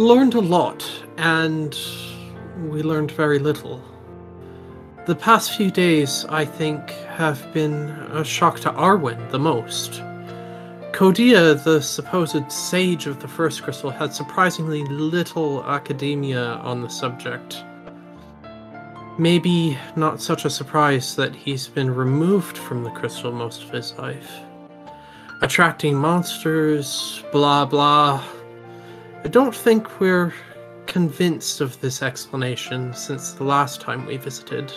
Learned a lot, and we learned very little. The past few days, I think, have been a shock to Arwen the most. Kodia, the supposed sage of the first crystal, had surprisingly little academia on the subject. Maybe not such a surprise that he's been removed from the crystal most of his life. Attracting monsters, blah blah. I don't think we're convinced of this explanation since the last time we visited.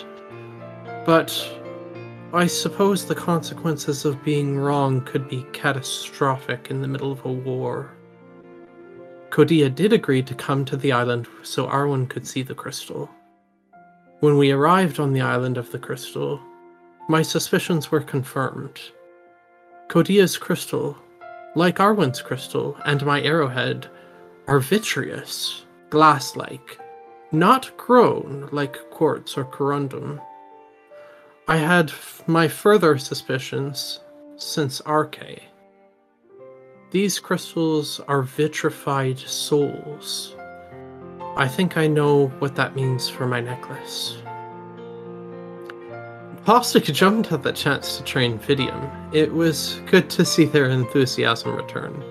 But I suppose the consequences of being wrong could be catastrophic in the middle of a war. Kodia did agree to come to the island so Arwen could see the crystal. When we arrived on the island of the crystal, my suspicions were confirmed. Kodia's crystal, like Arwen's crystal and my arrowhead, are vitreous, glass like, not grown like quartz or corundum. I had f- my further suspicions since Arche. These crystals are vitrified souls. I think I know what that means for my necklace. Caustic jumped at the chance to train Fidium. It was good to see their enthusiasm return.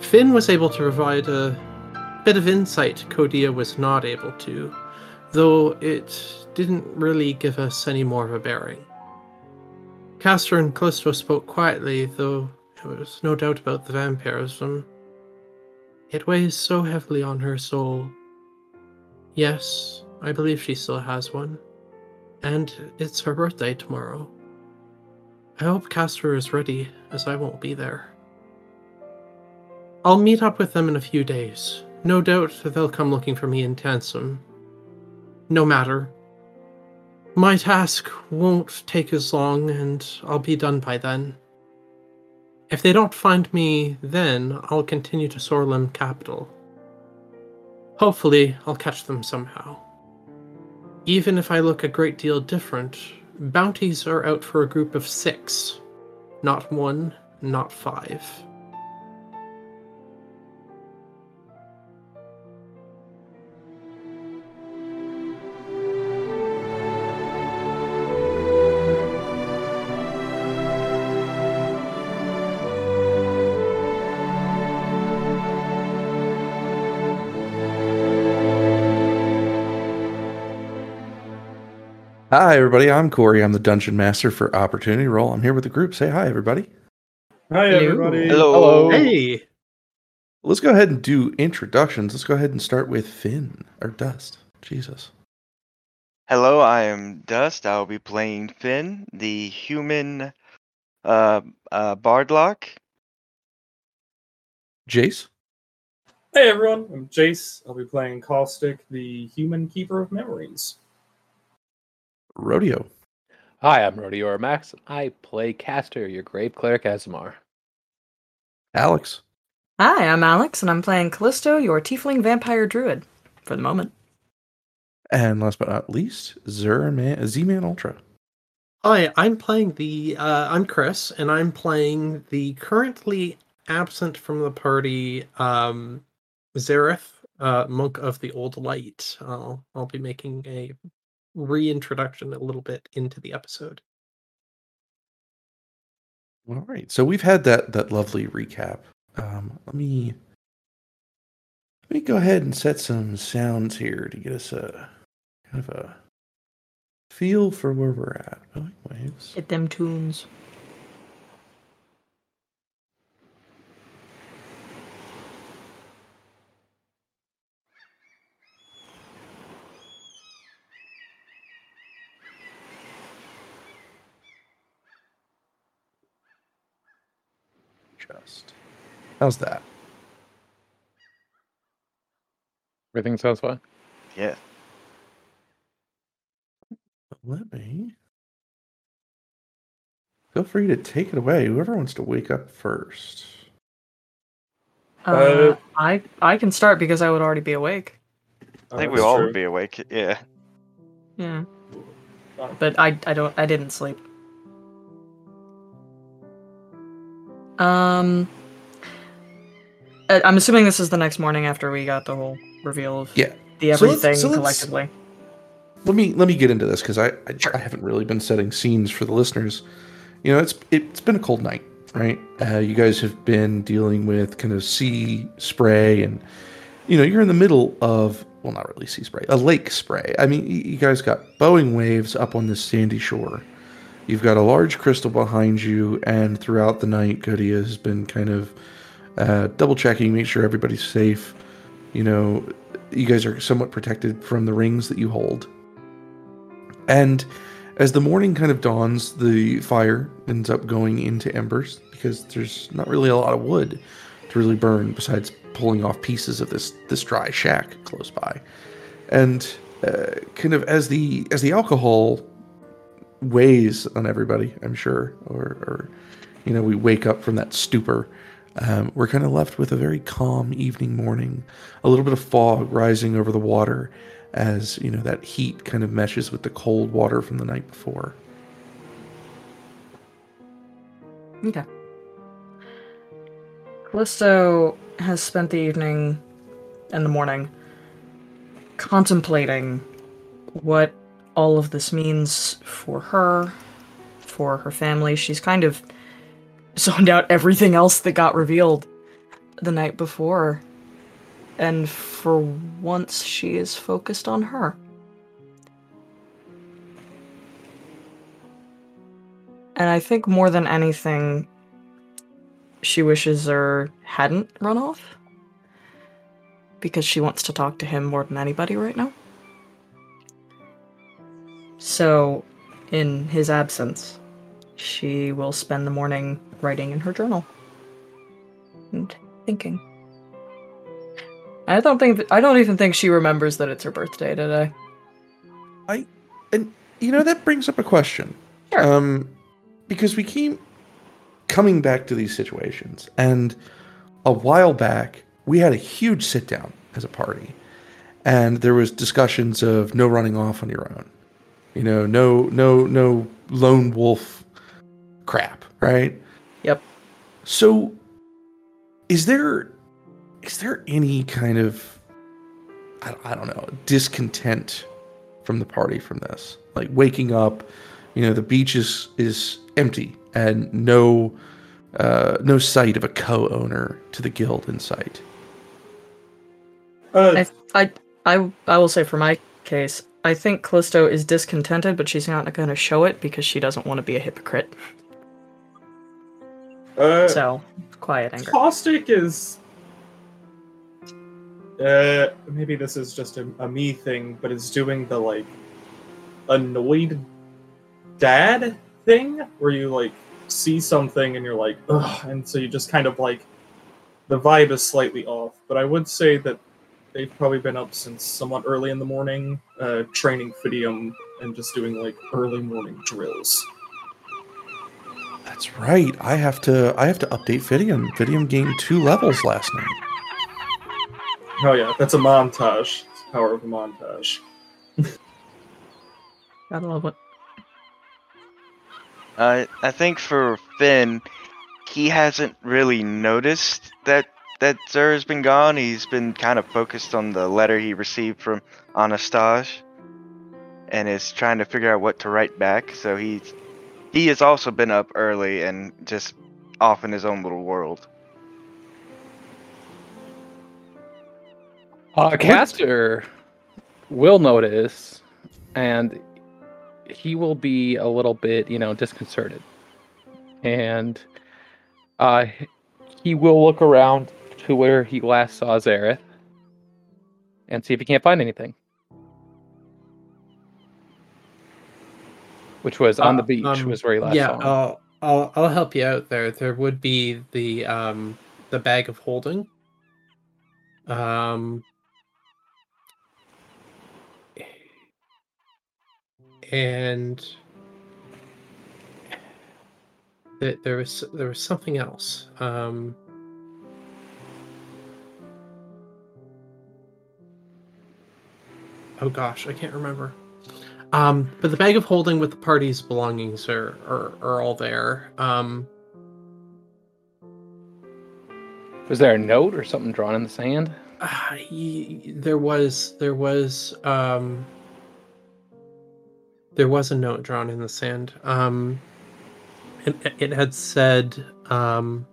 Finn was able to provide a bit of insight Kodia was not able to, though it didn't really give us any more of a bearing. Castor and Callisto spoke quietly, though there was no doubt about the vampirism. It weighs so heavily on her soul. Yes, I believe she still has one. And it's her birthday tomorrow. I hope Castor is ready, as I won't be there. I'll meet up with them in a few days. No doubt they'll come looking for me in Tansum. No matter. My task won't take as long, and I'll be done by then. If they don't find me then, I'll continue to Sorlem capital. Hopefully, I'll catch them somehow. Even if I look a great deal different, bounties are out for a group of six. Not one, not five. Hi, everybody. I'm Corey. I'm the Dungeon Master for Opportunity Roll. I'm here with the group. Say hi, everybody. Hi, Hello. everybody. Hello. Hey! Let's go ahead and do introductions. Let's go ahead and start with Finn or Dust. Jesus. Hello, I am Dust. I'll be playing Finn, the human uh, uh, Bardlock. Jace. Hey, everyone. I'm Jace. I'll be playing Caustic, the human keeper of memories. Rodeo. Hi, I'm Rodeo or Max. I play Castor, your Grave Cleric Aasimar. Alex. Hi, I'm Alex, and I'm playing Callisto, your Tiefling Vampire Druid, for the moment. And last but not least, Zerman, Z-Man Ultra. Hi, I'm playing the. Uh, I'm Chris, and I'm playing the currently absent from the party, um, Zareth, uh, monk of the Old Light. I'll I'll be making a reintroduction a little bit into the episode. All right. So we've had that that lovely recap. Um, let me let me go ahead and set some sounds here to get us a kind of a feel for where we're at. Oh, waves. Hit them tunes. Just how's that? Everything sounds fine. Yeah. Let me. Feel free to take it away. Whoever wants to wake up first. Uh, Uh, I I can start because I would already be awake. I think we all true. would be awake. Yeah. Yeah, but I I don't I didn't sleep. Um, I- I'm assuming this is the next morning after we got the whole reveal of Yeah. the So let's- everything so let's- collectively. let me let me get into this because I I, Sure. I haven't really been setting scenes for the listeners. You know, it's it's been a cold night, right? Uh, you guys have been dealing with kind of sea spray, and you know you're in the middle of well, not really sea spray, a lake spray. I mean, you guys got bowing waves up on this sandy shore. You've got a large crystal behind you, and throughout the night, Kodia has been kind of uh, double checking, make sure everybody's safe. You know, you guys are somewhat protected from the rings that you hold. And as the morning kind of dawns, the fire ends up going into embers because there's not really a lot of wood to really burn besides pulling off pieces of this this dry shack close by. And uh, kind of as the as the alcohol weighs on everybody, I'm sure, or, or you know, we wake up from that stupor. Um, we're kind of left with a very calm evening morning, a little bit of fog rising over the water as you know that heat kind of meshes with the cold water from the night before. Okay. Callisto has spent the evening and the morning contemplating what all of this means for her, for her family. She's kind of zoned out everything else that got revealed the night before. And for once, she is focused on her. And I think more than anything, she wishes Zer hadn't run off. Because she wants to talk to him more than anybody right now. So, in his absence, she will spend the morning writing in her journal and thinking. I don't think I don't even think she remembers that it's her birthday today. I and you know that brings up a question. Sure. Um, because we keep coming back to these situations, and a while back we had a huge sit down as a party, and there was discussions of no running off on your own. You know, no, no, no lone wolf crap, right? Yep. So, is there is there any kind of I, I don't know discontent from the party from this? Like waking up, you know, the beach is is empty and no uh, no sight of a co-owner to the guild in sight. Uh, I, I, I, I will say for my case, I think Callisto is discontented, but she's not going to show it because she doesn't want to be a hypocrite. Uh, So, quiet anger. Caustic is. Uh, maybe this is just a, a me thing, but it's doing the like annoyed dad thing where you like see something and you're like, ugh, and so you just kind of like the vibe is slightly off. But I would say that they've probably been up since somewhat early in the morning, uh, training Fidium and just doing like early morning drills. That's right. I have to I have to update Fidium. Fidium gained two levels last night. Oh yeah, that's a montage. It's the power of a montage. Gotta love it. Uh, I think for Finn, he hasn't really noticed that that Zer has been gone. He's been kind of focused on the letter he received from Anastasia, and is trying to figure out what to write back. So he's he has also been up early and just off in his own little world. Uh, Castor will notice, and he will be a little bit, you know, disconcerted, and uh, he will look around to where he last saw Zareth and see if he can't find anything. Which was on the Uh, beach, um, was where he last yeah, saw. I'll, I'll I'll help you out there. There would be the um the bag of holding. Um and th- there was there was something else. Um Oh gosh, I can't remember. Um, but the bag of holding with the party's belongings are are, are all there. Um, Was there a note or something drawn in the sand? Uh, y- there was there was um there was a note drawn in the sand. Um it, it had said um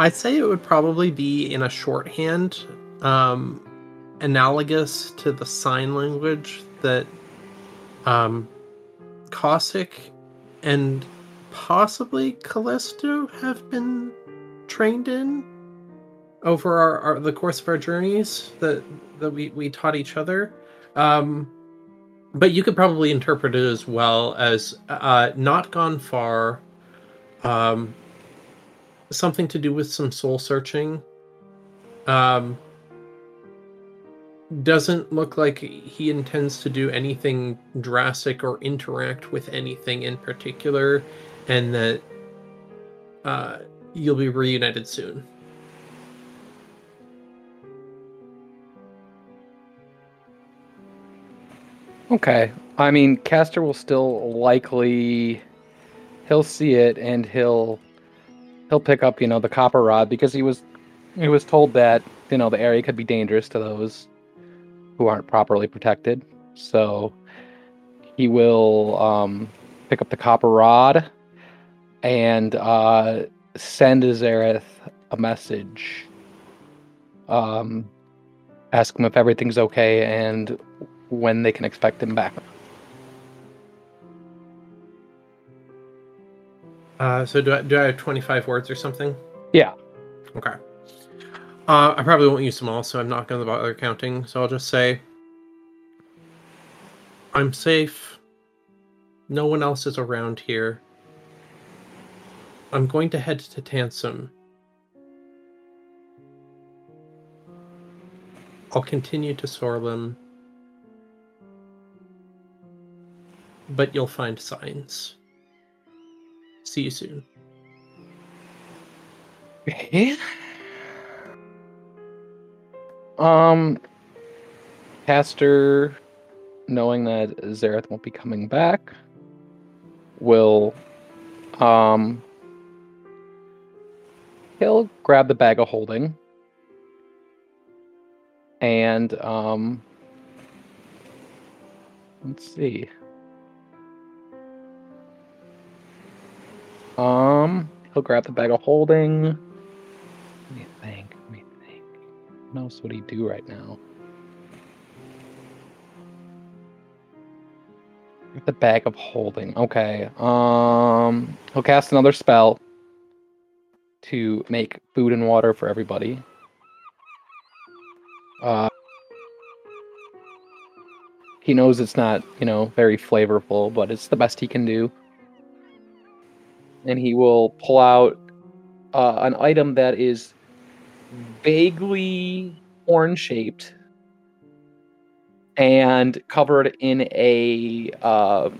I'd say it would probably be in a shorthand um analogous to the sign language that um Caustic and possibly Callisto have been trained in over our, our the course of our journeys that that we we taught each other. Um, but you could probably interpret it as well as uh, not gone far. Um, something to do with some soul searching. Um, doesn't look like he intends to do anything drastic or interact with anything in particular, and that uh, you'll be reunited soon. Okay. I mean, Castor will still likely he'll see it and he'll he'll pick up, you know, the copper rod because he was he was told that, you know, the area could be dangerous to those who aren't properly protected. So he will um pick up the copper rod and uh send Zareth a message. Um ask him if everything's okay and when they can expect him back. Uh, so do I do I have twenty five words or something? Yeah. Okay. Uh, I probably won't use them all, so I'm not going to bother counting. So I'll just say, I'm safe. No one else is around here. I'm going to head to Tansum. I'll continue to Sorlem. But you'll find signs. See you soon. Okay. Um, Castor, knowing that Zareth won't be coming back, will, um, he'll grab the bag of holding and, um, let's see. Um, he'll grab the bag of holding. Let me think. Let me think. What else would he do right now? The bag of holding. Okay. Um, he'll cast another spell to make food and water for everybody. Uh, he knows it's not, you know, very flavorful, but it's the best he can do and he will pull out uh, an item that is vaguely horn shaped and covered in a uh,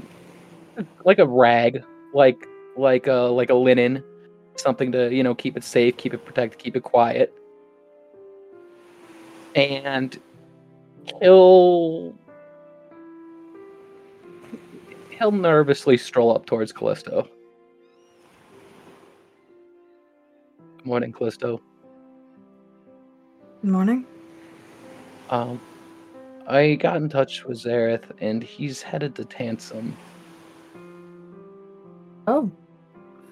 like a rag, like like a like a linen, something to you know keep it safe, keep it protected, keep it quiet, and he'll he'll nervously stroll up towards Callisto. Morning, Callisto. Good morning. Um, I got in touch with Zareth, and he's headed to Tansum, Oh.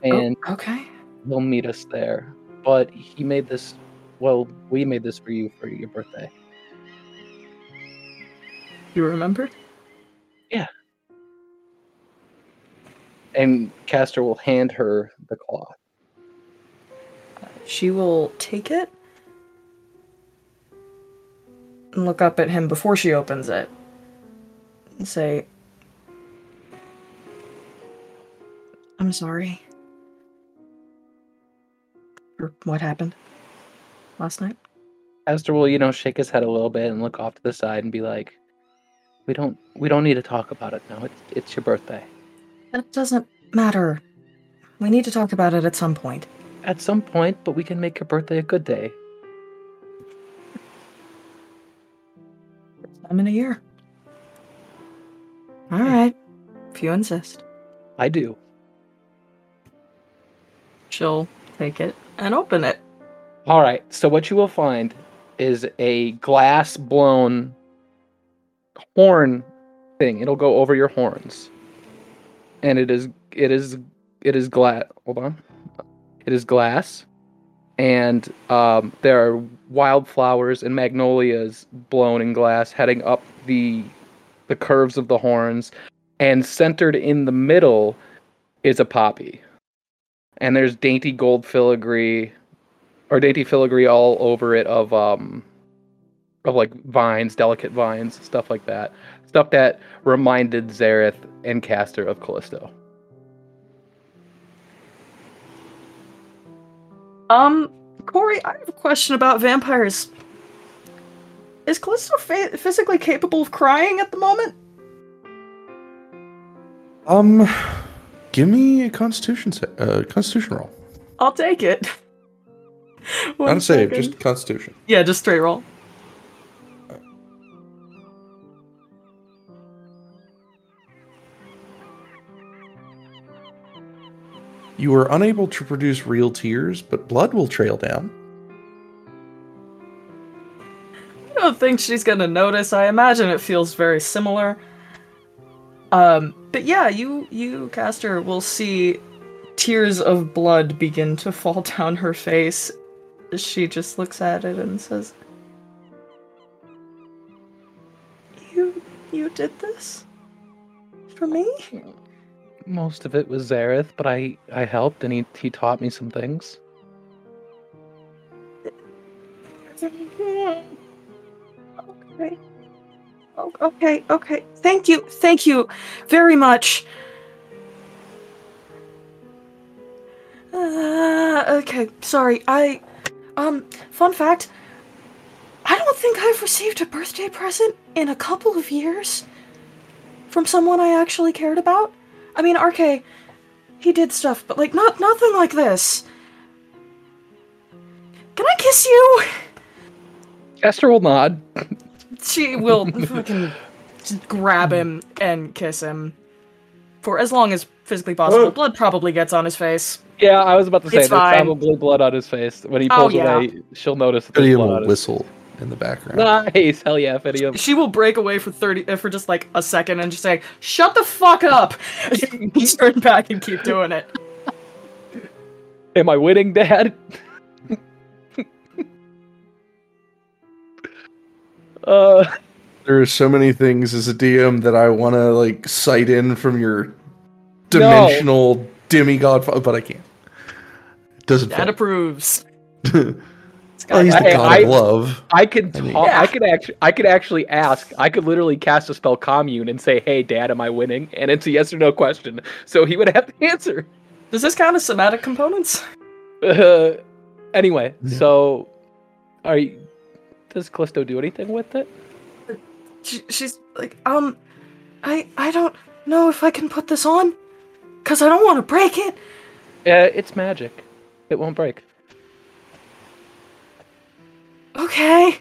and oh, okay. he'll meet us there. But he made this. Well, we made this for you for your birthday. You remember? Yeah. And Castor will hand her the cloth. She will take it and look up at him before she opens it and say, I'm sorry for what happened last night. Castor will, you know, shake his head a little bit and look off to the side and be like, "We don't, we don't need to talk about it now. It's, it's your birthday. That doesn't matter. We need to talk about it at some point. At some point, but we can make your birthday a good day." I'm in a year. All hmm. right, if you insist. I do. She'll take it and open it. All right. So what you will find is a glass blown horn thing. It'll go over your horns. And it is it is it is glass. Hold on. It is glass. And um, there are wildflowers and magnolias blown in glass heading up the the curves of the horns and centered in the middle is a poppy. And there's dainty gold filigree or dainty filigree all over it of um of like vines, delicate vines, stuff like that. Stuff that reminded Zareth and Castor of Callisto. Um, Corey, I have a question about vampires. Is Callisto fa- physically capable of crying at the moment? Um, give me a Constitution sa- uh, Constitution roll. I'll take it. Not a save, second. just Constitution. yeah, just straight roll. You are unable to produce real tears, but blood will trail down. I don't think she's gonna notice. I imagine it feels very similar. Um, but yeah, you you caster will see tears of blood begin to fall down her face. She just looks at it and says, "You you did this for me?" Most of it was Zareth, but I I helped and he he taught me some things. Okay. Okay, okay. Thank you, thank you very much. Uh, okay, sorry. I, um, fun fact. I don't think I've received a birthday present in a couple of years from someone I actually cared about. I mean, RK, he did stuff, but like not nothing like this. Can I kiss you? Esther will nod. She will fucking just grab him and kiss him for as long as physically possible. Oh. Blood probably gets on his face. Yeah, I was about to say It's there's fine. probably blood on his face. When he Oh, pulls yeah. away, she'll notice that there's Lydia blood will on his whistle in the background. Nice, hell yeah, Fidium. She will break away for thirty uh, for just like a second and just say, "Shut the fuck up!" Turn back and keep doing it. Am I winning, Dad? uh, There are so many things as a DM that I want to like cite in from your dimensional demigod, fo- but I can't. It doesn't. Dad fit. approves. well, he's the Hey, god I- of love. I could, I mean- talk, Yeah. I could actually, I could actually ask. I could literally cast a spell commune and say, "Hey, Dad, am I winning?" And it's a yes or no question. So he would have to answer. Does this count as somatic components? Uh, anyway, Yeah. so are you? Does Callisto do anything with it? She, she's like, um, I I don't know if I can put this on, cause I don't want to break it. Uh, it's magic. It won't break. Okay.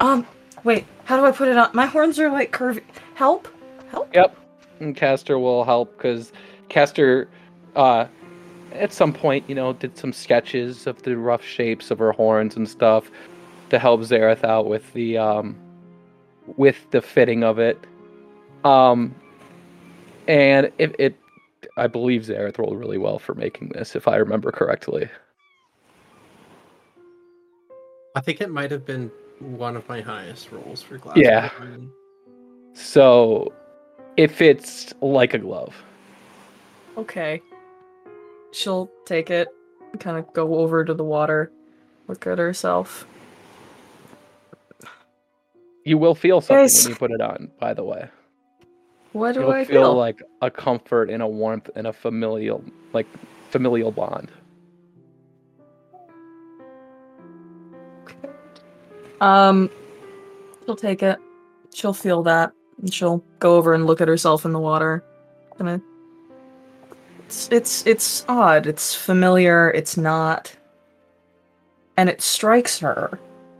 Um, wait, how do I put it on? My horns are like curvy. Help? Help? Yep. And Castor will help because Castor, uh, at some point, you know, did some sketches of the rough shapes of her horns and stuff to help Zareth out with the um, with the fitting of it. Um, and it, it I believe Zareth rolled really well for making this, if I remember correctly. I think it might have been one of my highest rolls for glass. Yeah. Diamond. So it fits like a glove. Okay. She'll take it, kind of go over to the water, look at herself. You will feel something Guys. when you put it on, by the way. What do You'll I feel, feel? like a comfort and a warmth and a familial like familial bond. Um, she'll take it. She'll feel that. And she'll go over and look at herself in the water. Gonna. It's it's it's odd. It's familiar. It's not. And it strikes her.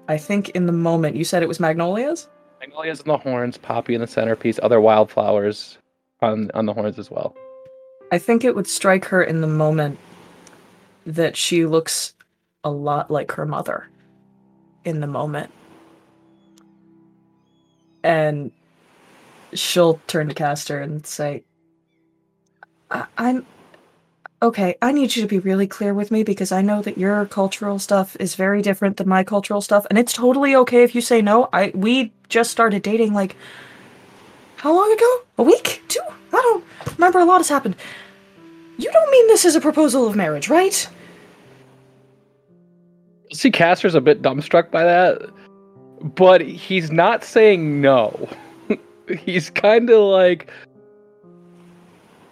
I think in the moment you said it was magnolias. Magnolias in the horns, poppy in the centerpiece, other wildflowers on on the horns as well. I think it would strike her in the moment that she looks a lot like her mother in the moment. And she'll turn to Castor and say, I- I'm okay. I need you to be really clear with me because I know that your cultural stuff is very different than my cultural stuff, and it's totally okay if you say no. I we just started dating like how long ago? A week? Two? I don't remember. A lot has happened. You don't mean this is a proposal of marriage, right? See, Castor's a bit dumbstruck by that, but he's not saying no. he's kind of like,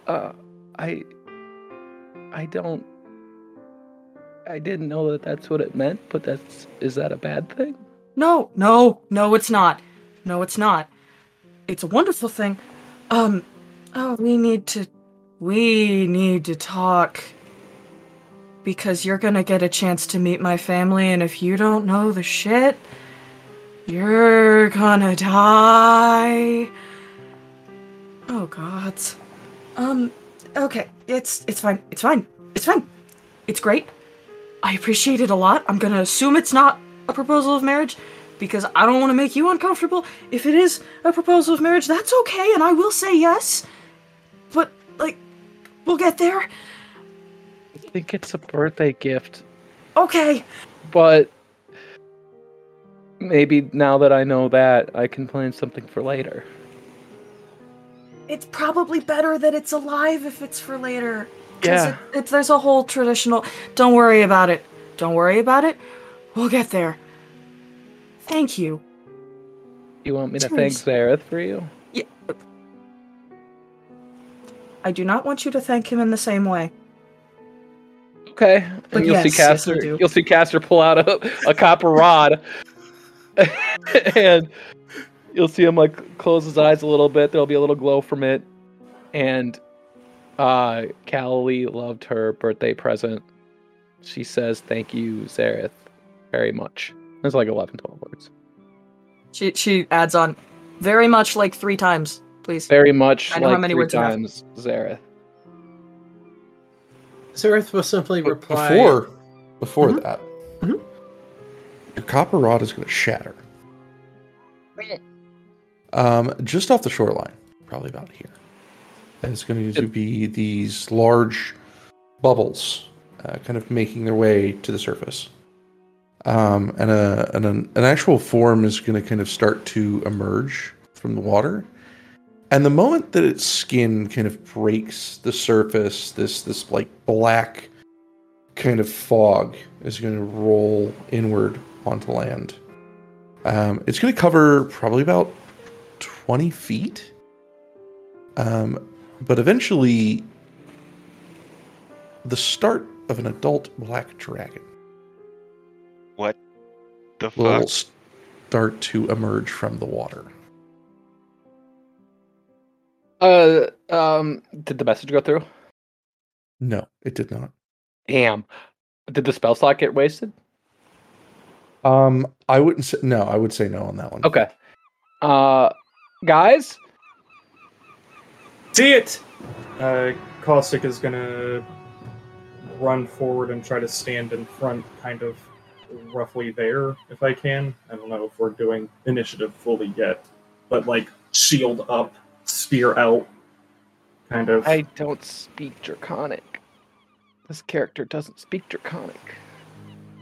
uh, I, I don't, I didn't know that that's what it meant. But that's is that a bad thing? No, no, no, it's not. No, it's not. It's a wonderful thing. Um, oh, we need to, we need to talk. Because you're gonna get a chance to meet my family, and if you don't know the shit, you're gonna die. Oh God. Um. Okay. It's it's fine. It's fine. It's fine. It's great. I appreciate it a lot. I'm gonna assume it's not a proposal of marriage because I don't want to make you uncomfortable. If it is a proposal of marriage, that's okay, and I will say yes. But like, we'll get there. I think it's a birthday gift, Okay. but maybe now that I know that, I can plan something for later. It's probably better that it's alive if it's for later. Yeah. It, it's there's a whole traditional. Don't worry about it. Don't worry about it. We'll get there. Thank you. You want me to thank. Zareth for you? Yeah. I do not want you to thank him in the same way. Okay. But And you'll see yes, yes, I Castor. do. you'll see Castor pull out a, a copper rod, and you'll see him like close his eyes a little bit. There'll be a little glow from it, and uh, Callie loved her birthday present. She says, "Thank you, Zareth, very much." There's like 11, 12 words. She she adds on, very much like three times, please. Very much I know how like many three words times, Zareth. Zareth will simply But reply. Before, before Mhm. that, Mhm. your copper rod is going to shatter. Um, just off the shoreline, probably about here. And it's going to be these large bubbles, uh, kind of making their way to the surface. Um, and a, and an, an actual form is going to kind of start to emerge from the water. And the moment that its skin kind of breaks the surface, this this like black kind of fog is going to roll inward onto land. Um, it's going to cover probably about 20 feet. Um, but eventually, the start of an adult black dragon What the will start to emerge from the water. Uh, um, did the message go through? No, it did not. Damn. Did the spell slot get wasted? Um, I wouldn't say no. I would say no on that one. Okay. Uh, guys, See it! Uh, Caustic is gonna run forward and try to stand in front, kind of roughly there, if I can. I don't know if we're doing initiative fully yet, but like shield up, spear out, kind of. I don't speak Draconic. This character doesn't speak Draconic.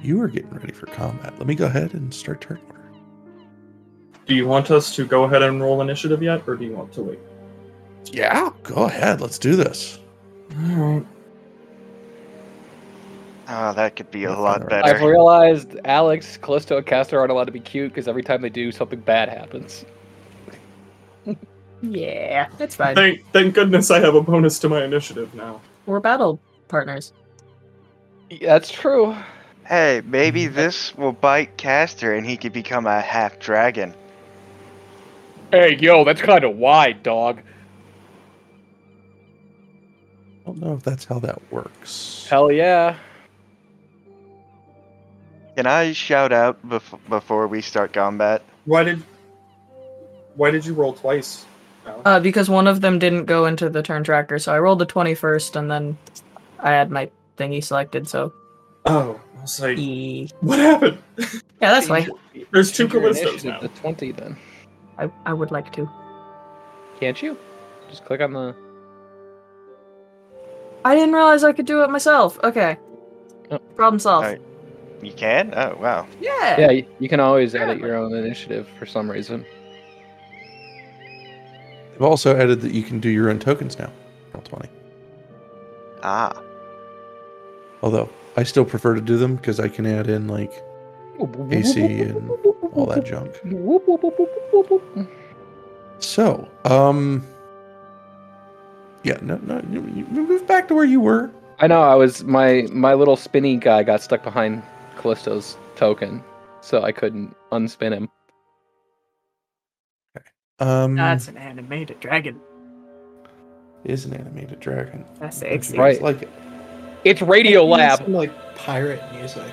You are getting ready for combat. Let me go ahead and start turn order. Do you want us to go ahead and roll initiative yet, or do you want to wait? Yeah, go ahead. Let's do this. Alright. Oh, that could be a I'll lot better. I've realized Alex, Callisto, and Castor aren't allowed to be cute because every time they do, something bad happens. Yeah, that's fine. Thank, thank goodness I have a bonus to my initiative now. We're battle partners. That's true. Hey, maybe mm-hmm. this will bite Castor and he could become a half dragon. Hey, yo, that's kind of wide, dog. I don't know if that's how that works. Hell yeah. Can I shout out bef- before we start combat? Why did Why did you roll twice? Oh. Uh, because one of them didn't go into the turn tracker, so I rolled the 20 first, and then I had my thingy selected, so. oh, I was like, E- what happened? Yeah, that's fine. There's two Change your Callistos now. to 20 then. I, I would like to. Can't you? Just click on the. I didn't realize I could do it myself. Okay. Oh. Problem solved. Alright. You can? Oh, wow. Yeah. Yeah, you, you can always edit your own initiative for some reason. They've also added that you can do your own tokens now. Roll twenty. Ah. Although I still prefer to do them because I can add in like AC and all that junk. So, um, yeah, no, no, you, you move back to where you were. I know. I was my my little spinny guy got stuck behind Callisto's token, so I couldn't unspin him. Um, That's an animated dragon. is an animated dragon. That's sexy. Right. It's like. It's Radio Need Lab. Some, like pirate music.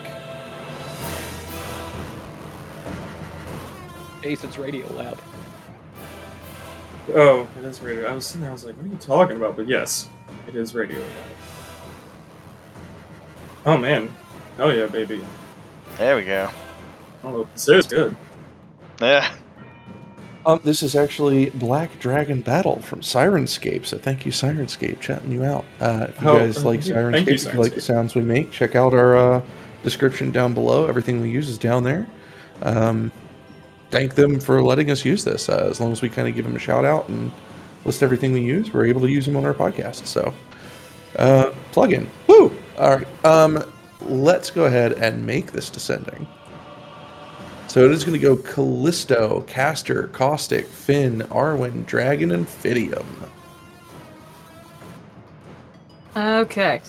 Ace, it's Radio Lab. Oh, it is radio. I was sitting there, I was like, what are you talking about? But yes, it is radio. Oh man. Oh yeah, baby. There we go. I don't. This is good. Yeah. Um, this is actually Black Dragon Battle from Syrinscape. So thank you, Syrinscape, chatting you out. Uh, if you Oh, guys like yeah, Syrinscape, you, if you like the sounds we make, check out our uh, description down below. Everything we use is down there. Um, thank them for letting us use this. Uh, as long as we kind of give them a shout out and list everything we use, we're able to use them on our podcast. So, uh, plug in. Woo! All right. Um, let's go ahead and make this descending. So it is going to go Callisto, Castor, Caustic, Finn, Arwen, Dragon, and Fidium. Okay.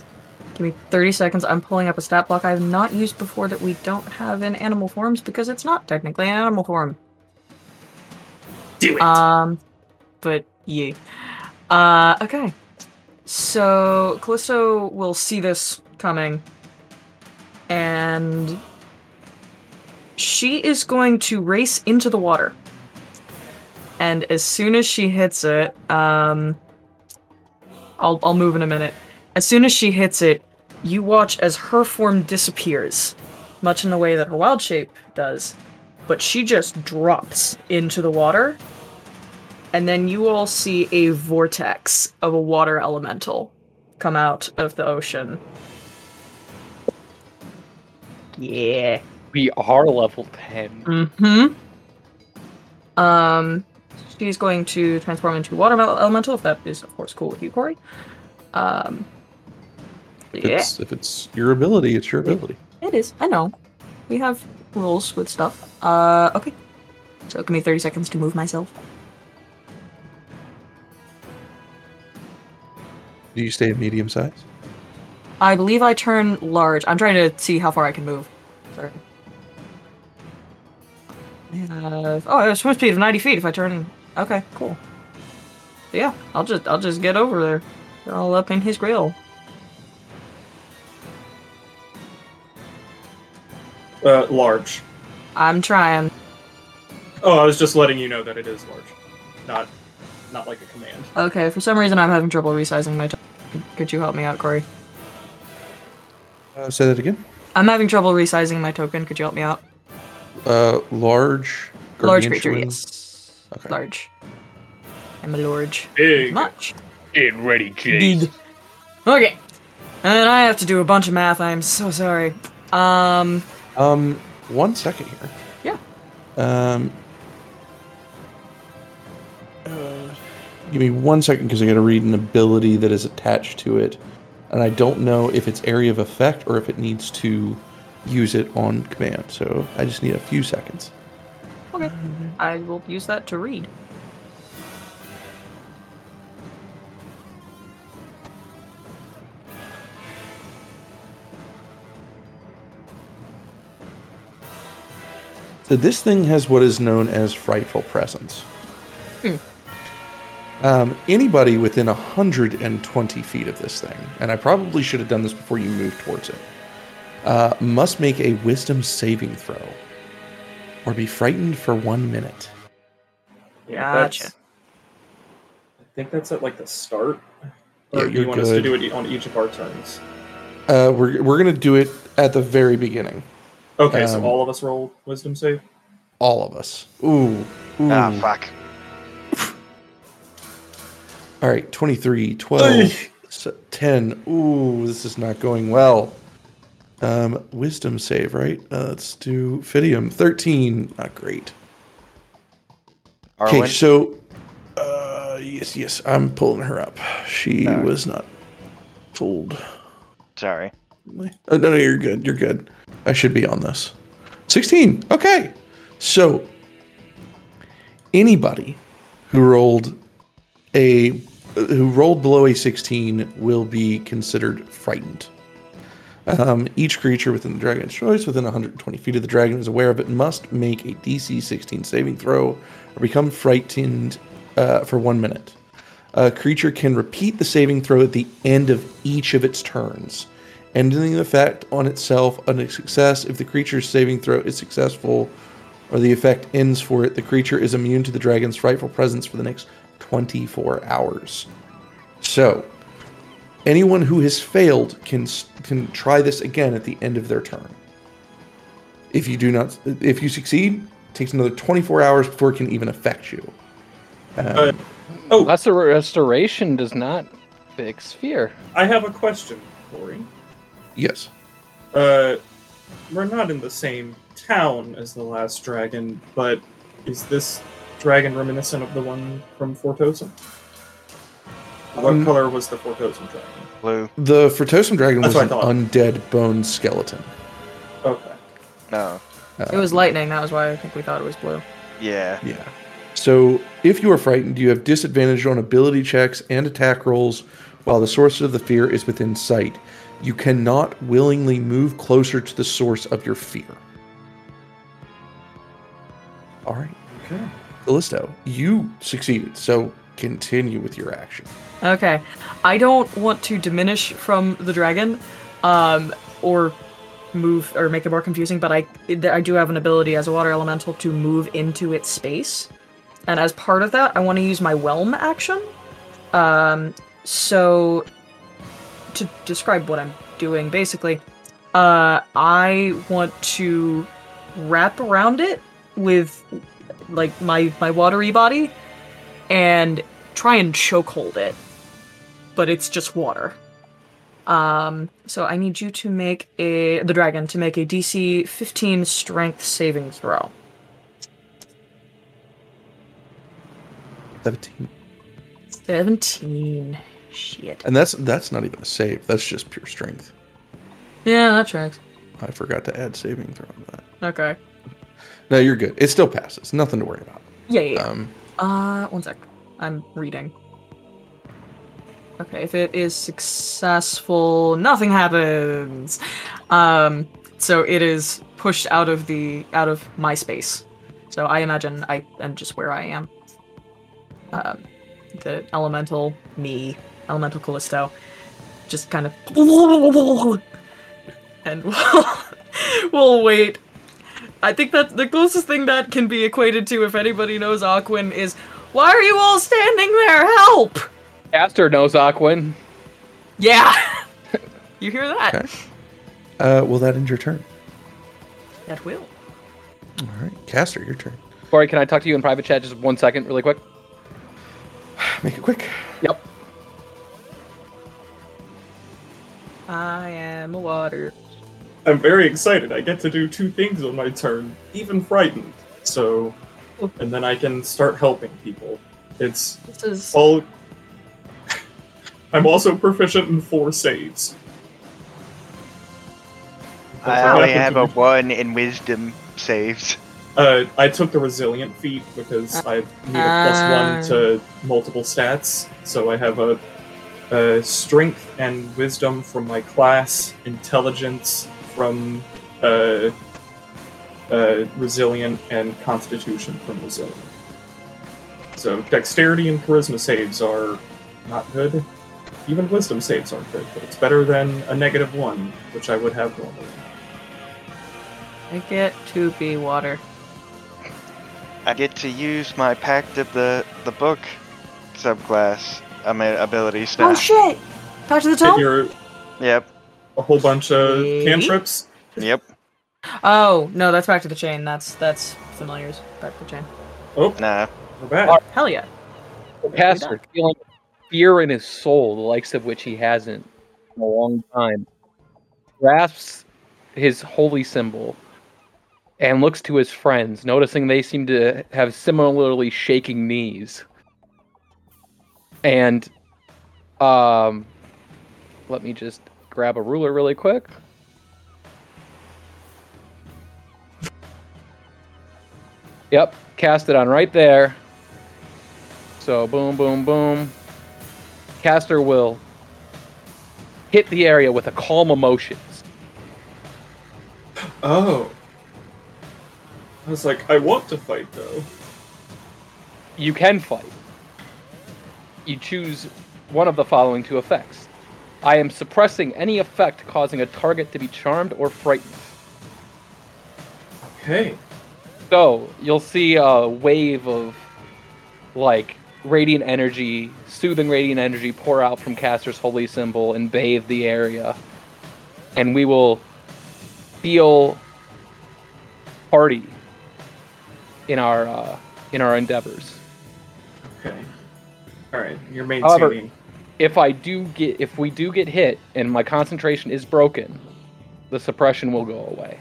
Give me 30 seconds. I'm pulling up a stat block I have not used before that we don't have in animal forms because it's not technically an animal form. Do it. Um, but yeah. Uh, okay. So Callisto will see this coming, and she is going to race into the water. And as soon as she hits it, um, I'll I'll move in a minute. As soon as she hits it, you watch as her form disappears, much in the way that her wild shape does. But she just drops into the water and then you all see a vortex of a water elemental come out of the ocean. Yeah. We are level 10. Mm-hmm. Um, she's going to transform into water elemental, if that is, of course, cool with you, Corey. Um, If yeah, it's, if it's your ability, it's your ability. it is. I know. We have rules with stuff. Uh, okay. So give me 30 seconds to move myself. Do you stay at medium size? I believe I turn large. I'm trying to see how far I can move. Sorry. Uh, oh, a swim speed of 90 feet if I turn. Okay, cool. Yeah, I'll just I'll just get over there. They're all up in his grill. Uh, large. I'm trying. Oh, I was just letting you know that it is large, not, not like a command. Okay, for some reason I'm having trouble resizing my. T- Could you help me out, Corey? Uh, say that again. I'm having trouble resizing my token. Could you help me out? Uh, large. Large gargantuan? creature, yes. Okay. Large. I'm a large. Big. Much. Get ready, Big. Okay. And I have to do a bunch of math. I'm so sorry. Um. Um, one second here. Yeah. Um. uh, give me one second because I got to read an ability that is attached to it, and I don't know if it's area of effect or if it needs to use it on command. So I just need a few seconds. Okay. I will use that to read. So this thing has what is known as frightful presence. Hmm. Um, anybody within 120 feet of this thing, and I probably should have done this before you moved towards it, uh, must make a wisdom saving throw or be frightened for one minute. Yeah, Gotcha. that's- think that's at like the start. Yeah, Or do you're you want us to do it on each of our turns? Uh, we're we're gonna do it at the very beginning. Okay, Um, so all of us roll wisdom save. All of us. Ooh. Ooh. Ah, fuck. All right, 23, 12, 10. Ooh, this is not going well. Um, wisdom save, right? Uh, let's do Fidium. 13. Not great. Okay, so uh, yes, yes, I'm pulling her up. She Alright. was not fooled. Sorry. Oh, no, no, you're good. You're good. I should be on this. 16. Okay. So, anybody who rolled a who rolled below a 16 will be considered frightened. Um, each creature within the dragon's choice within 120 feet of the dragon is aware of it must make a DC 16 saving throw or become frightened uh, for one minute. A creature can repeat the saving throw at the end of each of its turns, ending the effect on itself on a success. If the creature's saving throw is successful or the effect ends for it, the creature is immune to the dragon's frightful presence for the next 24 hours. So, anyone who has failed can can try this again at the end of their turn. If you do not, if you succeed, it takes another 24 hours before it can even affect you. Um, Uh, oh, Lesser restoration does not fix fear. I have a question, Corey. yes. Uh, we're not in the same town as the last dragon, but is this dragon reminiscent of the one from Fortosum? What Um, color was the Fortosum dragon? Blue. The Fertosum dragon That's was what an thought. undead bone skeleton. Okay. No. It was lightning. That was why I think we thought it was blue. Yeah. Yeah. So if you are frightened, you have disadvantage on ability checks and attack rolls while the source of the fear is within sight. You cannot willingly move closer to the source of your fear. All right. Okay. Callisto, you succeeded. So continue with your action. Okay. I don't want to diminish from the dragon, um, or move or make it more confusing, but I I do have an ability as a water elemental to move into its space, and as part of that, I want to use my whelm action. Um, so to describe what I'm doing, basically, uh, I want to wrap around it with like my my watery body and try and chokehold it but it's just water. Um, so I need you to make a the dragon to make a DC 15 Strength saving throw. 17. 17. Shit. And that's that's not even a save. That's just pure strength. Yeah, that tracks. I forgot to add saving throw to that. Okay. No, you're good. It still passes. Nothing to worry about. Yeah, yeah. yeah. Um, Uh, one sec. I'm reading. Okay, if it is successful, nothing happens. Um, so it is pushed out of the out of my space. So I imagine I am just where I am. Um, the elemental me, elemental Callisto, just kind of, and we'll, we'll wait I think that the closest thing that can be equated to, if anybody knows Aquan, is why are you all standing there? Help! Castor knows Aquan. Yeah, you hear that? Okay. uh, will that end your turn? That will. All right. Castor, your turn. Corey, can I talk to you in private chat just one second, really quick? Make it quick. Yep. I am a water. I'm very excited. I get to do two things on my turn, even frightened. So, and then I can start helping people. It's This is all. I'm also proficient in four saves. I only have a one in wisdom saves. Uh, I took the resilient feat because I need a plus one to multiple stats. So I have a, a strength and wisdom from my class, intelligence from uh, uh, resilient, and constitution from resilient. So dexterity and charisma saves are not good. Even wisdom saves aren't good, but it's better than a negative one, which I would have normally. I get to be water. I get to use my pact of the the book subclass ama- abilities Oh shit! Back to the Hit tome. your Yep. a whole bunch of Okay. cantrips. Yep. Oh no, that's back to the chain. That's that's familiars. Back to the chain. Oh, Nah. we're back. Hell yeah. Castor, feeling fear in his soul, the likes of which he hasn't in a long time, grasps his holy symbol and looks to his friends, noticing they seem to have similarly shaking knees. And um let me just grab a ruler really quick. Yep, cast it on right there. So boom, boom, boom. Castor will hit the area with a calm emotions. Oh. I was like, I want to fight though. You can fight. You choose one of the following two effects. I am suppressing any effect causing a target to be charmed or frightened. Okay. So you'll see a wave of like radiant energy, soothing radiant energy pour out from Castor's holy symbol and bathe the area. And we will feel party in our uh, in our endeavors. Okay. All right. You're However- If I do get if we do get hit and my concentration is broken, the suppression will go away.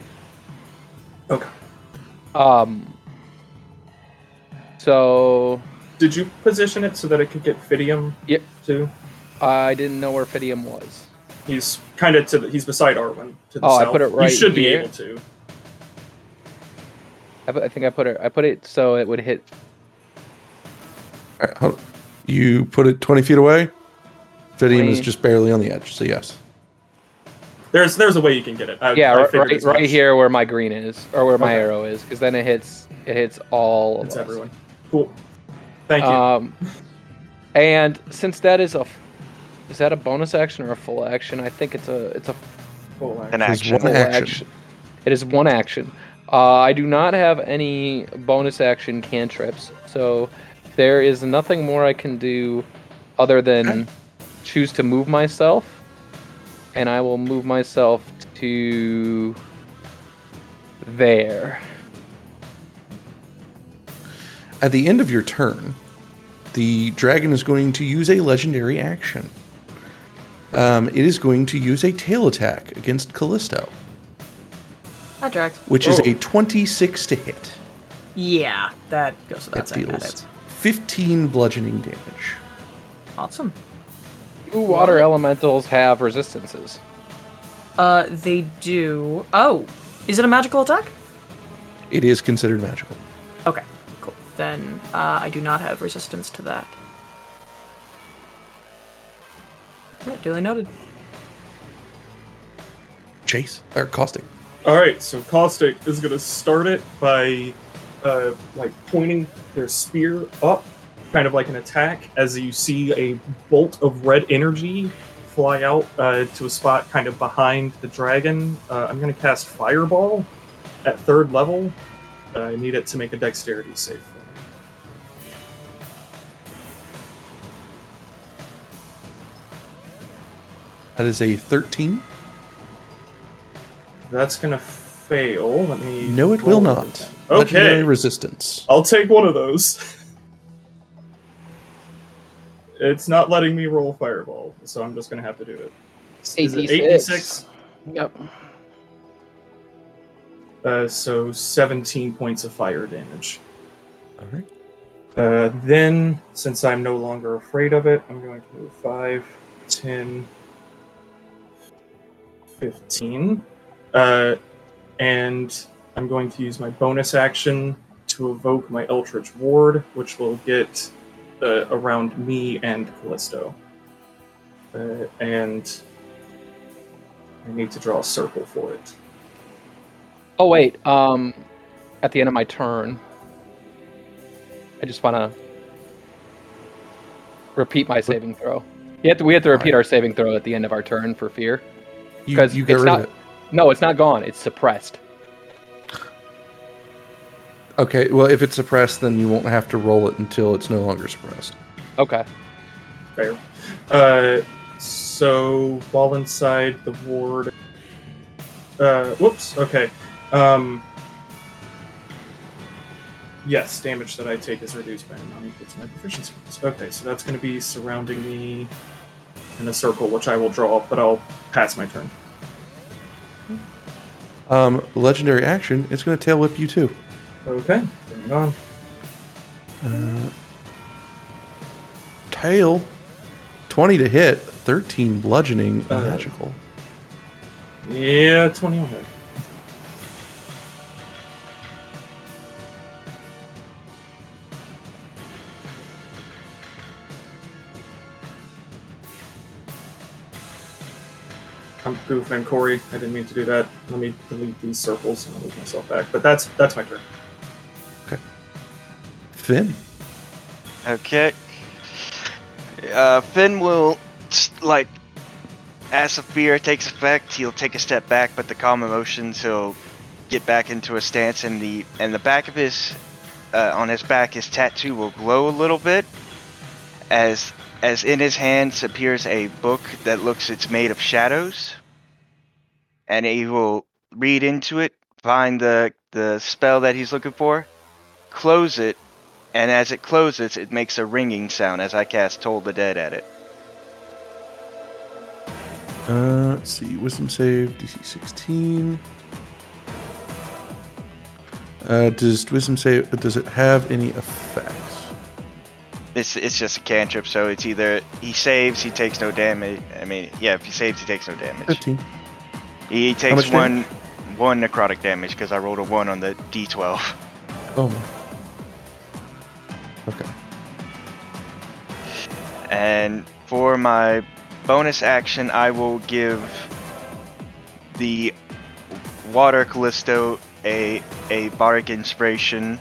Okay. Um so Did you position it so that it could get Fidium? Yep. Too. I didn't know where Fidium was. He's kind of to the. He's beside Arwen to the Oh, I south. put it right You should be able to. I, put- I think I put it. I put it so it would hit. Uh, all right, You put it 20 feet away? Fidium is just barely on the edge, so yes. There's there's a way you can get it. I, Yeah, I right, right, as right much. here where my green is, or where my Okay. arrow is, because then it hits. It hits all of It's us. everyone. Cool. Thank you. Um, and since that is a, f- is that a bonus action or a full action? I think it's a it's a Cool. An There's action. one full action. It is one action. Uh, I do not have any bonus action cantrips, so there is nothing more I can do other than choose to move myself, and I will move myself to there. At the end of your turn, the dragon is going to use a legendary action. Um, it is going to use a tail attack against Callisto, That dragged. which is Oh. a 26 to hit. Yeah, that goes without That saying. That deals 15 bludgeoning damage. awesome. Do water elementals have resistances? Uh, they do. Oh, is it a magical attack? It is considered magical. Okay, cool. Then uh, I do not have resistance to that. Yeah, duly noted. Chase or caustic. All right. So Caustic is gonna start it by uh, like pointing their spear up, kind of like an attack, as you see a bolt of red energy fly out uh, to a spot kind of behind the dragon. Uh, I'm gonna cast Fireball at third level. Uh, I need it to make a Dexterity save. That is a 13. That's gonna fail. Let me. No, it will not. it. Legendary Okay. resistance. I'll take one of those. it's not letting me roll fireball, so I'm just gonna have to do it 8d6? 8d6? Yep. Uh, so 17 points of fire damage. All right. Uh, then, since I'm no longer afraid of it, I'm going to move 5, 10, 15. Uh, and I'm going to use my bonus action to evoke my Eldritch Ward, which will get uh, around me and Callisto. Uh, and I need to draw a circle for it. Oh wait, um, at the end of my turn, I just want to repeat my saving throw. You have to, we have to repeat our saving throw at the end of our turn for fear. You, 'Cause you get it's rid not- of it. No, it's not gone. It's suppressed. Okay, well, if it's suppressed, then you won't have to roll it until it's no longer suppressed. Okay. Fair. Uh, so while inside the ward. Uh, whoops. Okay. Um. Yes, damage that I take is reduced by a amount equal to my proficiency. bonus. Okay, so that's going to be surrounding me in a circle, which I will draw, but I'll pass my turn. Um, legendary action. It's going to tail whip you too. Okay, bring it on. Uh, tail. Twenty to hit. Thirteen bludgeoning. Uh, magical. Yeah, 21 hit. I'm goofing, Corey. I didn't mean to do that. Let me delete these circles and I'll move myself back. But that's that's my turn. Okay. Finn. Okay. Uh, Finn will, like, as the fear takes effect, he'll take a step back, but the calm emotions, he'll get back into a stance, and the and the back of his, uh, on his back, his tattoo will glow a little bit, as as in his hands appears a book that looks it's made of shadows, and he will read into it, find the the spell that he's looking for, close it, and as it closes, it makes a ringing sound as I cast Toll the Dead at it. Uh, let's see. Wisdom save. DC 16. Uh, does wisdom save? Does it have any effects? It's it's just a cantrip, so it's either he saves, he takes no damage. I mean, yeah, if he saves, he takes no damage. 15. He takes damage? one one necrotic damage because I rolled a one on the d12. Oh my. Okay. And for my bonus action, I will give the Water Callisto a a bardic inspiration,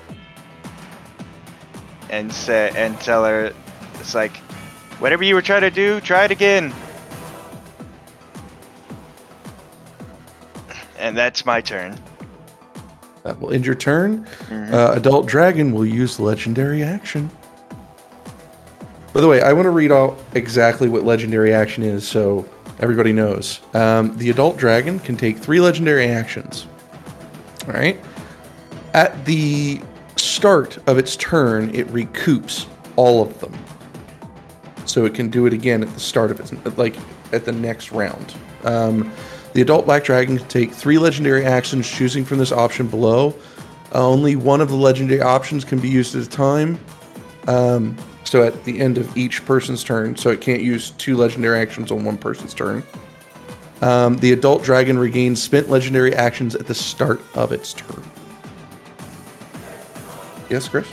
and say and tell her it's like, whatever you were trying to do, try it again. And that's my turn. That will end your turn. Mhm. Uh, Adult Dragon will use legendary action. By the way, I want to read out exactly what legendary action is so everybody knows. Um, the Adult Dragon can take three legendary actions. All right. At the start of its turn, it recoups all of them. So it can do it again at the start of its, like at the next round. Um, the adult black dragon can take three legendary actions, choosing from this option below. Uh, only one of the legendary options can be used at a time. Um, so at the end of each person's turn, so it can't use two legendary actions on one person's turn. Um, the adult dragon regains spent legendary actions at the start of its turn. Yes, Chris?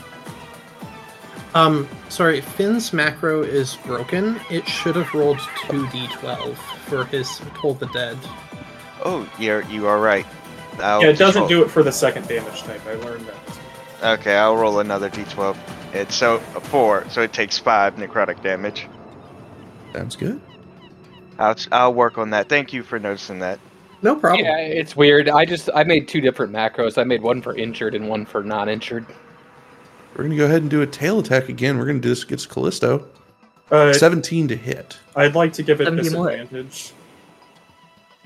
Um, sorry, Finn's macro is broken. It should have rolled 2d12 for his Toll the Dead. Oh, you're you are right. I'll yeah, it doesn't roll- do it for the second damage type. I learned that. Okay, I'll roll another d12. It's so a four, so it takes five necrotic damage. Sounds good. I'll I'll work on that. Thank you for noticing that. No problem. Yeah, it's weird. I just I made two different macros. I made one for injured and one for non-injured. We're going to go ahead and do a tail attack again. We're going to do this against Callisto. Uh, 17 to hit. I'd like to give it 17 what? disadvantage.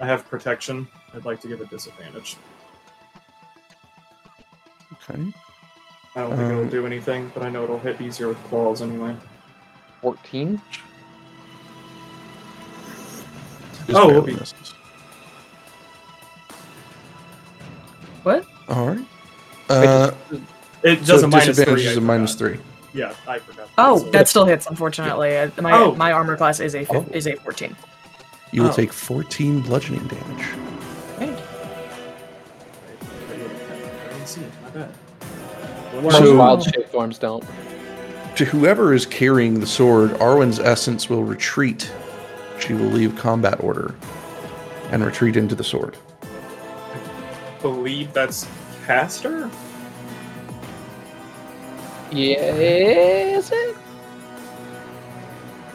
I have protection. I'd like to give it disadvantage. Okay. I don't think it'll Um, do anything, but I know it'll hit easier with claws anyway. Fourteen. Just Oh, barely okay. misses. What? All right. Uh, It so does a minus disadvantage three. is I a minus forgot. three. Yeah, I forgot. Oh, that still hits. Unfortunately, Uh, my Oh. my armor class is a Oh. is a fourteen. You will Oh. take 14 bludgeoning damage. I didn't see it. My bad. Most. So- wild shape forms don't. To whoever is carrying the sword, Arwen's essence will retreat. She will leave combat order and retreat into the sword. believe that's Castor. Yeah, is it?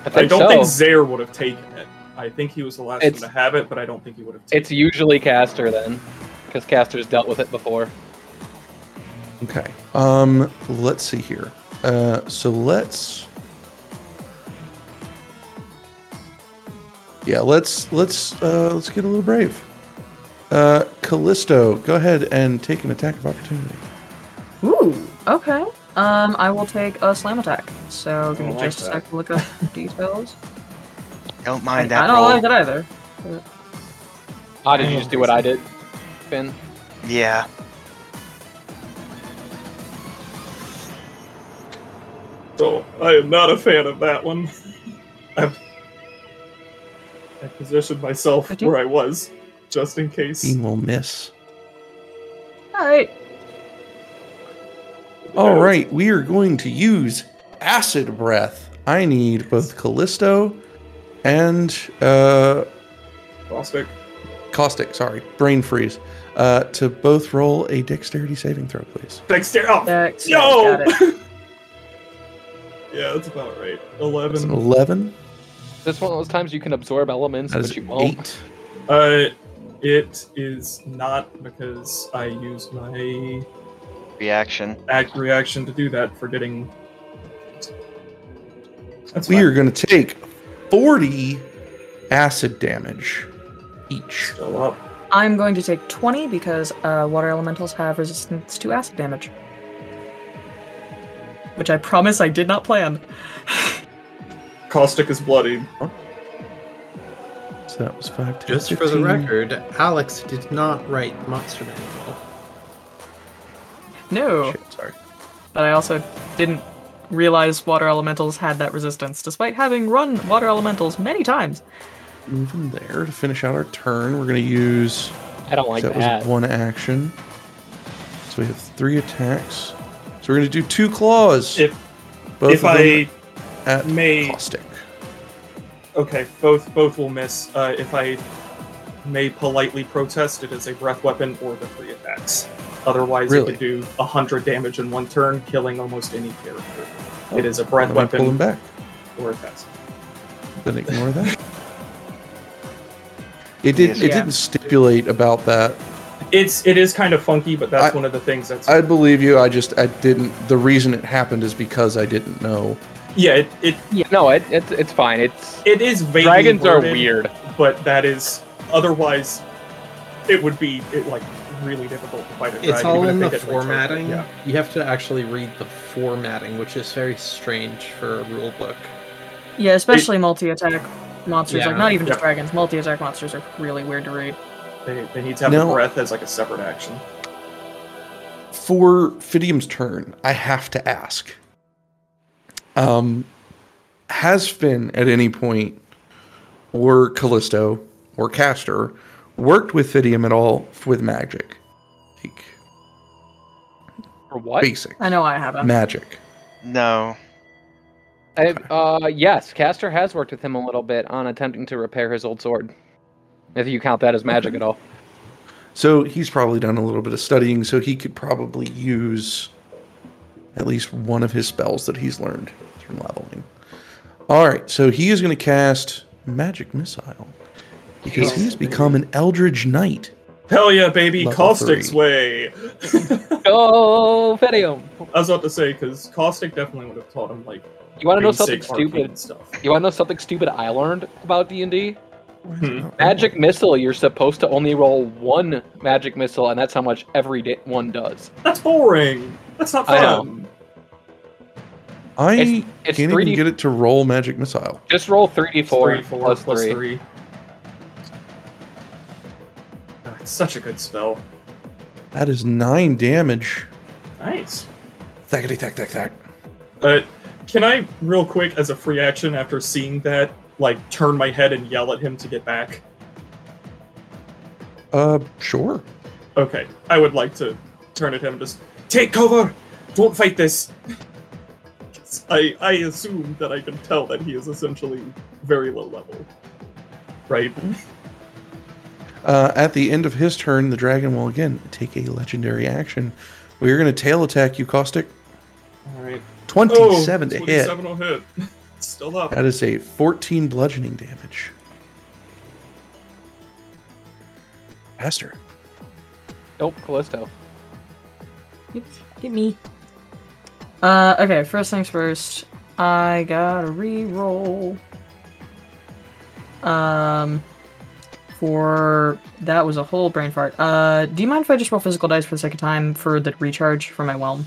I, I don't so. think Zaire would have taken it. I think he was the last it's, one to have it, but I don't think he would have. It's it. usually Castor then, because Castor's dealt with it before. Okay. Um. Let's see here. Uh. So let's. Yeah. Let's let's uh, let's get a little brave. Uh, Callisto, go ahead and take an attack of opportunity. Ooh. Okay. Um, I will take a slam attack. So give me just a to look up details. Don't I, mind I that don't roll. like it either. Ah, did you just do what I did, Finn? Yeah. So I am not a fan of that one. I've I positioned myself Fifteen? where I was, just in case. He will miss. Alright. All right, we are going to use acid breath. I need both Callisto and uh, Caustic. caustic. Sorry, brain freeze. Uh, to both roll a dexterity saving throw, please. Dexter. Oh, Dex, no! got it. yeah, that's about right. Eleven. eleven. This one of those times you can absorb elements, That but you won't. eight. Uh, it is not because I used my Reaction. act reaction to do that, forgetting. That's We fine. are going to take forty acid damage each. still up. I'm going to take 20 because uh, water elementals have resistance to acid damage. Which I promise I did not plan. Caustic is bloodied. So that was five. 10, Just for the record, Alex did not write monster manual. No. Shit, sorry. But I also didn't realize water elementals had that resistance, despite having run water elementals many times. Moving there to finish out our turn. We're going to use. I don't like that that. was one action. So we have three attacks. So we're going to do two claws. If both if of them I at may, caustic. okay, both both will miss. Uh, if I may politely protest, it is a breath weapon or the three attacks. Otherwise, Really? it could do hundred damage in one turn, killing almost any character. Oh, it is a breath I'm going to pull him weapon back. or a test. Then ignore that. It did. Yes. It Yeah. didn't stipulate about that. It's it is kind of funky, but that's I- one of the things that's I believe you. I just I didn't. The reason it happened is because I didn't know. yeah. It it, Yeah, no, it, it's it's fine. It's it is vaguely dragons are weird. but that is otherwise it would be it, like really difficult to fight a dragon. It's all even in the they get, like, formatting. Yeah. You have to actually read the formatting, which is very strange for a rule book. Yeah, especially multi attack monsters. Yeah. Like, not even just Yep. dragons. Multi attack monsters are really weird to read. They, they need to have No. the breath as like a separate action. For Fidium's turn, I have to ask. Um, has Finn at any point, or Callisto, or Castor, worked with Fidium at all with magic? Like For what? basic I know I haven't. magic. No. I, uh, yes, Castor has worked with him a little bit on attempting to repair his old sword. If you count that as magic Okay. at all. So he's probably done a little bit of studying, so he could probably use at least one of his spells that he's learned from leveling. All right, so he is going to cast Magic Missile because he has become an Eldritch Knight. Hell yeah, baby! Level Caustic's three. way. Go, Fidium! I was about to say because Caustic definitely would have taught him like You want to know something basic arcane stupid? stuff. You want to know something stupid I learned about D and D? Hmm. Magic missile. You're supposed to only roll one magic missile, and that's how much every day one does. That's boring. That's not I know. fun. I It's- it's can't 3D even get it to roll Magic Missile. Just roll three d four Three, four, plus plus three. three. It's such a good spell. That is nine damage. Nice. Thackety thack thack thack. Uh, can I, real quick, as a free action, after seeing that, like turn my head and yell at him to get back? Uh, sure. Okay, I would like to turn at him. Just take cover. Don't fight this. I I assume that I can tell that he is essentially very low level. Right. Uh, at the end of his turn, the dragon will again take a legendary action. We are going to tail attack you, Caustic. All right. 27 to hit. 27 will hit. Still up. That is a 14 bludgeoning damage. Pastor. Nope, Callisto. Yep, Get me. Uh, okay, first things first. I gotta re-roll. Um, for that was a whole brain fart. Uh, do you mind if I just roll physical dice for the second time for the recharge for my whelm?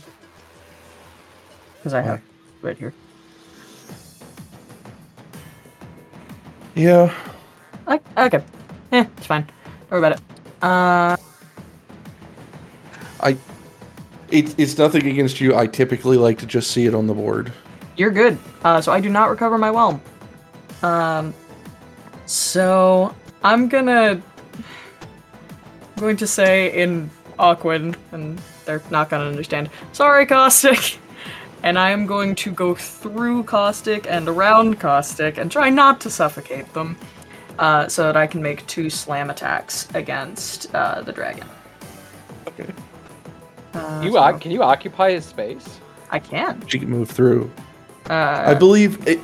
Because I have right here. Yeah. I, okay. Eh, it's fine. Don't worry about it. Uh, I. It, it's nothing against you. I typically like to just see it on the board. you're good. Uh, so I do not recover my whelm. Um, so I'm gonna I'm going to say in Aquan, and they're not gonna understand. Sorry, Caustic. And I am going to go through Caustic and around Caustic and try not to suffocate them, uh, so that I can make two slam attacks against uh, the dragon. Okay. Uh, You so- oc- can you occupy his space? I can. She can move through. Uh, I believe it.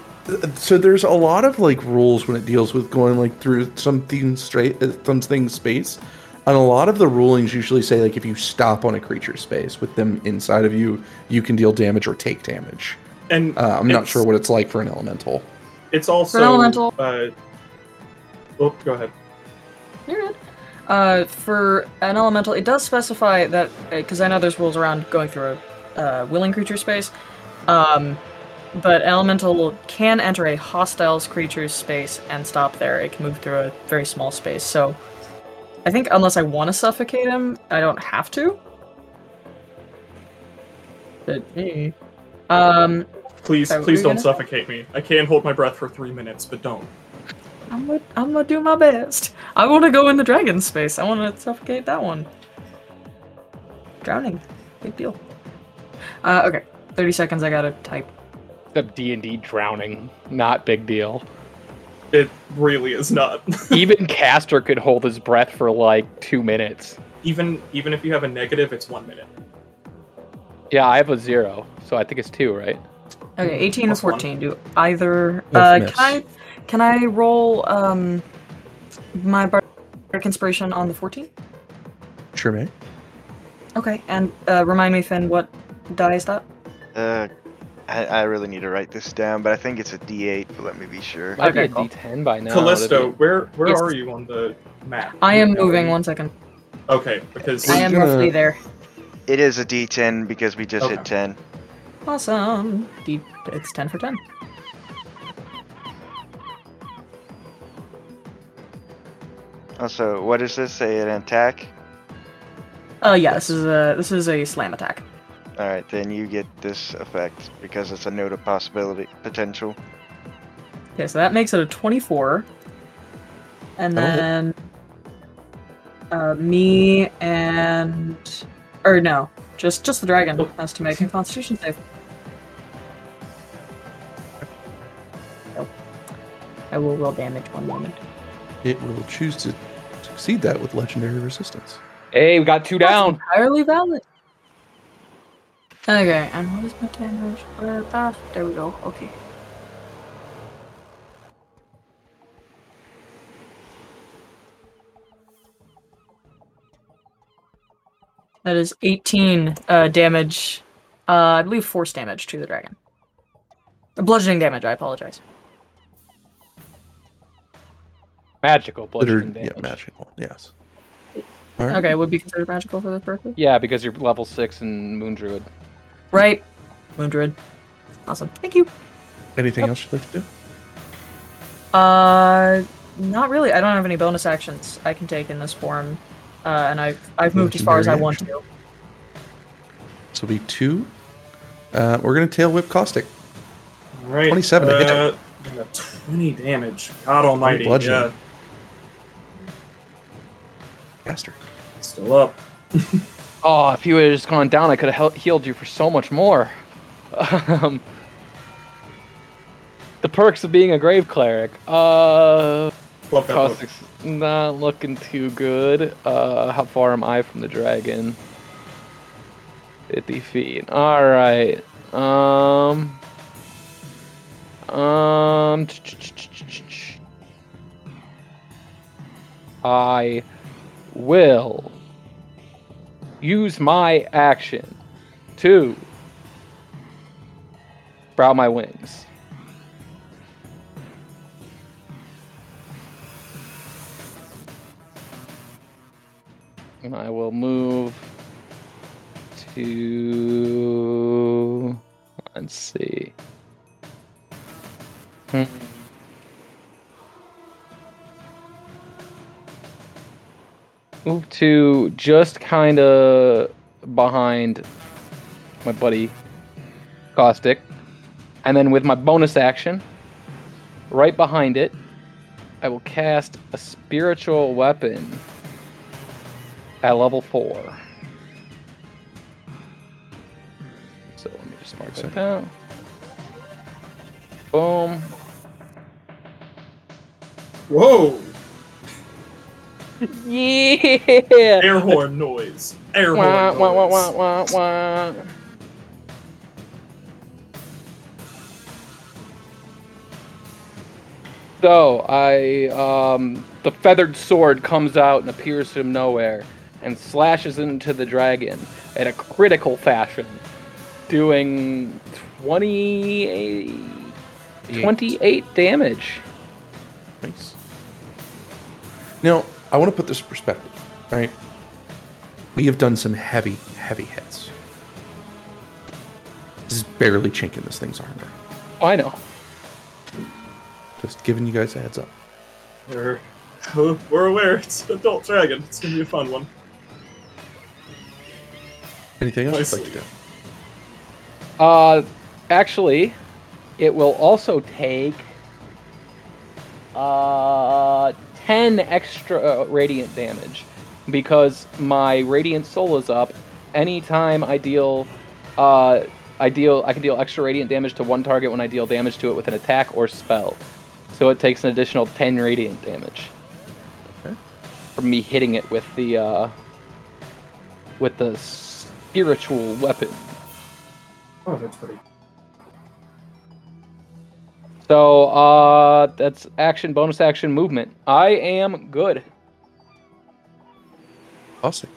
So there's a lot of like rules when it deals with going like through something straight, uh, something space, and a lot of the rulings usually say like if you stop on a creature's space with them inside of you, you can deal damage or take damage. And Uh, I'm not sure what it's like for an elemental. it's also for elemental- Uh, oh, go ahead. You're good. Uh, for an elemental, it does specify that because I know there's rules around going through a uh, willing creature space. Um, but elemental can enter a hostile's creature's space and stop there. It can move through a very small space. So, I think unless I want to suffocate him, I don't have to. But, eh. um, Please, please don't gonna suffocate me. I can hold my breath for three minutes, but don't. I'm gonna, I'm gonna do my best. I want to go in the dragon space. I want to suffocate that one. Drowning, big deal. Uh, okay, thirty seconds. I gotta type. The D and D drowning, not big deal. It really is not. Even Castor could hold his breath for like two minutes. even even if you have a negative, it's one minute. Yeah, I have a zero, so I think it's two, right? Okay, eighteen and Plus one. fourteen. Do either? Uh, can I? Can I roll um my bardic inspiration on the fourteen? Sure, mate. Okay, and uh, remind me, Finn, what die is that? Uh, I, I really need to write this down, but I think it's a D8. But let me be sure. Might Okay, be a cool. D10 by now. Callisto, that'd where where Yes. are you on the map? I am moving. One second. Okay, because I am gonna- roughly there. It is a D10 because we just hit 10. Awesome. D- it's ten for ten. Also, what is this? A, an attack? Uh, yeah. This is a this is a slam attack. All right, then you get this effect because it's a note of possibility potential. Okay, so that makes it a 24. And then uh, me and or no, just just the dragon has to make a constitution save. Nope. I will roll damage one moment. It will choose to succeed that with legendary resistance. Hey, we got two down. That's entirely valid. Okay, and what is my damage? Uh, ah, there we go. Okay. That is 18 uh, damage. Uh, I believe force damage to the dragon. Uh, Bludgeoning damage. I apologize. Magical bludgeoning Considered, yeah, damage. magical. Yes. All right. Okay, would be considered magical for this purpose. Yeah, because you're level six and Moon Druid. Right. Moondruid. Awesome. Thank you. Anything else you'd like to do? Uh, not really. I don't have any bonus actions I can take in this form, uh, and I've I've moved as far as I want to. This will be two. Uh, we're gonna tail whip caustic. All right, 27 to hit you. uh, Twenty damage. God Almighty. bludgeoning. Yeah, Castor. still up. Oh, if you had just gone down, I could have healed you for so much more. Um, the perks of being a grave cleric. Uh, Love that book. Caustic's not looking too good. Uh, how far am I from the dragon? 50 feet. All right. Um. Um. I will use my action to brow my wings. And I will move to. Let's see. Hmm. Move to just kind of behind my buddy Caustic. And then with my bonus action, right behind it, I will cast a spiritual weapon at level 4. So let me just mark that down. Boom. Whoa! Yeah! Air horn noise. Air Wah, horn wah, wah, noise. wah, wah, wah. So I, um, the feathered sword comes out and appears from nowhere and slashes into the dragon in a critical fashion, doing 28, 28 damage. Nice. Now, I want to put this in perspective, right? We have done some heavy, heavy hits. This is barely chinking this thing's armor. I know. Just giving you guys a heads up. We're, we're aware it's Adult Dragon. It's gonna be a fun one. Anything else you'd like to do? Uh, actually, it will also take uh 10 extra uh, radiant damage because my radiant soul is up. Anytime I deal, uh, I deal, I can deal extra radiant damage to one target when I deal damage to it with an attack or spell. So it takes an additional 10 radiant damage Okay. from me hitting it with the uh, with the spiritual weapon. Oh, that's pretty. So uh that's action, bonus action, movement. I am good. Awesome.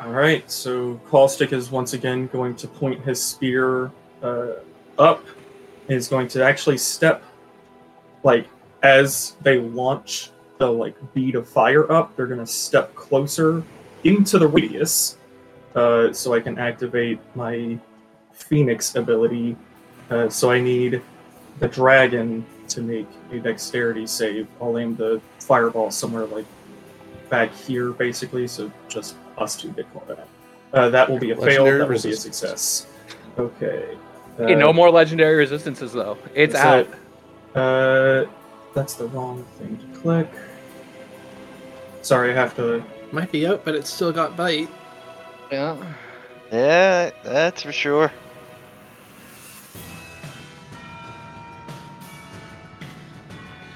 All right, so Caustic is once again going to point his spear uh, up. Is going to actually step, like as they launch the like bead of fire up. They're going to step closer into the radius, uh, so I can activate my Phoenix ability. Uh, so I need the dragon to make a dexterity save. I'll aim the fireball somewhere like back here, basically, so just us two get caught in. Uh, that will be a fail. Legendary That will be a success. Okay. Uh, Okay, no more legendary resistances though. It's out. it. Uh, that's the wrong thing to click. Sorry, I have to. Might be out, but it's still got bite. Yeah. Yeah, that's for sure.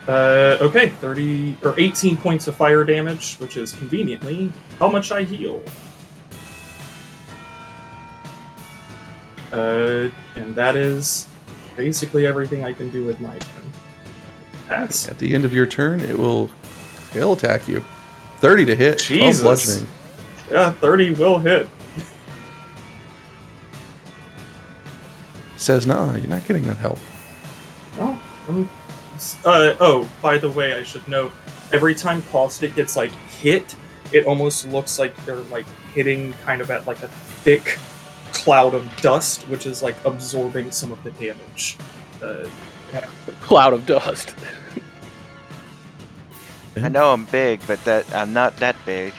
Uh, okay, 30 or 18 points of fire damage, which is conveniently how much I heal. Uh, and that is basically everything I can do with my turn. Pass. At the end of your turn, it will it'll attack you. 30 to hit. Jesus. bludgeoning. Yeah, 30 will hit. Says, nah, you're not getting that help. Oh, um, s- uh, oh, by the way, I should note every time Caustic gets like hit, it almost looks like they're like hitting kind of at like a thick cloud of dust, which is like absorbing some of the damage. Uh, Cloud of dust. I know I'm big, but that I'm not that big.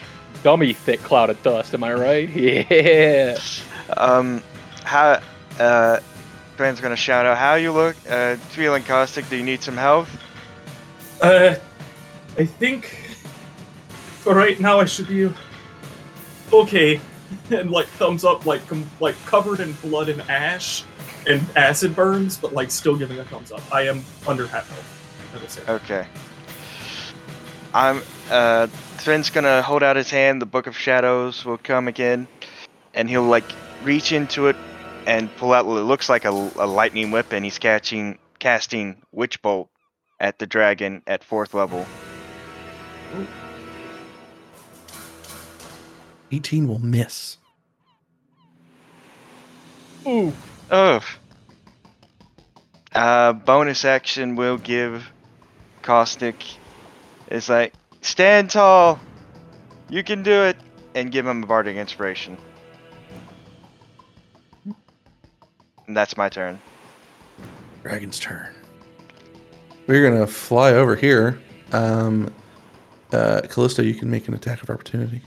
Dummy thick cloud of dust, am I right? Yeah. Um, how? Uh, Ben's gonna shout out. How you look? Uh, feeling caustic? Do you need some health? uh, I think for right now I should be okay. And like thumbs up, like com- like covered in blood and ash and acid burns, but like still giving a thumbs up. I am under half health. I will say. Okay. I'm. Uh, Sven's gonna hold out his hand. The Book of Shadows will come again, and he'll like reach into it and pull out what looks like a, a lightning whip, and he's catching casting Witch Bolt at the dragon at fourth level. 18 will miss. Ooh. Oh. Uh, bonus action will give Caustic. It's like stand tall. You can do it. and give him a bardic inspiration. And that's my turn. Dragon's turn. We're gonna fly over here. Um, uh, Callisto, you can make an attack of opportunity.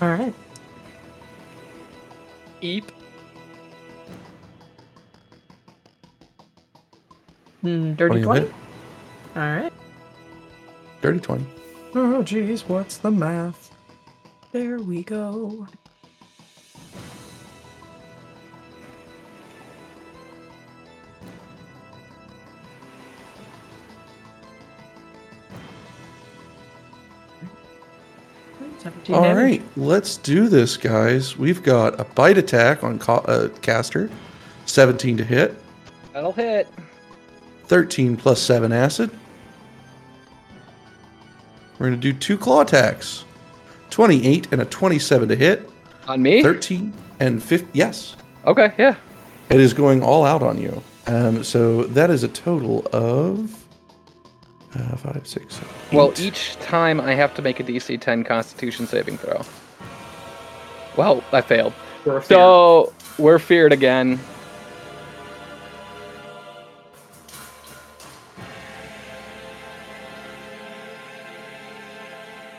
All right. Eep. Mm, dirty 20 20? All right. Dirty twenty. Oh, jeez, what's the math? There we go. Seventeen All damage. right, let's do this, guys. We've got a bite attack on ca- uh, Castor, seventeen to hit, That'll hit. thirteen plus seven acid. We're gonna do two claw attacks, twenty-eight and a twenty-seven to hit, On me? thirteen and fifty. Yes, Okay, yeah. it is going all out on you. Um, so that is a total of uh, five, six, seven, Well, eight. each time I have to make a DC 10 Constitution saving throw. Well, I failed. For a fear. So we're feared again.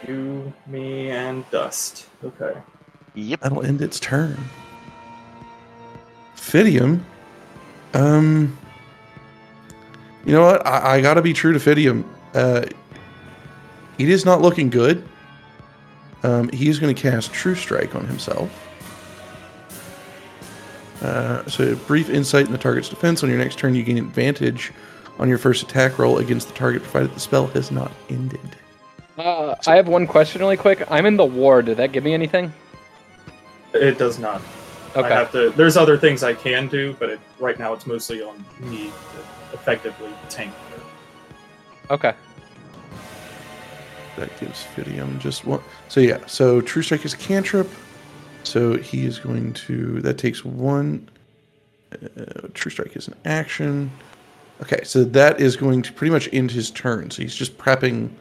You, me, and Dust. Okay. Yep. That'll end its turn. Fidium. Um. You know what? I, I gotta be true to Fidium. Uh, it is not looking good. Um, he is going to cast True Strike on himself. Uh, so, brief insight in the target's defense. On your next turn, you gain advantage on your first attack roll against the target, provided the spell has not ended. Uh, I have one question really quick. I'm in the ward. Did that give me anything? It does not. I Okay. have to. There's other things I can do, but it, right now it's mostly on me to effectively tank. it. Okay. That gives Fidium just one. So yeah, so True Strike is a cantrip. So he is going to. That takes one. Uh, True Strike is an action. Okay, so that is going to pretty much end his turn. So he's just prepping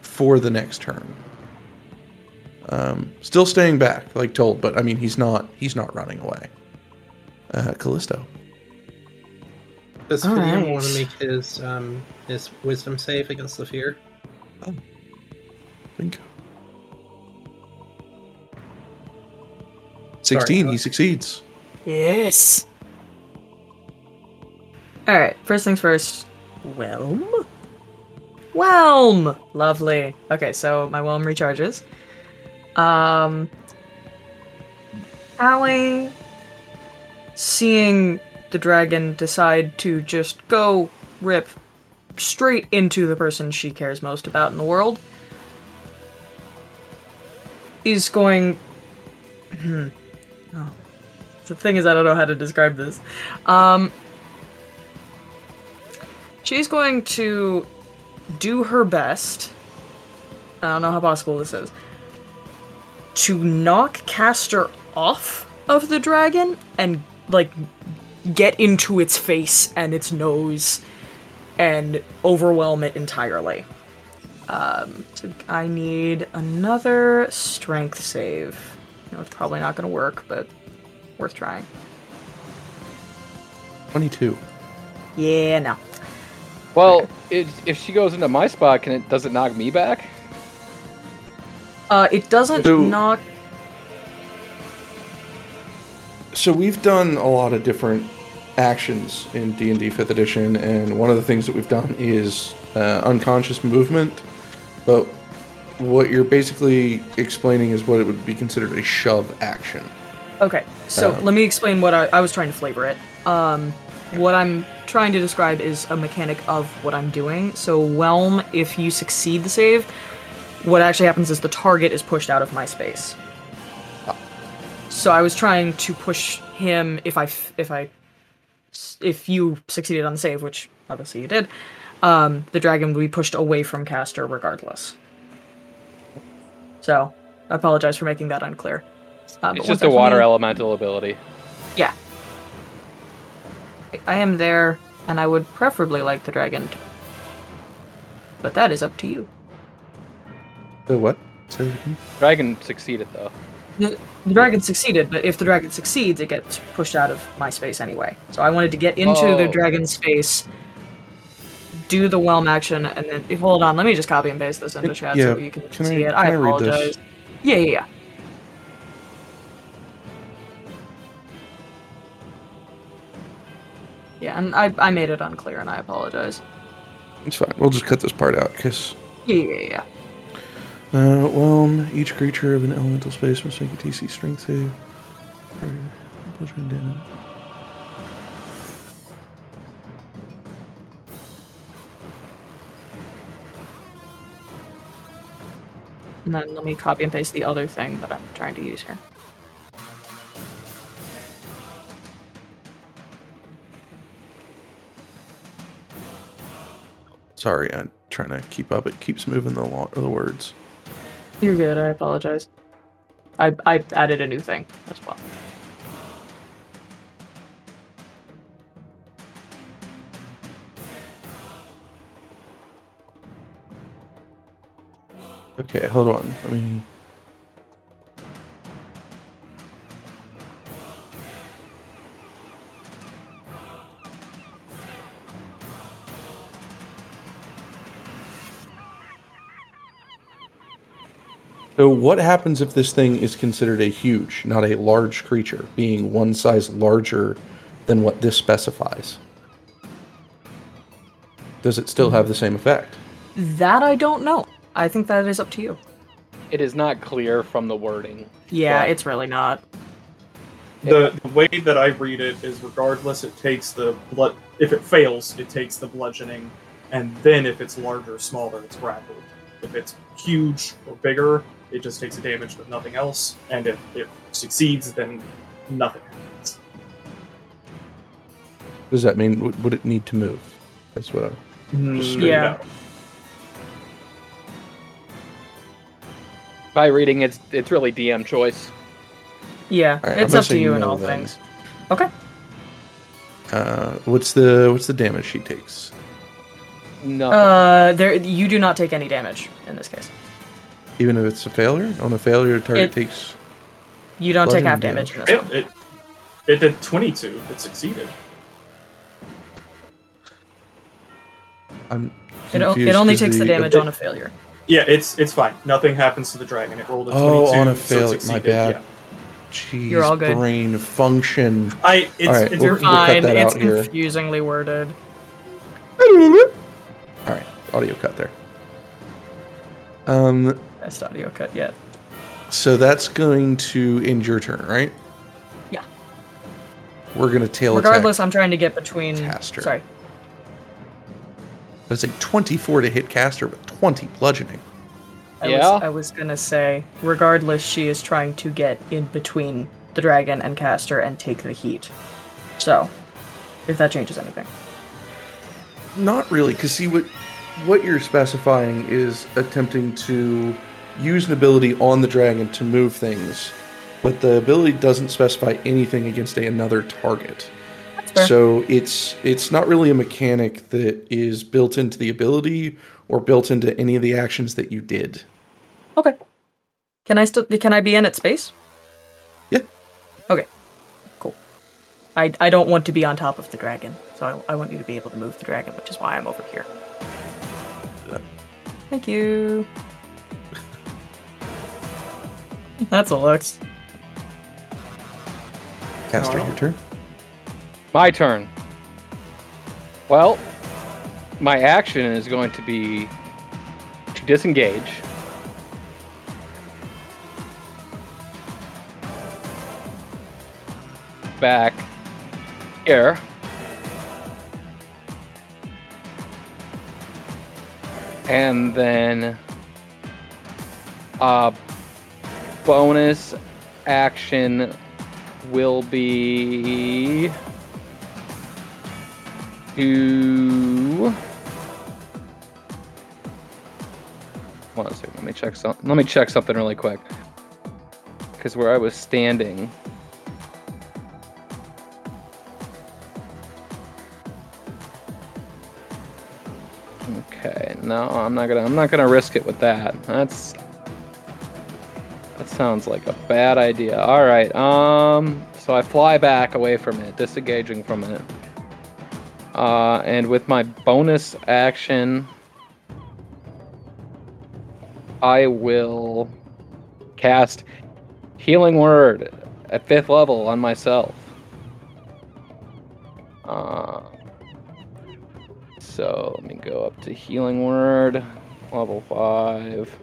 for the next turn. Um, still staying back, like told, but I mean he's not. He's not running away. Uh, Callisto. Does All Fidium right. want to make his um his wisdom save against the fear? Bingo. Sixteen. he uh, succeeds. Yes. All right. First things first. Whelm. Whelm. Lovely. Okay, so my whelm recharges. Um. Allie, seeing the dragon decide to just go rip straight into the person she cares most about in the world, is going. Hmm. Oh. The thing is, I don't know how to describe this. Um, she's going to do her best. I don't know how possible this is. To knock Castor off of the dragon and, like, get into its face and its nose and overwhelm it entirely. Um, so I need another strength save. You know, it's probably not going to work, but worth trying. Twenty-two. Yeah, no. Well, it, if she goes into my spot, can it does it knock me back? Uh, it doesn't So- knock. So we've done a lot of different actions in D&D 5th edition and one of the things that we've done is uh, unconscious movement but what you're basically explaining is what it would be considered a shove action Okay, so Um, let me explain what I, I was trying to flavor it. Um, what I'm trying to describe is a mechanic of what I'm doing. So, Whelm, if you succeed the save, what actually happens is the target is pushed out of my space. So I was trying to push him if I f- I if I if you succeeded on the save, which obviously you did, um, the dragon would be pushed away from Castor regardless. So I apologize for making that unclear. Uh, It's just a water fully- elemental ability. Yeah. I am there, and I would preferably like the dragon. to- But that is up to you. the what Say that again. Dragon succeeded though. The dragon succeeded, but if the dragon succeeds, it gets pushed out of my space anyway. So I wanted to get into the Oh. dragon space, do the whelm action, and then hold on. Let me just copy and paste this into It- chat yeah, so you can, can see I- it. I I read this? apologize. Yeah, yeah, yeah. Yeah, and I, I made it unclear, and I apologize. It's fine. We'll just cut this part out because. Yeah, yeah, yeah. Uh, well, each creature of an elemental space must make a DC strength save. for bludgeoning damage. And then let me copy and paste the other thing that I'm trying to use here. Sorry, I'm trying to keep up. It keeps moving the lo- the words. You're good. I apologize. I I added a new thing as well. Okay, hold on. Let me. So, what happens if this thing is considered a huge, not a large creature, being one size larger than what this specifies? Does it still have the same effect? That I don't know. I think that is up to you. It is not clear from the wording. Yeah, it's really not. The, the way that I read it is regardless, it takes the blood. If it fails, it takes the bludgeoning, and then if it's larger or smaller, it's grappled. If it's huge or bigger, it just takes the damage but nothing else. And if it succeeds, then nothing happens. Does that mean would, would it need to move? That's what. I, Mm, Yeah. no. By reading, it's it's really DM choice. Yeah, Alright, it's up to you in all then. things. Okay. uh, what's the what's the damage she takes? No. Uh, there you do not take any damage in this case. Even if it's a failure, on a failure, the target It- takes. You don't take half Bludgeoning damage in It, it, it did 22. It succeeded. I'm. It, o- it confused only 'cause takes the damage it- on a failure. Yeah, it's it's fine. Nothing happens to the dragon. It rolled a 22. Oh, on a so my bad. yeah. Jeez, You're all good. brain function. I it's, All right, it's we'll- your- we'll cut Fine, that it's out here. confusingly worded. All right, audio cut there. Um, Best audio cut yet. so that's going to end your turn, right? Yeah. We're gonna tail Regardless, attack. I'm trying to get between. Castor. Sorry. That's a 24 to hit Castor, but 20 bludgeoning. I Yeah? Was, I was gonna say, regardless, she is trying to get in between the dragon and Castor and take the heat. So, if that changes anything. Not really, because see what what you're specifying is attempting to use an ability on the dragon to move things, but the ability doesn't specify anything against a, another target. So it's it's not really a mechanic that is built into the ability or built into any of the actions that you did. Okay. Can I still? Can I be in its space? Yeah. Okay. Cool. I I don't want to be on top of the dragon, so I, I want you to be able to move the dragon, which is why I'm over here. Thank you. That's a looks. Castor, your turn. My turn. Well, my action is going to be to disengage. Back here. And then uh bonus action will be to Hold on a second. Let me check. Let me check something really quick. Because where I was standing. Okay, no, I'm not gonna. I'm not gonna risk it with that. That's That sounds like a bad idea. All right. Um. So I fly back away from it, disengaging from it. Uh, and with my bonus action, I will cast Healing Word at fifth level on myself. Uh, so let me go up to Healing Word, level five.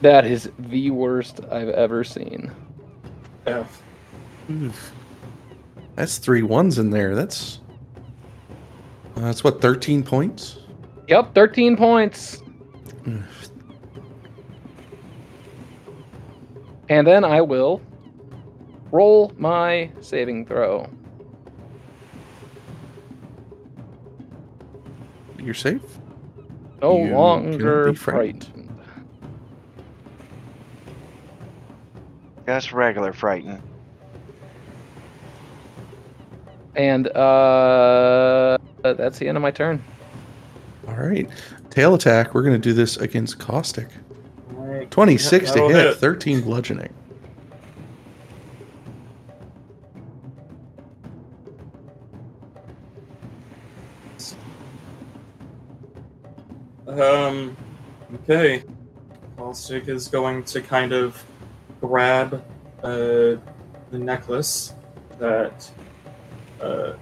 That is the worst I've ever seen. F. Oof. That's three ones in there. That's uh, that's what thirteen points. Yep, 13 points. Mm. And then I will roll my saving throw. You're safe. No You cannot longer be frightened. Just regular frightened. And uh, that's the end of my turn. All right. Tail attack. We're gonna do this against Caustic. Twenty-six to hit, hit. thirteen bludgeoning. Um, okay. Caustic is going to kind of grab uh, the necklace that uh,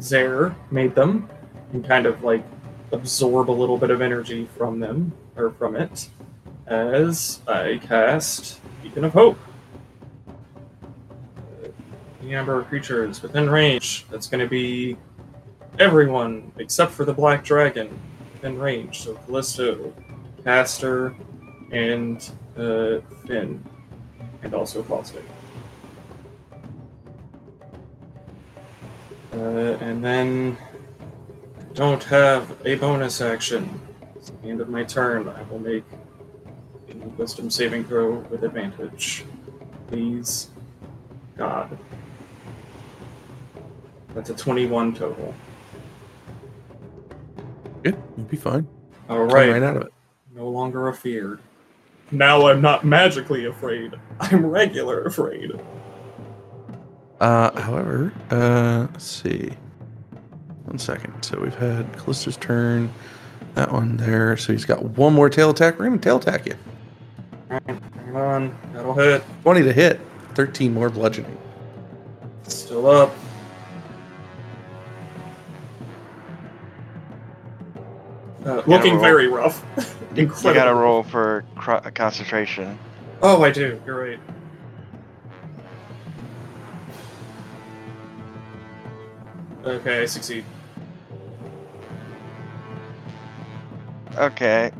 Zare made them and kind of like absorb a little bit of energy from them or from it as I cast Beacon of Hope. The number of creatures within range. That's going to be everyone except for the Black Dragon within range. So Callisto, Castor, and uh, Finn, and also Caustic. Uh, and then I don't have a bonus action. It's the end of my turn. I will make a wisdom saving throw with advantage. Please, God. That's a 21 total. Yeah, You'll be fine. All right. Right. out of it. No longer afeared. Now I'm not magically afraid. I'm regular afraid. Uh, however, uh, let's see. One second. So we've had Callisto's turn. That one there. So he's got one more tail attack. We're gonna tail attack you. Alright, hang on. That'll hit. Twenty to hit. Thirteen more bludgeoning. Still up. Uh, looking very rough. You gotta roll for cro- concentration. Oh, I do. You're right. Okay, I succeed. Okay.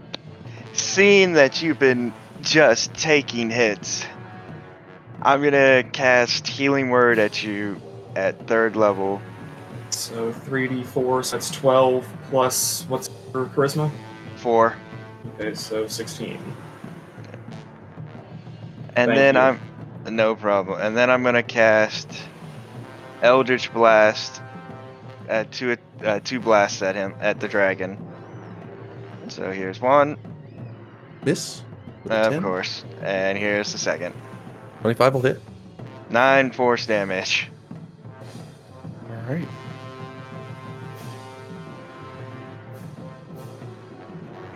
Seeing that you've been just taking hits, I'm gonna cast Healing Word at you at third level. So 3d4, so that's 12 plus what's your charisma? Four. Okay, so 16. And Thank then you. I'm no problem. And then I'm gonna cast Eldritch Blast at two uh, two blasts at him at the dragon. So here's one, Miss. with a of course, and here's the second. Twenty-five will hit. Nine force damage. All right.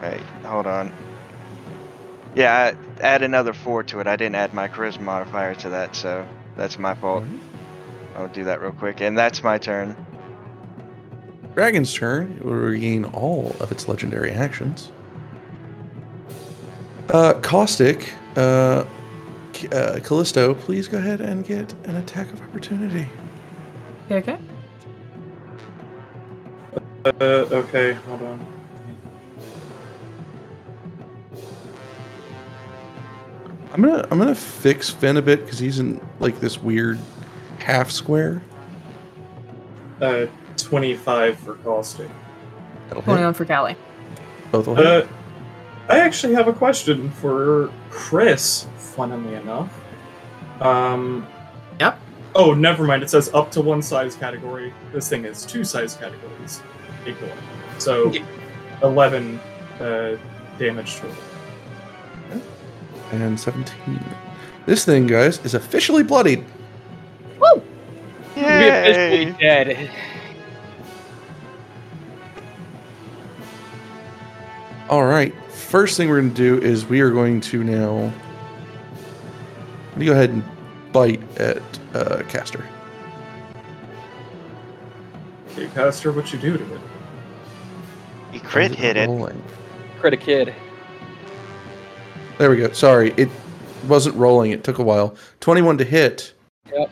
Wait, hold on. Yeah, I add another four to it. I didn't add my charisma modifier to that, so that's my fault. Alright. I'll do that real quick, and that's my turn. Dragon's turn. It will regain all of its legendary actions. Uh, Caustic, uh, uh, Callisto, please go ahead and get an attack of opportunity. Okay, okay. Uh, okay, hold on. I'm gonna I'm gonna fix Finn a bit because he's in like this weird half square. Uh, 25 for caustic. That'll hit. 21 for Callie. Both will hit. Uh, I actually have a question for Chris, funnily enough. Um, Yep. Oh, never mind. It says up to one size category. This thing is two size categories. Ignore. So, Yeah. 11 uh, damage total. And 17. This thing, guys, is officially bloodied. Woo! We officially dead. All right. First thing we're going to do is we are going to now. Let me go ahead and bite at uh, Castor. Okay, Castor, what you do to it? He crit hit it. rolling? Crit a kid. There we go. Sorry, it wasn't rolling. It took a while. 21 to hit, Yep.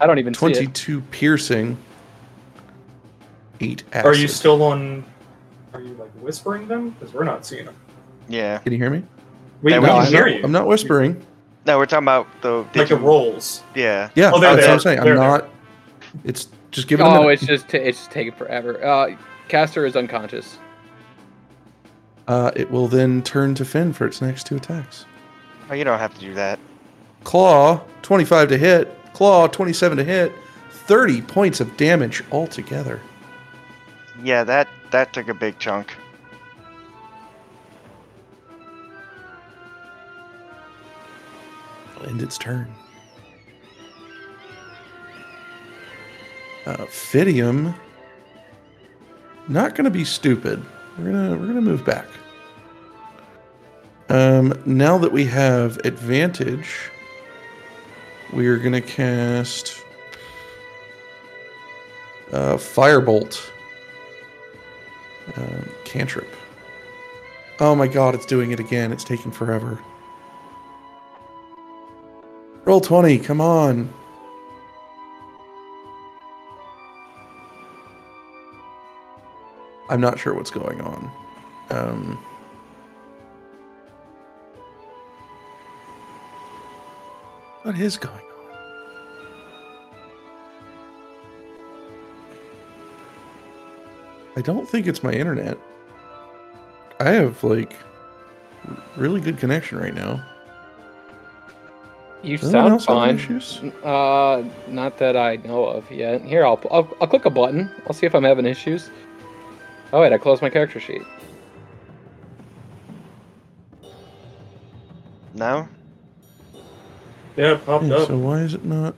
I don't even see it. 22 piercing, 8 acid. Are you still on? Are you like whispering them? Because we're not seeing them. Yeah. Can you hear me? We, Yeah, we we can can- hear you. I'm not whispering. No, we're talking about the. did Like the rolls. Yeah. Yeah, Oh, there that's what. I'm saying. I'm There they are. not. It's just give it a Oh, minute. it's just ta- it's just taking forever. Uh, Castor is unconscious. Uh, it will then turn to Finn for its next two attacks. Oh, you don't have to do that. Claw, 25 to hit. Claw, 27 to hit. 30 points of damage altogether. Yeah, that that took a big chunk. It'll end its turn. Uh, Fidium, not going to be stupid. We're gonna we're gonna move back. Um, now that we have advantage, we are gonna cast uh, Firebolt. Um, cantrip. Oh my god, it's doing it again. It's taking forever. Roll 20, come on. I'm not sure what's going on. Um, what is going on? I don't think it's my internet. I have like really good connection right now. You Does sound else have any fine. issues? Uh, not that I know of yet. Here, I'll, I'll I'll click a button. I'll see if I'm having issues. Oh wait, I closed my character sheet. No. Yeah, it popped Yeah, up. so why is it not?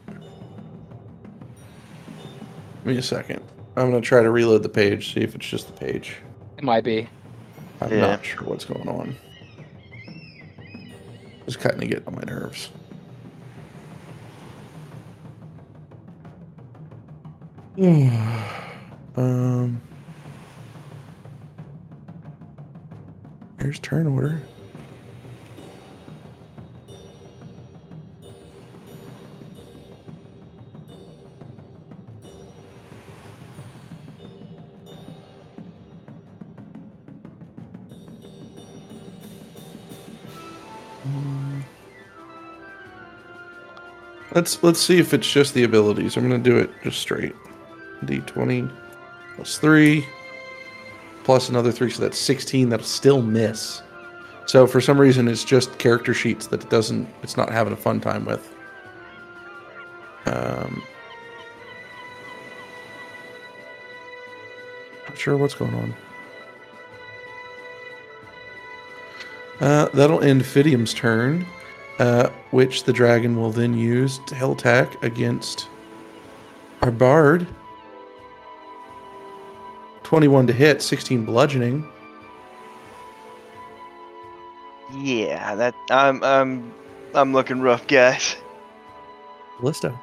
Give me a second. I'm gonna try to reload the page, see if it's just the page. It might be. I'm Yeah. not sure what's going on. It's kind of getting on my nerves. um, here's turn order. Let's let's see if it's just the abilities. I'm gonna do it just straight. D20 plus three plus another three, so that's 16. That'll still miss. So for some reason, it's just character sheets that it doesn't. It's not having a fun time with. Um, not sure what's going on. Uh, that'll end Fidium's turn uh, which the dragon will then use to hell attack against our bard. 21 to hit, 16 bludgeoning. Yeah, that I'm I'm I'm looking rough, guys. Callisto.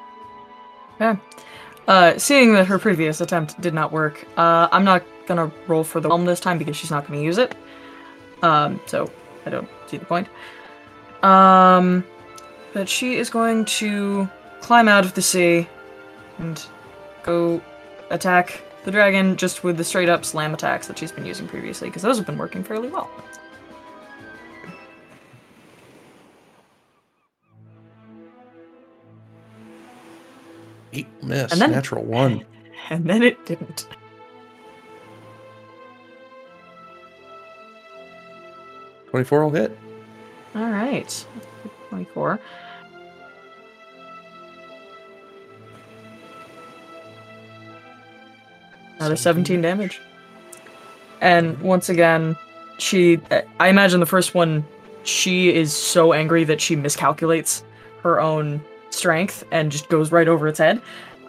Uh, seeing that her previous attempt did not work, uh, I'm not gonna roll for the realm this time because she's not gonna use it. Um, so I don't see the point. Um, but she is going to climb out of the sea and go attack the dragon just with the straight up slam attacks that she's been using previously because those have been working fairly well. Eight miss, And then- natural one. And then it didn't. Twenty-four will hit. All right, 24. Another 17 damage. And once again, she. I imagine the first one, she is so angry that she miscalculates her own strength and just goes right over its head.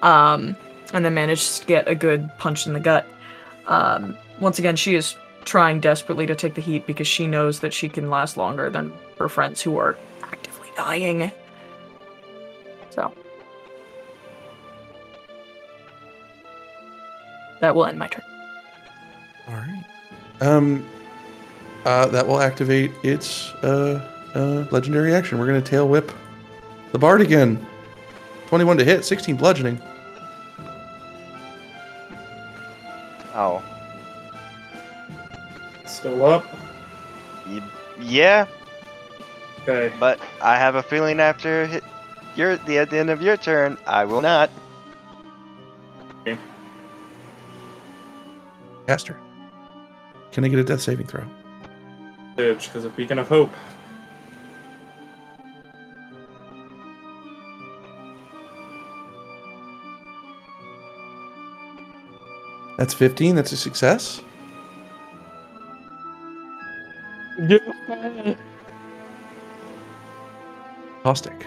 Um, and then manages to get a good punch in the gut. Um, once again, she is trying desperately to take the heat because she knows that she can last longer than her friends who are actively dying. So. That will end my turn. All right. Um, uh, that will activate its uh, uh, legendary action. We're going to tail whip the bard again. 21 to hit, 16 bludgeoning. Oh. Still up. Y- yeah, Okay. but I have a feeling after hit your the at the end of your turn, I will not. Castor. Can I get a death saving throw? Edge, because of Beacon of Hope. That's 15. That's a success. Caustic.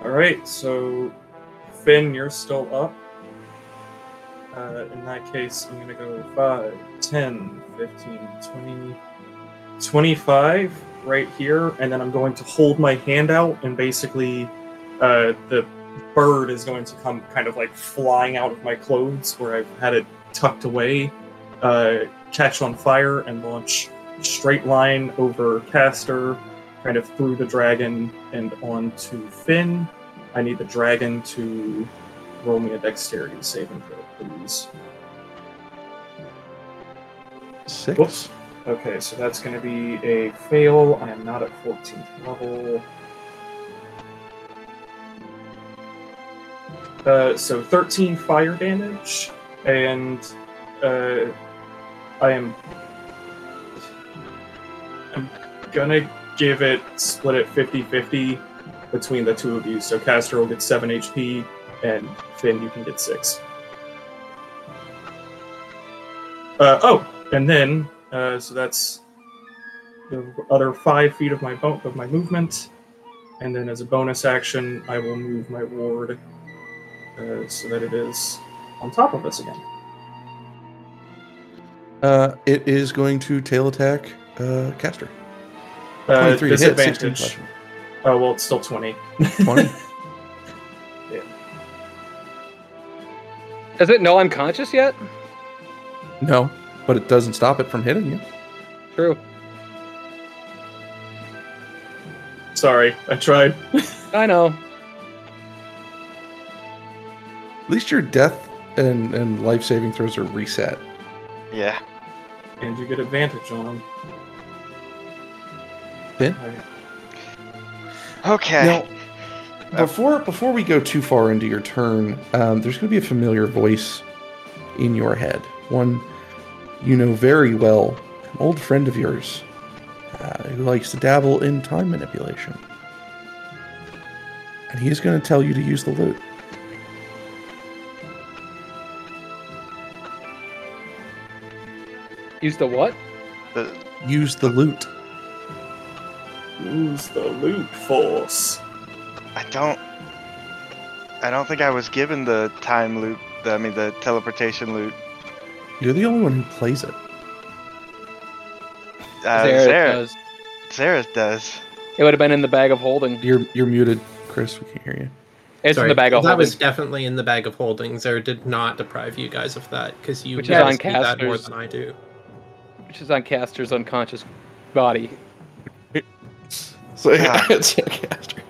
Alright, so Finn, you're still up. Uh, in that case, I'm gonna go 5, 10, 15, 20, 25 right here, and then I'm going to hold my hand out, and basically, uh, the bird is going to come kind of like flying out of my clothes where I've had it tucked away, uh, catch on fire, and launch straight line over Castor, kind of through the dragon and onto Finn. I need the dragon to roll me a dexterity saving throw, please. Six. Whoops. Okay, so that's going to be a fail. I am not at 14th level. Uh, so 13 fire damage, and uh, I am. I'm gonna give it split it 50 50 between the two of you. So Castor will get 7 HP, and Finn, you can get 6. Uh, oh, and then, uh, so that's the other 5 feet of my, bo- of my movement. And then as a bonus action, I will move my ward uh, so that it is on top of us again. Uh, it is going to tail attack uh, Castor. Uh, 23 to hit, 16 disadvantage. Oh, well, it's still 20. 20. yeah. Does it know I'm conscious yet? No, but it doesn't stop it from hitting you. True. Sorry, I tried. I know. At least your death and, and life saving throws are reset. Yeah. And you get advantage on them. Finn? Okay. Now, before before we go too far into your turn, um, there's going to be a familiar voice in your head. One you know very well, an old friend of yours uh, who likes to dabble in time manipulation. And he's going to tell you to use the loot. Use the what? The- Use the loot. Use the loot force. I don't. I don't think I was given the time loop. I mean, the teleportation loop. You're the only one who plays it. Uh, Zareth Zareth, does. Zareth does. It would have been in the bag of holding. You're you're muted, Chris. We can't hear you. It's Sorry, in the bag of holdings. that holding. was definitely in the bag of holding. Zara did not deprive you guys of that because you Which is on do that more casters. than I do. Which is on Castor's unconscious body. So yeah, it's Castor.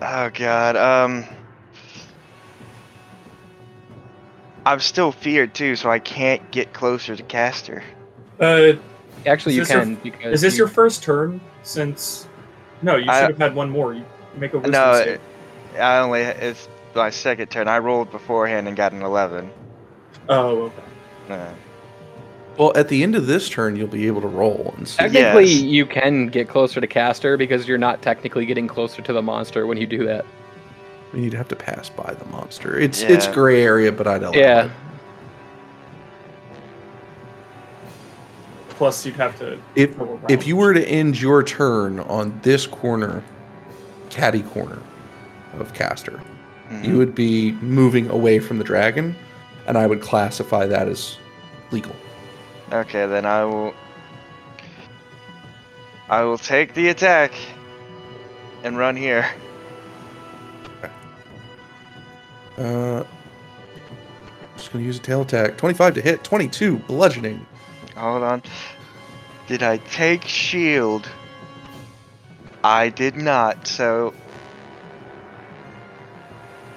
Oh god. Um. I'm still feared too, so I can't get closer to Castor. Uh, Actually, you this your- can because is this you- your first turn since? No, you should I- have had one more. You make a wisdom No, save. I only it's my second turn. I rolled beforehand and got an eleven. Oh, okay. Uh, Well, at the end of this turn, you'll be able to roll and see. Technically, Yes. you can get closer to Castor because you're not technically getting closer to the monster when you do that. You'd have to pass by the monster. It's it's gray area, but I'd allow Yeah. it. plus you'd have to If if you were to end your turn on this corner, caddy corner of Castor, Mhm. you would be moving away from the dragon, and I would classify that as legal. Okay, then I will. I will take the attack and run here. Uh, I'm just gonna use a tail attack. Twenty-five to hit. Twenty-two bludgeoning. Hold on. Did I take shield? I did not. So,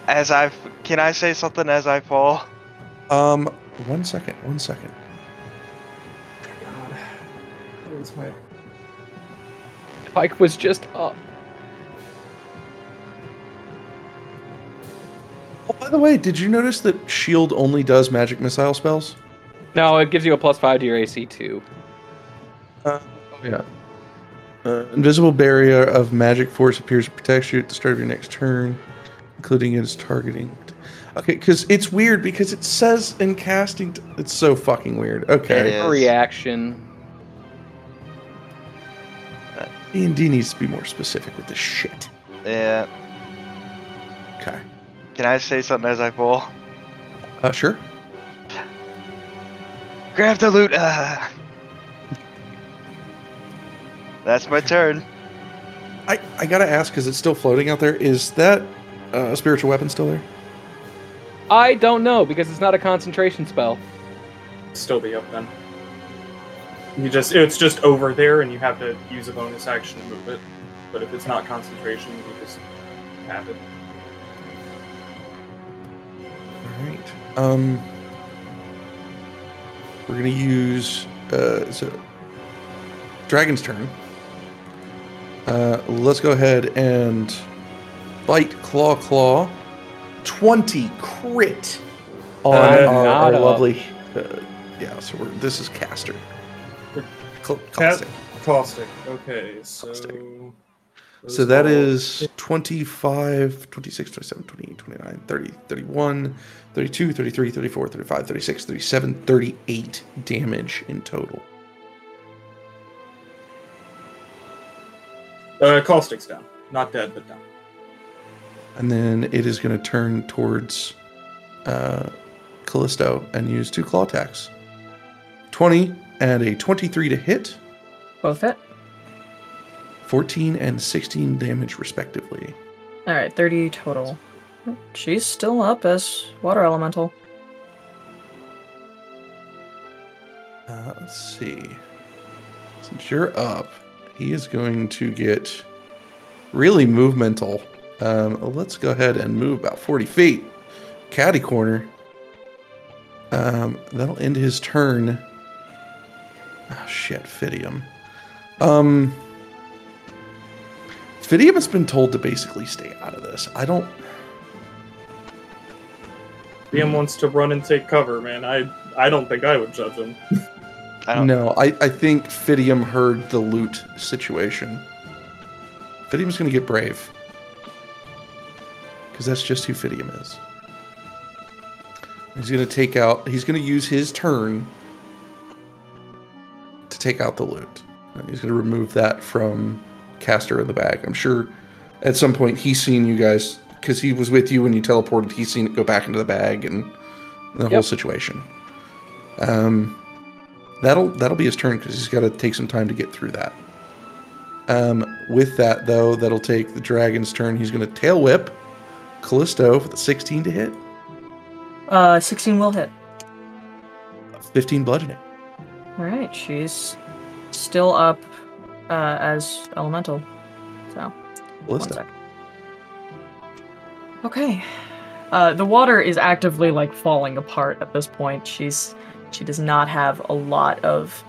as I can I say something as I fall? Um, one second. One second. God. Where's my Pike was just up. Oh, by the way, did you notice that shield only does magic missile spells? No, it gives you a plus five to your AC too. Yeah. Uh, invisible barrier of magic force appears to protect you at the start of your next turn, including its targeting. Okay, because it's weird because it says in casting. T- it's so fucking weird. Okay, It is. A reaction. D and D needs to be more specific with this shit. Yeah. Okay. Can I say something as I fall? Uh, sure. Grab the loot. Ah. That's my turn. I I gotta ask because it's still floating out there. Is that uh, spiritual weapon still there? I don't know because it's not a concentration spell. still be up then. You just it's just over there and you have to use a bonus action to move it. But if it's not concentration, you just have it. All right. Um, we're gonna use uh, so dragon's turn. Uh, let's go ahead and bite, claw, claw. Twenty crit on Uh, our, our lovely. Uh, yeah, so we're this is Castor. Cl- caustic. Caustic. Okay, so Caustic. Those So that all- is 25, 26, 27, 28, 29, 30, 31, 32, 33, 34, 35, 36, 37, 38 damage in total. uh, caustic's down. Not dead, but down. And then it is going to turn towards uh, Callisto and use two claw attacks 20 and a 23 to hit, Both hit. 14 and 16 damage, respectively. All right, 30 total. She's still up as water elemental. Uh, let's see. Since you're up, he is going to get really movemental. Um, let's go ahead and move about 40 feet. Caddy corner. Um, that'll end his turn. Oh, shit, Fidium. Um, Fidium has been told to basically stay out of this. I don't. Liam wants to run and take cover, man. I I don't think I would judge him. I don't. No, I, I think Fidium heard the loot situation. Fidium's going to get brave. Because that's just who Fidium is. He's going to take out, he's going to use his turn to take out the loot. And he's going to remove that from Castor in the bag. I'm sure at some point he's seen you guys, because he was with you when you teleported, he's seen it go back into the bag and the whole situation. Um, That'll that'll be his turn because he's got to take some time to get through that. Um, with that though, that'll take the dragon's turn. He's going to tail whip Callisto with a 16 to hit, Uh, 16 will hit. 15 bludgeoning. All right, she's still up uh, as elemental. So, one sec. Okay. Uh, the water is actively like falling apart at this point. She's she does not have a lot of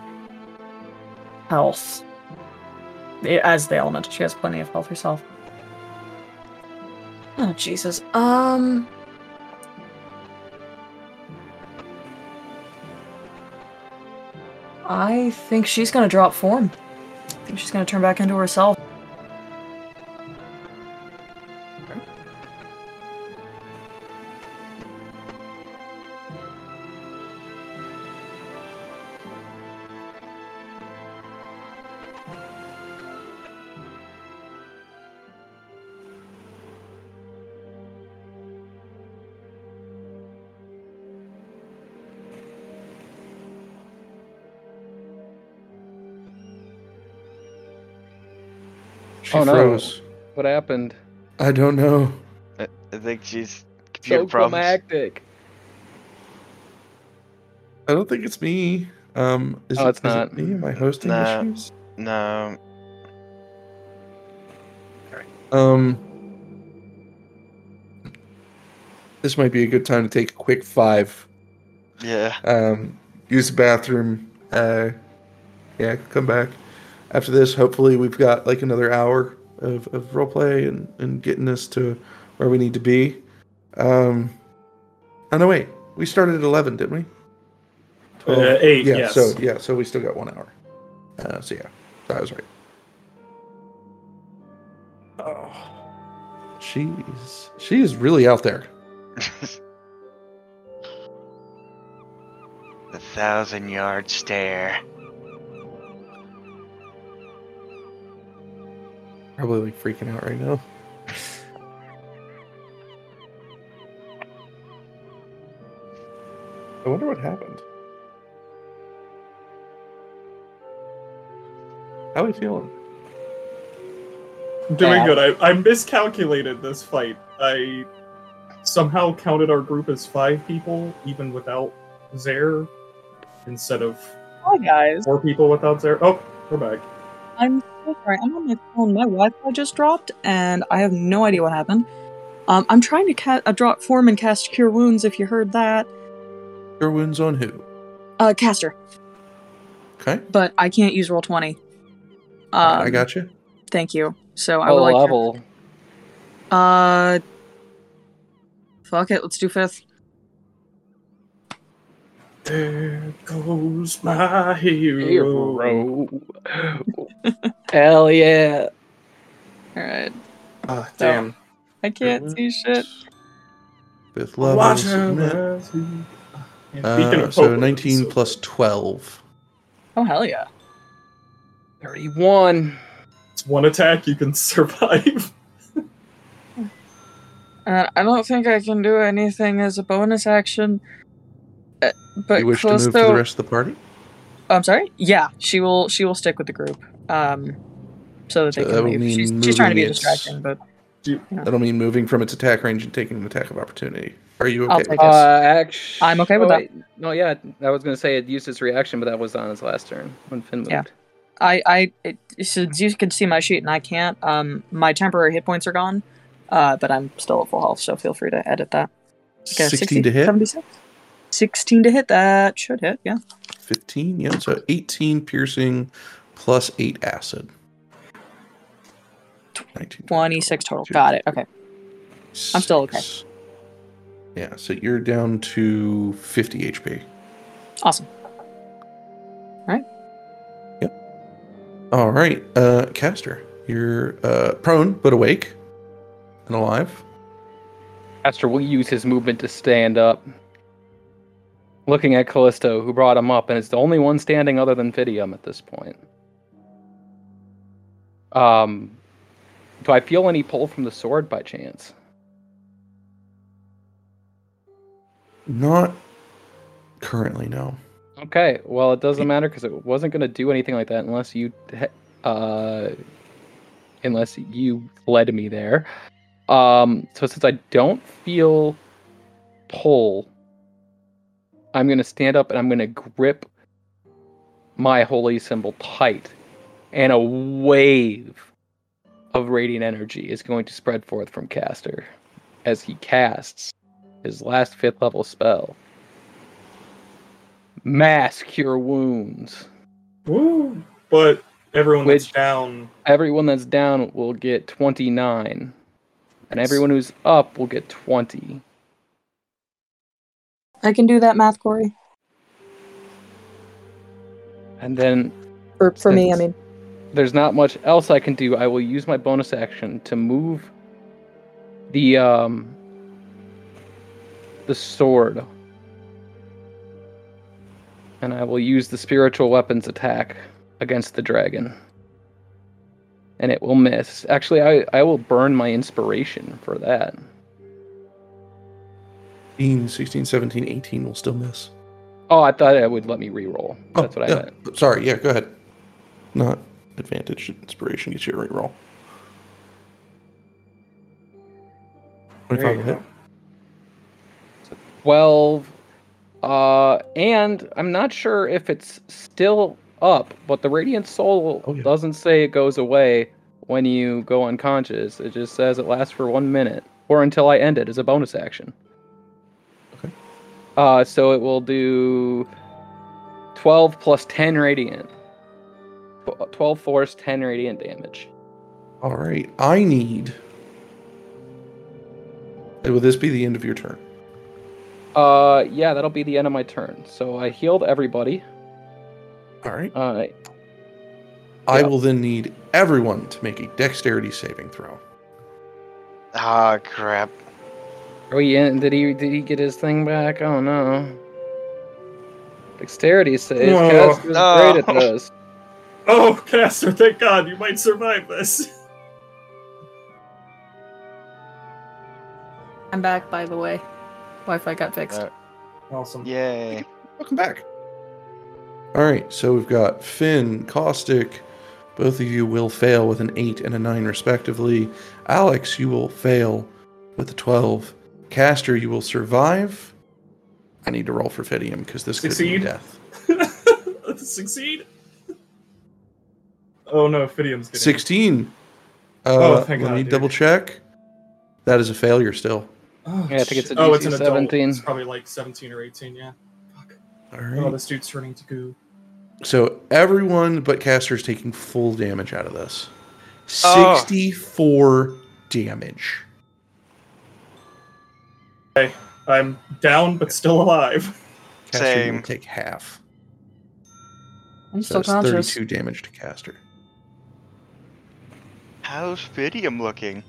health. As the elemental, she has plenty of health herself. Oh Jesus. Um. I think she's gonna drop form. I think she's gonna turn back into herself. She Oh, no. What happened? I don't know. I, I think she's computer So problems. climactic. I don't think it's me. Um, is Oh, it, it's is it me? Am I hosting Nah. issues? No, Um, this might be a good time to take a quick five. yeah. Um, use the bathroom. Uh, yeah, come back after this. Hopefully, we've got like another hour of, of roleplay and, and getting us to where we need to be. Um, oh no, wait, we started at eleven, didn't we? Uh, eight, Yeah. yes. So yeah, so we still got one hour. Uh, so yeah, I was right. Oh, she's she's really out there. the thousand yard stare. Probably like freaking out right now. I wonder what happened. How are we feeling? I'm doing Bad. good. I, I miscalculated this fight. I somehow counted our group as five people, even without Zaire, instead of Hi guys. four people without Zaire. Oh, we're back. I'm so sorry. I'm on my phone. My Wi-Fi just dropped, and I have no idea what happened. Um, I'm trying to ca- uh, draw form and cast Cure Wounds. If you heard that, Cure wounds on who? uh, Castor, Okay, but I can't use roll twenty. Um, I got you. Thank you. So I What would like. to- level? uh, fuck it. Let's do fifth. There goes my hero. Hero. Hell yeah. All right. Ah, damn. I can't see shit. Fifth level. Watch him as he- And speaking Uh, so 19 so- plus 12. Oh hell yeah. 31. It's one attack you can survive. Uh, I don't think I can do anything as a bonus action. But you wish to move to the rest of the party? I'm sorry. Yeah, she will. She will stick with the group. Um, so that they So can would leave. mean She's, she's trying to be moving its- distracting, but That'll mean moving from its attack range and taking an attack of opportunity. Are you I'll okay? take Uh, actually, I'm okay with that. No, yeah, I was gonna say it used its reaction, but that was on its last turn when Finn moved. Yeah. I, I, it, since you can see my sheet and I can't, um, my temporary hit points are gone, uh, but I'm still at full health, so feel free to edit that. Okay, 16 to hit? 76? 16 to hit, that should hit, yeah. 15, yeah. So 18 piercing plus 8 acid. 19, 26 total. Got it, okay. I'm still okay. Yeah, so you're down to 50 HP. Awesome. All right, Yep. All right, uh, Castor, you're uh, prone but awake and alive. Aster will use his movement to stand up. Looking at Callisto, who brought him up, and it's the only one standing other than Fidium at this point. Um, do I feel any pull from the sword by chance? Not currently, no. Okay, well, it doesn't matter because it wasn't going to do anything like that unless you, uh, unless you led me there. Um, so since I don't feel pull, I'm going to stand up and I'm going to grip my holy symbol tight, and a wave of radiant energy is going to spread forth from Castor as he casts his last fifth level spell. Mass Cure Wounds. Woo! But everyone that's down. Everyone that's down will get 29, and everyone who's up will get 20. I can do that math, Corey. And then For, for me, I mean. there's not much else I can do. I will use my bonus action to move the um the sword. And I will use the spiritual weapons attack against the dragon. And it will miss. Actually, I, I will burn my inspiration for that. 15, 16, 17, 18 will still miss. Oh, I thought it would let me reroll. Oh, That's oh, what I yeah. meant. Sorry, yeah, go ahead. Not advantage. Inspiration gets you a re-roll. 25 hit. 12. Uh, and I'm not sure if it's still up, but the Radiant Soul oh, yeah. doesn't say it goes away when you go unconscious. It just says it lasts for one minute or until I end it as a bonus action. Okay. Uh, so it will do 12 plus 10 radiant. 12 force, 10 radiant damage. All right. I need. Uh, Will this be the end of your turn? Uh, yeah, that'll be the end of my turn. So I healed everybody. All right. All right. I Yeah. will then need everyone to make a dexterity saving throw. Ah, crap. Oh yeah, did he did he get his thing back? Oh no. Dexterity saves. No. Cast is great at this. Oh, Castor, thank God, you might survive this. I'm back, by the way. Wi-Fi got fixed. Uh, Awesome. Yay. Welcome back. All right. So we've got Finn, Caustic. Both of you will fail with an 8 and a 9, respectively. Alex, you will fail with a 12. Castor, you will survive. I need to roll for Fidium because this could be Succeed. death. Succeed. Oh no, Fidium's getting 16. Uh, Oh, thank let God, me dude. double check. That is a failure still. Oh, Yeah, I think it's shit. a oh, it's DC an adult. 17. It's probably like 17 or 18, yeah. Fuck. All Oh, right. this dude's turning to goo. So everyone but Castor is taking full damage out of this. Oh. 64 damage. I'm down but still alive. Castor, you Same. will take half. I'm So still that's conscious. 32 damage to Castor. How's Fidium looking?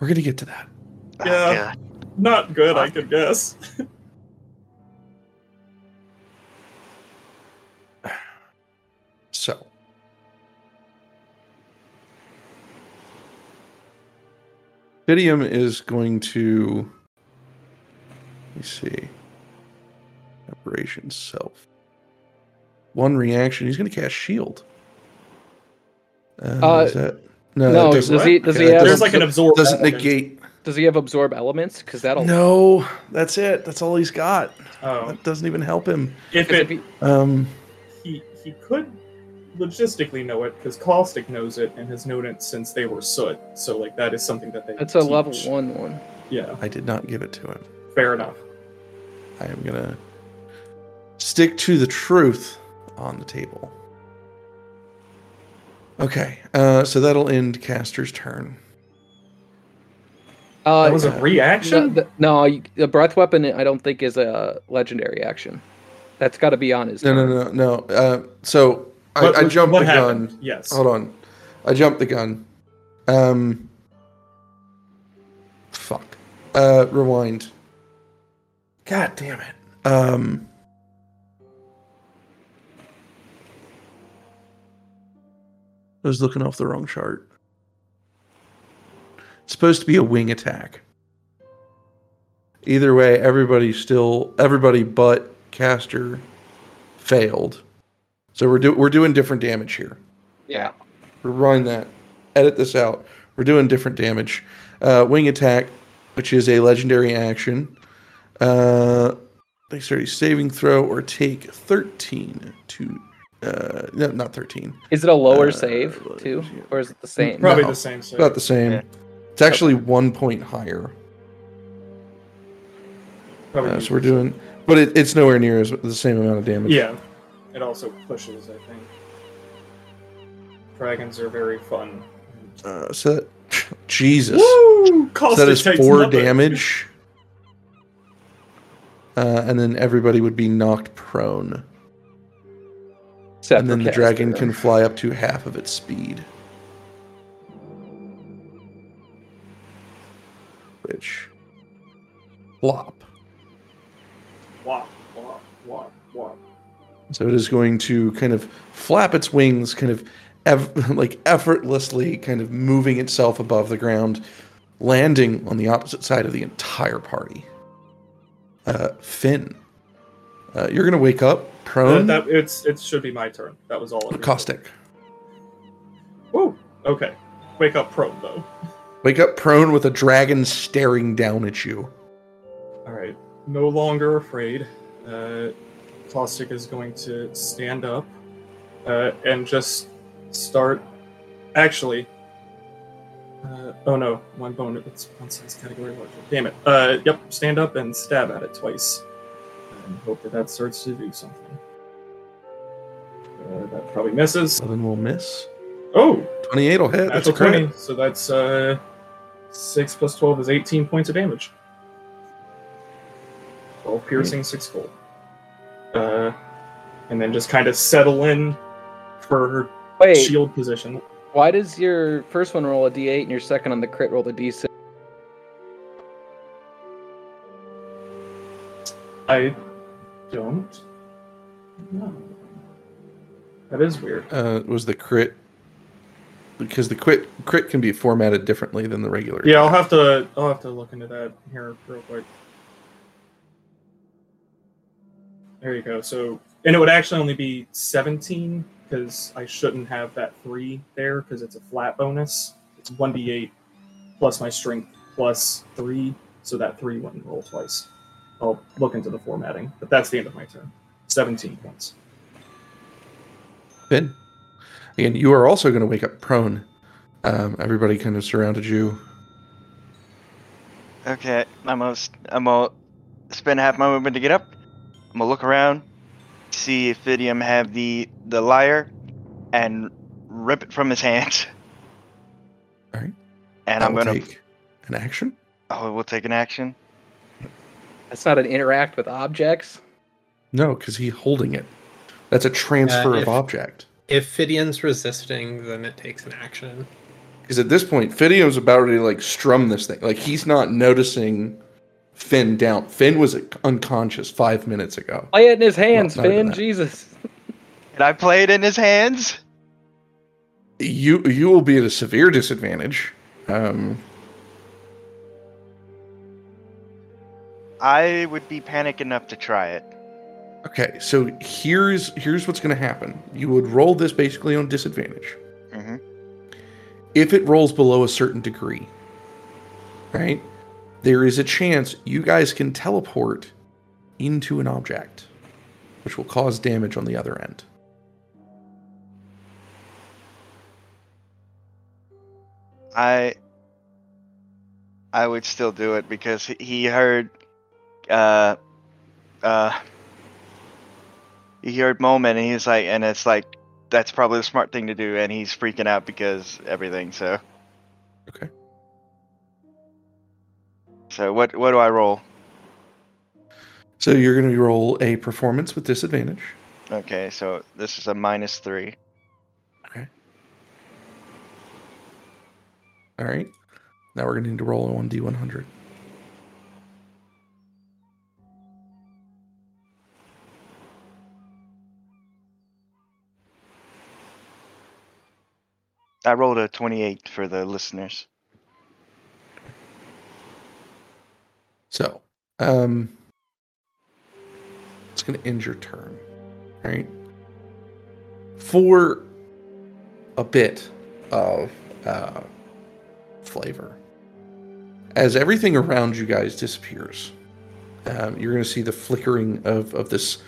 We're going to get to that. Oh, Yeah. God. Not good, I could guess. Fidium is going to. Let me see. Operation self. One reaction. He's going to cast shield. Uh, Uh, is that, no, no, does doesn't, he- does he have- There's like an absorb. doesn't element. negate. Does he have absorb elements? Because that'll. No, that's it. That's all he's got. Oh, That doesn't even help him. if 'cause it, if he- Um, he he could logistically know it because Caustic knows it and has known it since they were Soot. So like that is something that they. it's a level one one. Yeah, I did not give it to him. fair enough. I am gonna stick to the truth on the table. Okay, uh, so that'll end Castor's turn. Uh, That was a reaction. no, the, no, the breath weapon I don't think is a legendary action. That's got to be on his. No, no, turn. no, no. Uh, so I, What- I jumped the happened? gun. Yes. Hold on, I jumped the gun. Um, fuck. Uh, rewind. God damn it. Um. I was looking off the wrong chart. It's supposed to be a wing attack. Either way, everybody still everybody but Castor failed. So we're do, we're doing different damage here. Yeah. Rewind that. Edit this out. We're doing different damage. Uh, wing attack, which is a legendary action. Uh, dexterity saving throw or take 13 to. Uh, no, not 13. Is it a lower Uh, save too, or is it the same? Probably No. the same. So About the same. Yeah. It's actually one point higher. Uh, so we're doing, but it, it's nowhere near as the same amount of damage. Yeah, it also pushes. I think dragons are very fun. Uh, so that, Jesus. Woo! So that is four nothing. damage. Uh, and then everybody would be knocked prone. Except and then the dragon Castor. can fly up to half of its speed. Which. Flop. Wah, wah, wah, wah. So it is going to kind of flap its wings, kind of ev- like effortlessly, kind of moving itself above the ground, landing on the opposite side of the entire party. Uh, Finn, uh, you're going to wake up Uh, prone, that it's it should be my turn. That was all. Caustic. Woo. Okay. Wake up prone though. Wake up prone with a dragon staring down at you. All right, no longer afraid. Uh, Caustic is going to stand up uh, and just start. Actually, uh, oh no, one bone. It's one size category larger. Damn it. Uh, yep, stand up and stab at it twice, and hope that that starts to do something. Uh, that probably misses. 11 will miss. Oh, 28 will hit. That's a a crit. 20. So that's uh, 6 plus 12 is 18 points of damage. 12 piercing, 6 cold. Uh, and then just kind of settle in for her Wait, shield position. why does your first one roll a d8 and your second on the crit roll a d6? I don't know. That is weird. Uh, was the crit because the crit crit can be formatted differently than the regular. Yeah, I'll have to I'll have to look into that here real quick. There you go. So, and it would actually only be 17 because I shouldn't have that three there because it's a flat bonus. It's 1d8 plus my strength plus three, so that three wouldn't roll twice. I'll look into the formatting, but that's the end of my turn. 17 points. Finn. Again, you are also going to wake up prone. Um, everybody kind of surrounded you. Okay, I'm gonna s- I'm gonna spend half my movement to get up. I'm gonna look around, see if Fidium have the the lyre, and rip it from his hands. Alright. And That I'm gonna take an action. oh, we'll take an action. That's not an interact with objects. No, because he's holding it. That's a transfer Uh, of object. If Fidium's resisting, then it takes an action. Because at this point, Fidium's about to like strum this thing. Like he's not noticing Finn down. Finn was unconscious five minutes ago. Play it in his hands, not Finn. Jesus. Can I play it in his hands? You you will be at a severe disadvantage. Um, I would be panic enough to try it. okay, so here's here's what's going to happen. You would roll this basically on disadvantage. hmm if it rolls below a certain degree, right, there is a chance you guys can teleport into an object, which will cause damage on the other end. I I would still do it because he- he heard uh uh he heard moment and he's like and it's like that's probably the smart thing to do and he's freaking out because everything so Okay. So what what do I roll? So you're going to roll a performance with disadvantage. Okay, so this is a minus three. Okay. All right. Now we're going to need to roll a 1d100. I rolled a twenty-eight for the listeners. So, um, it's going to end your turn, right? For a bit of uh, flavor, as everything around you guys disappears, um, you're going to see the flickering of, of this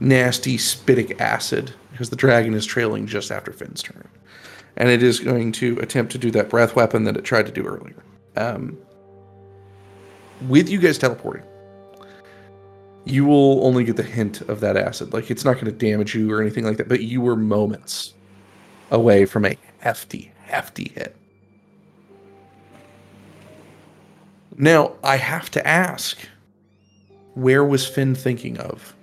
nasty spitic acid because the dragon is trailing just after Finn's turn. And it is going to attempt to do that breath weapon that it tried to do earlier. Um, with you guys teleporting, you will only get the hint of that acid. Like it's not going to damage you or anything like that, but you were moments away from a hefty, hefty hit. Now, I have to ask where was Finn thinking of?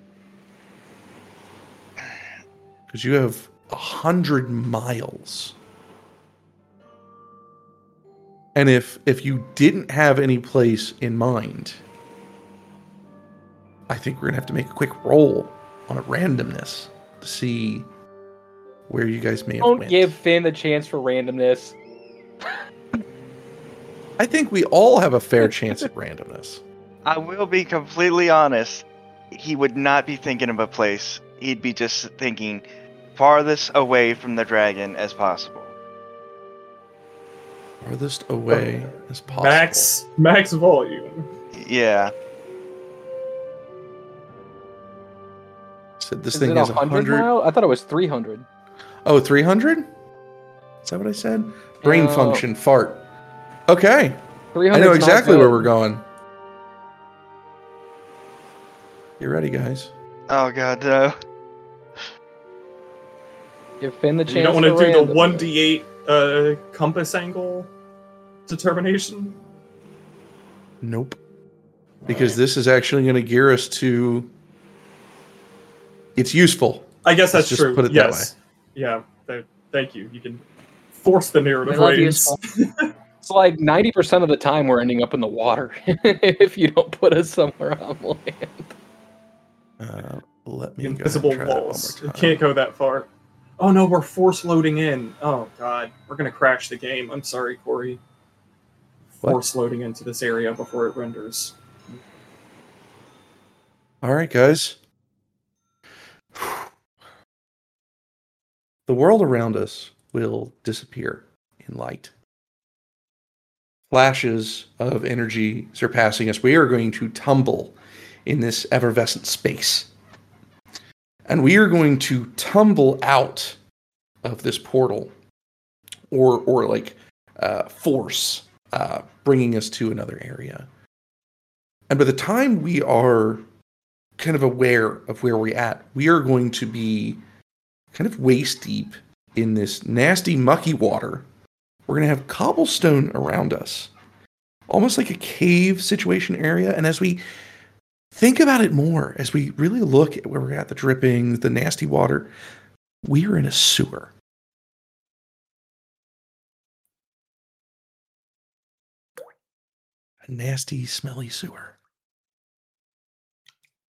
Because you have a hundred miles. And if if you didn't have any place in mind, I think we're gonna have to make a quick roll on a randomness to see where you guys may have Don't went. give Finn the chance for randomness. I think we all have a fair chance at randomness. I will be completely honest. He would not be thinking of a place. He'd be just thinking farthest away from the dragon as possible. Farthest away as possible. Max max volume. Yeah. Said this Is thing it has 100 100. mile? I thought it was 300. Oh, 300? Is that what I said? Brain No. function, fart. Okay. 300 I know exactly where we're going. You ready, guys? Oh god, no. Give Finn the chance. You don't want to to do the one it. d eight uh compass angle determination. Nope. Because this is actually going to gear us to. It's useful. I guess Let's that's just true. put it that yes. Yeah. th- thank you. You can force the narrative We love It's like 90% of the time we're ending up in the water if you don't put us somewhere on land. Uh, let me go ahead and Invisible try that one more walls. You time. can't go that far. Oh no, we're force loading in. Oh god, we're gonna crash the game. I'm sorry, Corey. What? Force loading into this area before it renders. All right, guys. The world around us will disappear in light. Flashes of energy surpassing us. We are going to tumble in this effervescent space. And we are going to tumble out of this portal or, or like uh, force uh, bringing us to another area. And by the time we are kind of aware of where we're at, we are going to be kind of waist deep in this nasty, mucky water. We're going to have cobblestone around us, almost like a cave situation area. And as we think about it more, as we really look at where we're at, the dripping, the nasty water, we are in a sewer. A nasty, smelly sewer.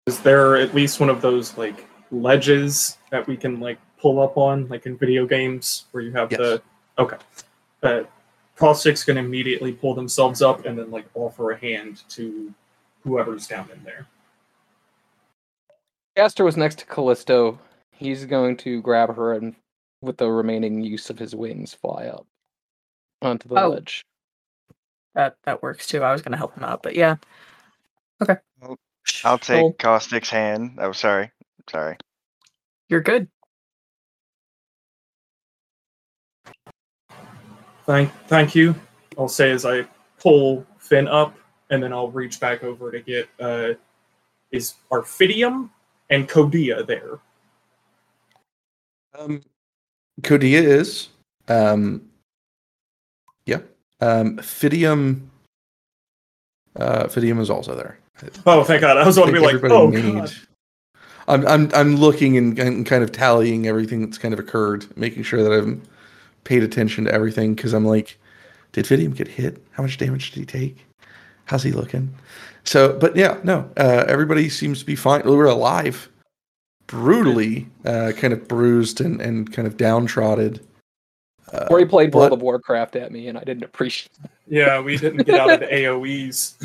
Is there at least one of those like ledges that we can like pull up on, like in video games, where you have Yes. the okay. Uh, Caustic's gonna immediately pull themselves up and then like offer a hand to whoever's down in there. Castor was next to Callisto. He's going to grab her and, with the remaining use of his wings, fly up onto the Oh. ledge. That that works too. I was gonna help him out, but yeah. Okay. I'll take Well, Caustic's hand. Oh, sorry. Sorry. You're good. Thank, thank you. I'll say as I pull Finn up, and then I'll reach back over to get uh, is Arphidium and Kodia there. Um, Kodia is. Um, yeah. Um, Fidium. Uh, Fidium is also there. Oh, thank God! I was going to be like, oh God. I'm I'm I'm looking and, and kind of tallying everything that's kind of occurred, making sure that I'm paid attention to everything because I'm like, did Fidium get hit? How much damage did he take? How's he looking? So, but yeah, no, uh, everybody seems to be fine. We're alive, brutally, uh, kind of bruised and, and kind of downtrodden. Uh, Corey played but- World of Warcraft at me, and I didn't appreciate. Yeah, we didn't get out of the AOE's.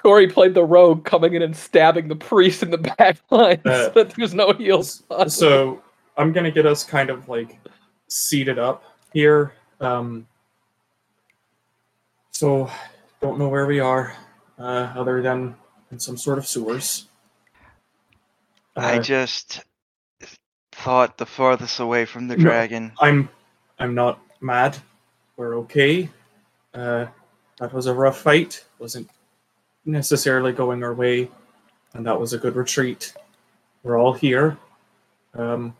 Corey played the rogue, coming in and stabbing the priest in the back line, Uh, so that there's no heals. possible. So I'm gonna get us kind of like seated up here. Um, so don't know where we are, uh, other than in some sort of sewers. I Uh, just thought the farthest away from the No. dragon. I'm I'm not mad. We're okay. Uh, that was a rough fight. wasn't necessarily going our way, and that was a good retreat. We're all here. Um,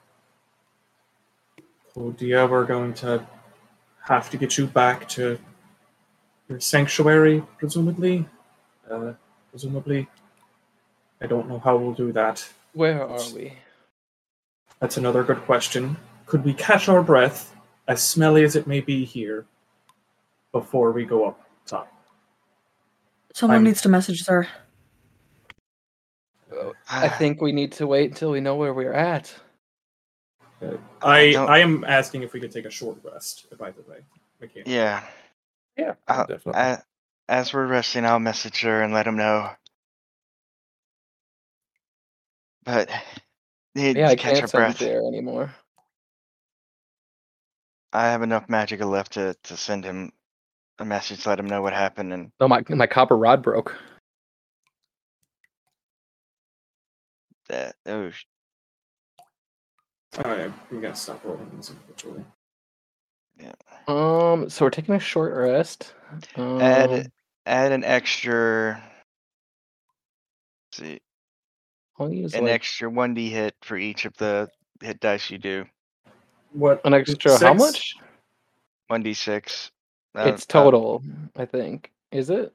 Claudia, we're going to have to get you back to your sanctuary, presumably. Uh, presumably. I don't know how we'll do that. Where are we? That's another good question. Could we catch our breath, as smelly as it may be here, before we go up top? Someone I'm- needs to message sir. I think we need to wait until we know where we're at. Uh, I don't- I am asking if we could take a short rest. By the way, we can't. Yeah. Yeah, I'll- definitely. a- as we're resting, I'll message her and let him know. But need Yeah, to I catch can't our send breath. there anymore. I have enough magica left to, to send him a message, let him know what happened, and Oh my my copper rod broke. that. Oh, sh- Oh, yeah, we gotta stop rolling these individually. Um, so we're taking a short rest. Um, add add an extra. let's see, an like extra one d hit for each of the hit dice you do. What? an extra. How much? One d six. Uh, it's total. I think. Is it?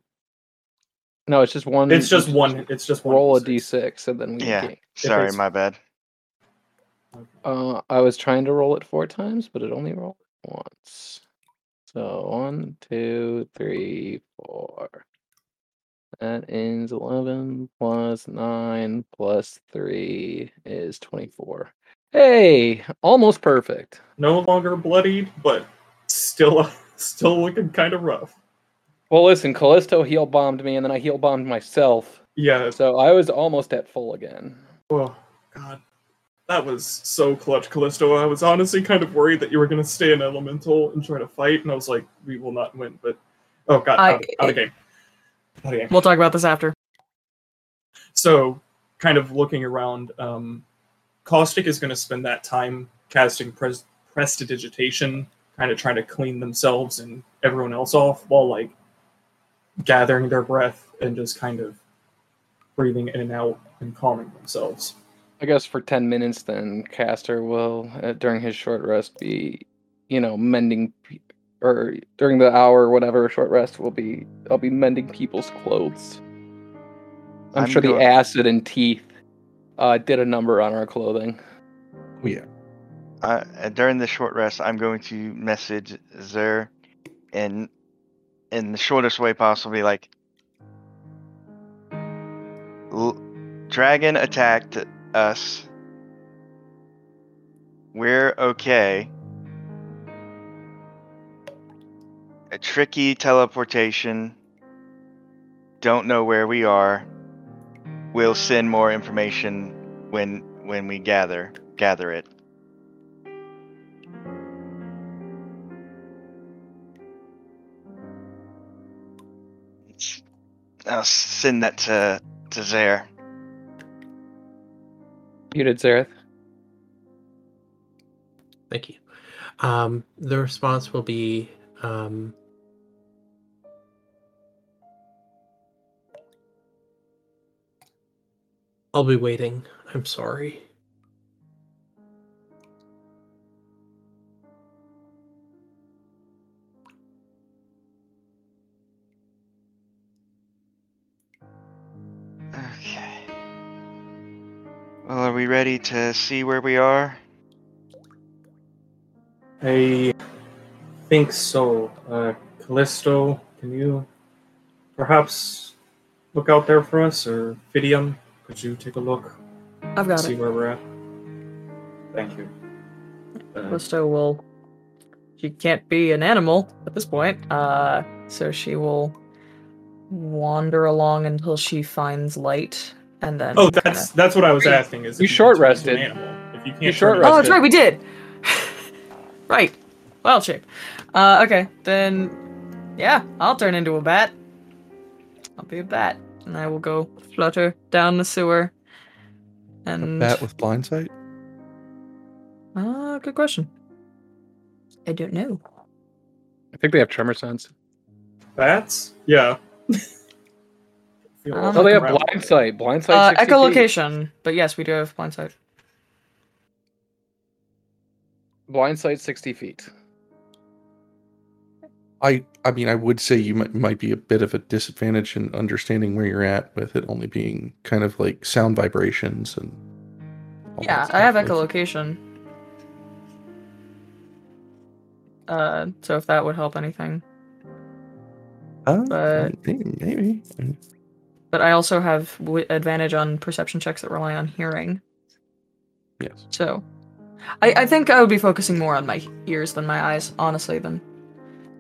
No, it's just one. It's just you one. It's just one. Roll a d6. d6 and then we. Yeah. gain. Sorry, my bad. Uh, I was trying to roll it four times, but it only rolled once. So one, two, three, four. That ends eleven plus nine plus three is twenty-four. Hey, almost perfect. No longer bloodied, but still, still looking kind of rough. Well, listen, Callisto heal bombed me, and then I heal bombed myself, Yeah. so I was almost at full again. Oh God, that was so clutch, Callisto. I was honestly kind of worried that you were gonna stay in elemental and try to fight, and I was like, we will not win. But oh God, I- out, of, out of game. Out of game. We'll talk about this after. So, kind of looking around, um, Caustic is going to spend that time casting pres- prestidigitation, kind of trying to clean themselves and everyone else off while like gathering their breath and just kind of breathing in and out and calming themselves. I guess for 10 minutes, then Castor will, uh, during his short rest, be, you know, mending, pe- or during the hour or whatever short rest will be, I'll be mending people's clothes. I'm, I'm sure the acid and teeth uh, did a number on our clothing. Oh, yeah. Uh, during the short rest, I'm going to message Zer in in the shortest way possible. Be like, "L- "Dragon attacked us. We're okay. A tricky teleportation. Don't know where we are. We'll send more information when when we gather gather it." I'll send that to to Zare. Did, Zareth? Thank you. Um, the response will be um, I'll be waiting. I'm sorry. Well, are we ready to see where we are? I think so. Uh, Callisto, can you perhaps look out there for us, or Fidium? Could you take a look, I've got see it. where we're at? Thank you. Uh, Callisto will. She can't be an animal at this point, uh, so she will wander along until she finds light, and then. oh, kinda- that's that's what I was asking. Is you if short turn into an rested. animal. If you can't You short into- Oh, that's right, we did. right, wild shape. Uh, okay, then, yeah, I'll turn into a bat. I'll be a bat, and I will go flutter down the sewer. And A bat with blind sight? uh, good question. I don't know. I think they have tremor sense. Bats? Yeah. Feel Um, Oh, they have around- blind sight. Blind sight. Uh, echolocation, but yes, we do have blind sight. Blind sight 60 feet. I I mean, I would say you might, might be a bit of a disadvantage in understanding where you're at with it only being kind of like sound vibrations and. Yeah, I have echolocation. Uh, so if that would help anything. Uh, but- maybe. maybe. But I also have w- advantage on perception checks that rely on hearing. Yes. So, I, I think I would be focusing more on my ears than my eyes, honestly. Then,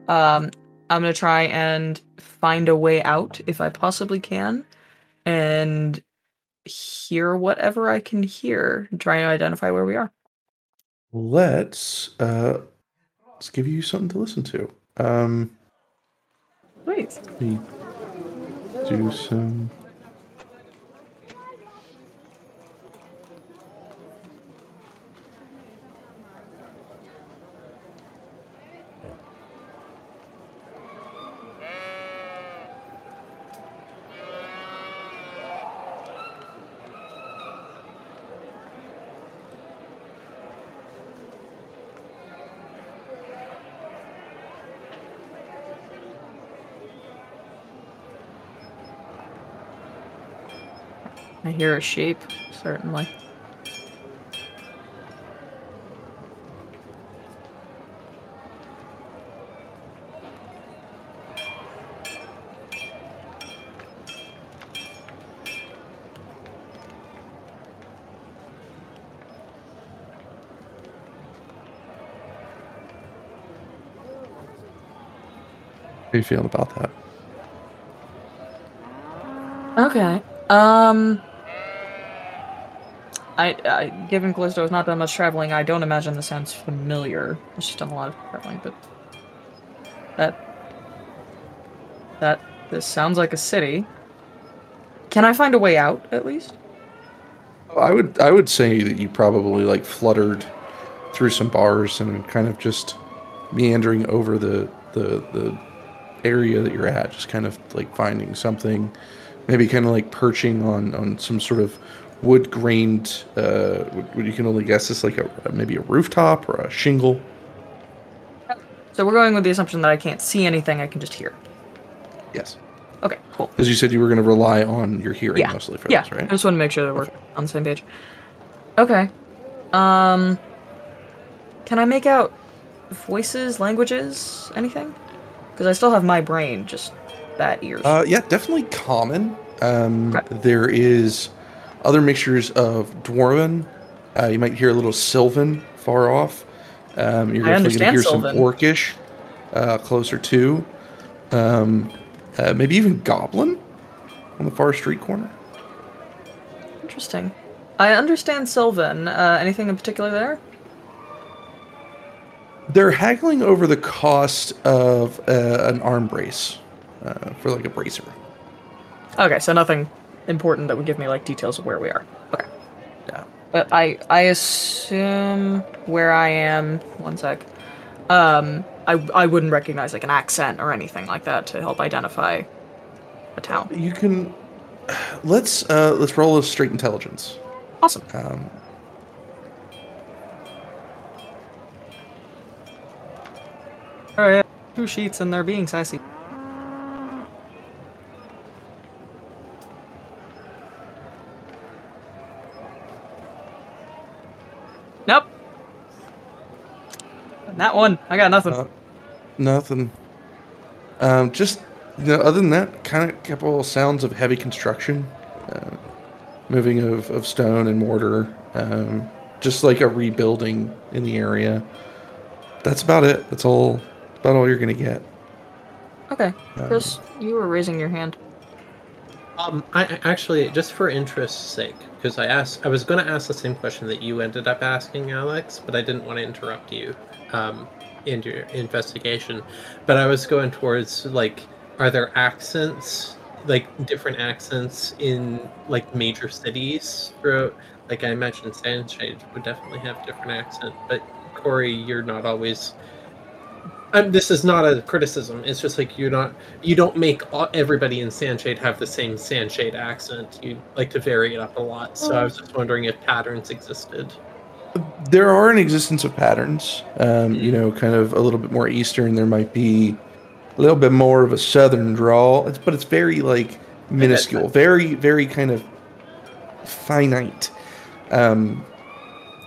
um, I'm gonna try and find a way out if I possibly can, and hear whatever I can hear, try to identify where we are. Let's uh, let's give you something to listen to. Um, Please. me do some. Hear a sheep, certainly. How you feeling about that? Okay. Um. I, I given Callisto has not done much traveling, I don't imagine this sounds familiar. She's done a lot of traveling, but that that this sounds like a city. Can I find a way out at least? I would I would say that you probably like fluttered through some bars and kind of just meandering over the the the area that you're at, just kind of like finding something, maybe kind of like perching on on some sort of wood grained. Uh, you can only guess is like a maybe a rooftop or a shingle. So we're going with the assumption that I can't see anything, I can just hear. Yes, Okay, cool. as you said, you were going to rely on your hearing Yeah, mostly for Yeah, this, I just want to make sure that we're on the same page. Okay. Um. Can I make out voices, languages, anything? Because I still have my brain, just that ears. Uh, yeah, definitely common. Um, Okay. There is other mixtures of dwarven. Uh, you might hear a little Sylvan far off. Um, you're going to hear some Orcish uh, closer to. Um, uh, maybe even Goblin on the far street corner. Interesting. I understand Sylvan. Uh, anything in particular there? They're haggling over the cost of uh, an arm brace uh, for like a bracer. Okay, so nothing important that would give me like details of where we are. Okay. Yeah. But I I assume where I am. One sec. Um, I I wouldn't recognize like an accent or anything like that to help identify a town. You can let's uh, let's roll a straight intelligence. Awesome. Um, All right. Two sheets and they're being sassy. That one. I got nothing. Uh, Nothing. Um, just you know, other than that, kind of couple sounds of heavy construction, uh, moving of, of stone and mortar, um, just like a rebuilding in the area. That's about it. That's all. About all you're gonna get. okay. Um, Chris, you were raising your hand. Um, I I- actually, just for interest's sake, because I asked, I was going to ask the same question that you ended up asking, Alex, but I didn't want to interrupt you um, in your investigation. But I was going towards like, are there accents, like different accents in like major cities throughout? Like I imagine Sandshade would definitely have different accent, but Corey, you're not always. Um, this is not a criticism. It's just like you're not. You don't make all, everybody in Sandshade have the same Sandshade accent. You like to vary it up a lot. So I was just wondering if patterns existed. There are an existence of patterns. Um, you know, kind of a little bit more eastern. There might be a little bit more of a southern drawl, it's, but it's very like minuscule, very very kind of finite. Um,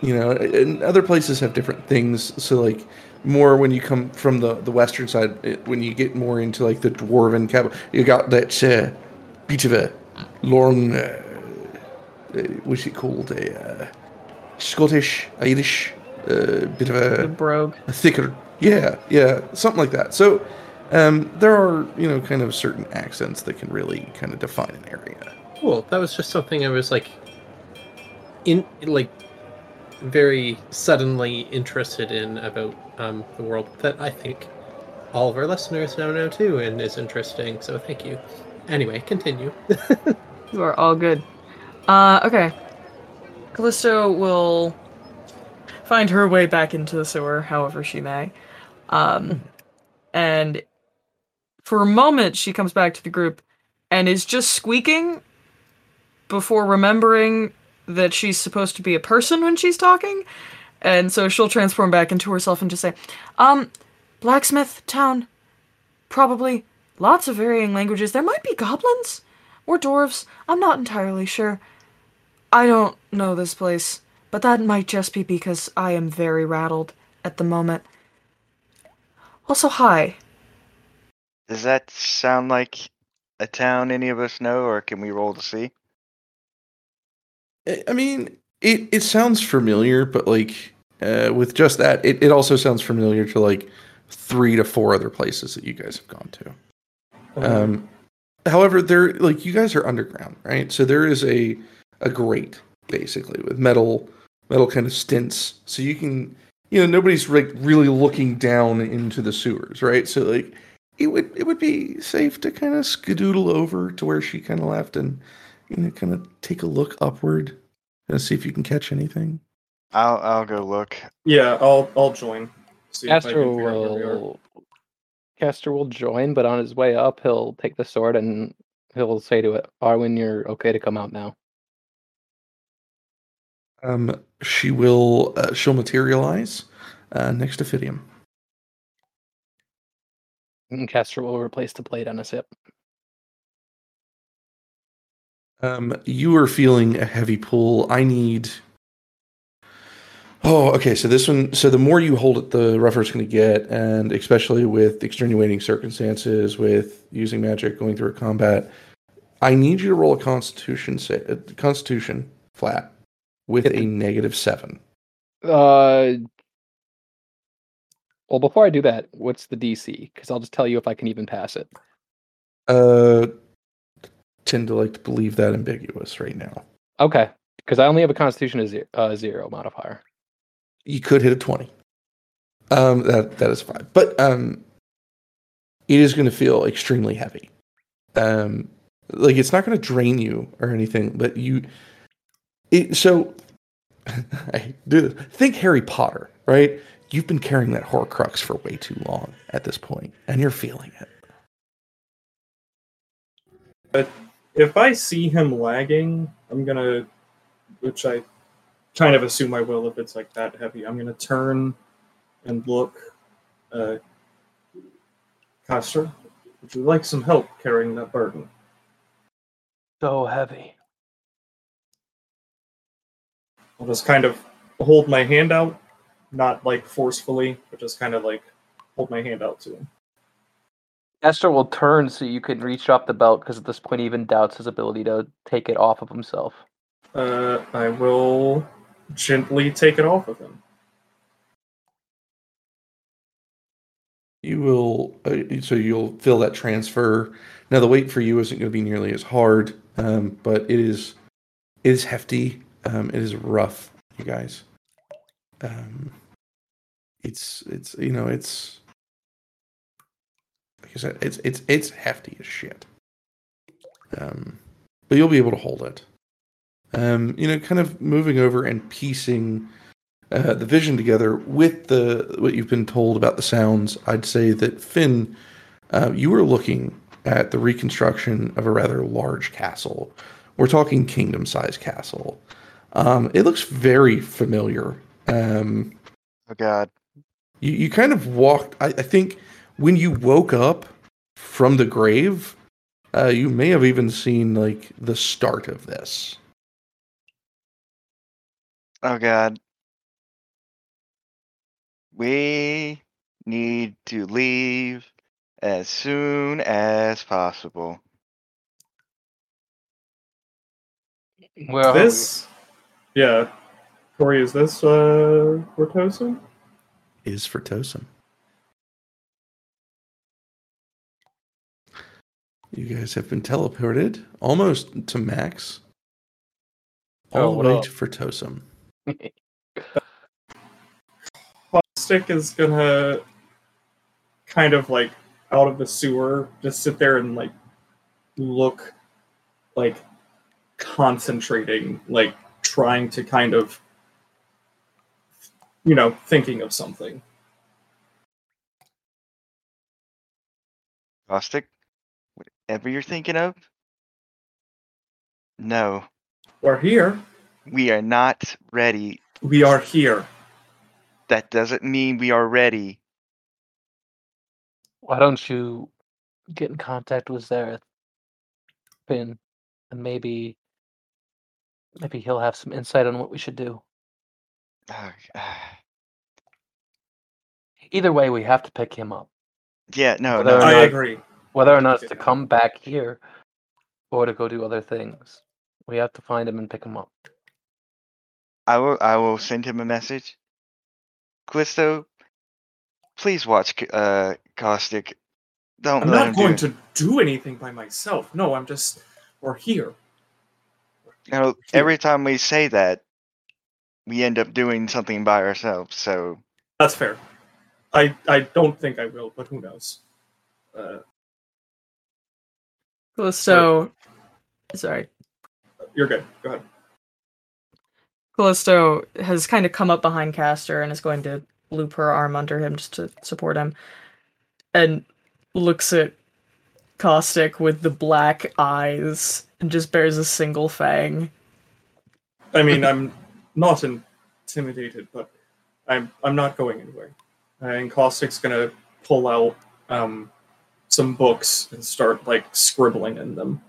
you know, and other places have different things. So like more when you come from the the western side, it, when you get more into like the dwarven capital, you got that uh, bit of a long, uh, uh, what's it called, a uh, Scottish, Irish, uh, bit of The a, brogue. a thicker, yeah, yeah, something like that. So. Um, there are, you know, kind of certain accents that can really kind of define an area. Cool. That was just something I was like, in like, very suddenly interested in about um, the world that I think all of our listeners now know too and is interesting. So thank you. Anyway, continue. You are all good. Uh, okay. Callisto will find her way back into the sewer, however she may. Um, and for a moment, she comes back to the group and is just squeaking before remembering that she's supposed to be a person when she's talking. And so she'll transform back into herself and just say, um, Blacksmith Town. Probably lots of varying languages. There might be goblins or dwarves. I'm not entirely sure. I don't know this place, but that might just be because I am very rattled at the moment. Also, hi. Does that sound like a town any of us know, or can we roll to see? I- I mean, it, it sounds familiar, but like uh, with just that, it, it also sounds familiar to like three to four other places that you guys have gone to. Um, however, there like you guys are underground, right? So there is a a grate basically with metal metal kind of stints, so you can you know nobody's like really looking down into the sewers, right? So like it would it would be safe to kind of skedoodle over to where she kind of left and you know kind of take a look upward and see if you can catch anything. I'll I'll go look. yeah, I'll I'll join. See if I Castor can figure out where we are. will Castor will join, but on his way up, he'll take the sword and he'll say to it, "Arwen, you're okay to come out now." Um, she will uh, she'll materialize uh, next to Fidium. And Castor will replace the plate on his hip. Um, you are feeling a heavy pull. I need. Oh, okay. So this one. So the more you hold it, the rougher it's going to get, and especially with extenuating circumstances, with using magic, going through a combat. I need you to roll a Constitution sa- uh, Constitution flat with a negative seven. Uh, well, before I do that, what's the DC? Because I'll just tell you if I can even pass it. Uh, tend to like to believe that ambiguous right now. Okay, because I only have a Constitution of zero, uh, zero modifier. you could hit a 20 um that that is fine but um it is going to feel extremely heavy um like it's not going to drain you or anything but you it so I do this. think harry potter right you've been carrying that horcrux for way too long at this point and you're feeling it But if I see him lagging, I'm gonna, which I kind of assume I will if it's like that heavy. I'm gonna turn and look. Uh, Castor, would you like some help carrying that burden? So heavy. I'll just kind of hold my hand out, not like forcefully, but just kind of like hold my hand out to him. Esther will turn so you can reach up the belt because at this point he even doubts his ability to take it off of himself. Uh, I will gently take it off of him. you will uh, so you'll feel that transfer now the weight for you isn't going to be nearly as hard um, but it is it is hefty um, it is rough you guys um, it's it's you know it's like i said it's it's it's hefty as shit um, but you'll be able to hold it um, you know kind of moving over and piecing uh, the vision together with the what you've been told about the sounds, I'd say that Finn, uh, you were looking at the reconstruction of a rather large castle. We're talking kingdom-sized castle. Um, it looks very familiar. Um, Oh God. you, you kind of walked. I, I think when you woke up from the grave, uh, you may have even seen like the start of this. Oh God. We need to leave as soon as possible. Well, this, yeah, Corey, is this uh Cortosa? Is for Tosum. You guys have been teleported almost to Max. Oh, All the what way up? to Fertosum. Stick is gonna kind of like out of the sewer, just sit there and like look like concentrating, like trying to kind of you know, thinking of something. Caustic? Whatever you're thinking of? No, We're here. we are not ready. We are here. That doesn't mean we are ready. Why don't you get in contact with Zareth, Finn, and maybe maybe he'll have some insight on what we should do. Either way, we have to pick him up, yeah, no, Whether no, or I not- agree. whether or not it's to come back here or to go do other things. We have to find him and pick him up. I will. I will send him a message. Callisto, please watch uh Caustic. Don't I'm not going do. to do anything by myself. No, I'm just. We're here. You know, every time we say that, we end up doing something by ourselves. So That's fair. I I don't think I will, but who knows? Uh, Callisto. Sorry. you're good. Go ahead. Callisto has kind of come up behind Castor and is going to loop her arm under him just to support him. And looks at Caustic with the black eyes and just bears a single fang. I mean, I'm not intimidated, but I'm I'm not going anywhere. And Caustic's gonna pull out um, some books and start like scribbling in them.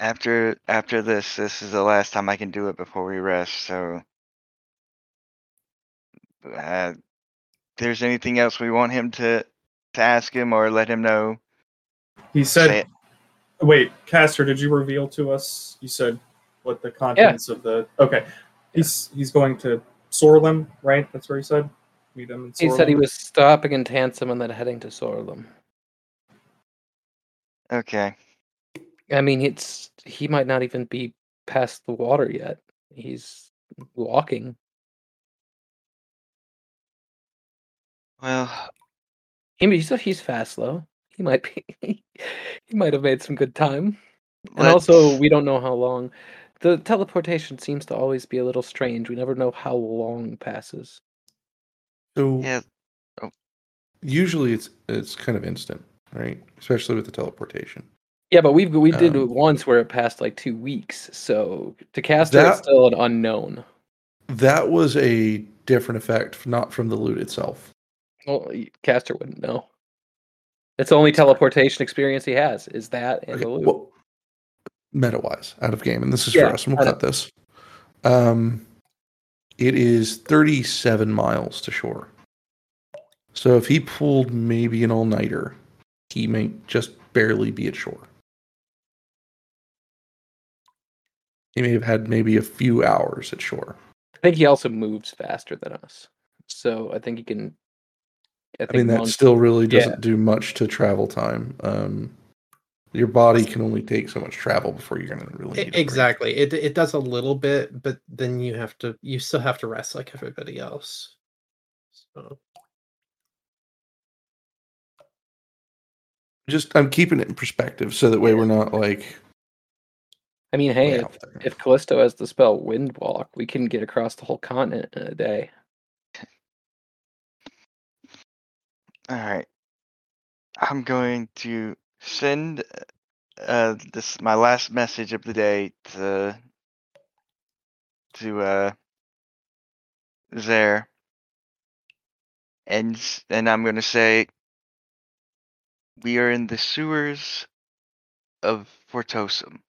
after after this, this is the last time I can do it before we rest. So, uh, if there's anything else we want him to to ask him or let him know? He said, "Wait, Castor, did you reveal to us? You said what the contents of the okay? He's he's going to Sorlem, right? That's where he said. Meet him in He said he was stopping in Tansum and then heading to Sorlem. Okay. I mean, it's he might not even be past the water yet. He's walking. Well, He, he's he's fast though. He might be. he might have made some good time. And also, let's- we don't know how long. The teleportation seems to always be a little strange. We never know how long passes. So yeah. usually it's it's kind of instant, right? Especially with the teleportation. Yeah, but we've we did Um, it once where it passed like two weeks. So to Castor, it's still an unknown. That was a different effect, not from the loot itself. Well, Castor wouldn't know. It's the only teleportation experience he has is that and Okay, the loot. well, meta wise, out of game, and this is Yeah, for us, and we'll cut this. Um, it is 37 miles to shore. So if he pulled maybe an all nighter, he may just barely be at shore. He may have had maybe a few hours at shore. I think he also moves faster than us. So I think he can. I, I mean, that months- still really doesn't do much to travel time. Um, your body can only take so much travel before you're going to really need a break. exactly. It it does a little bit, but then you have to you still have to rest like everybody else. So Just I'm keeping it in perspective so that way we're not like I mean, hey, if, off if Callisto has the spell Wind Walk, we can get across the whole continent in a day. All right. I'm going to send uh this my last message of the day to to uh there and and I'm going to say we are in the sewers of Fortosum.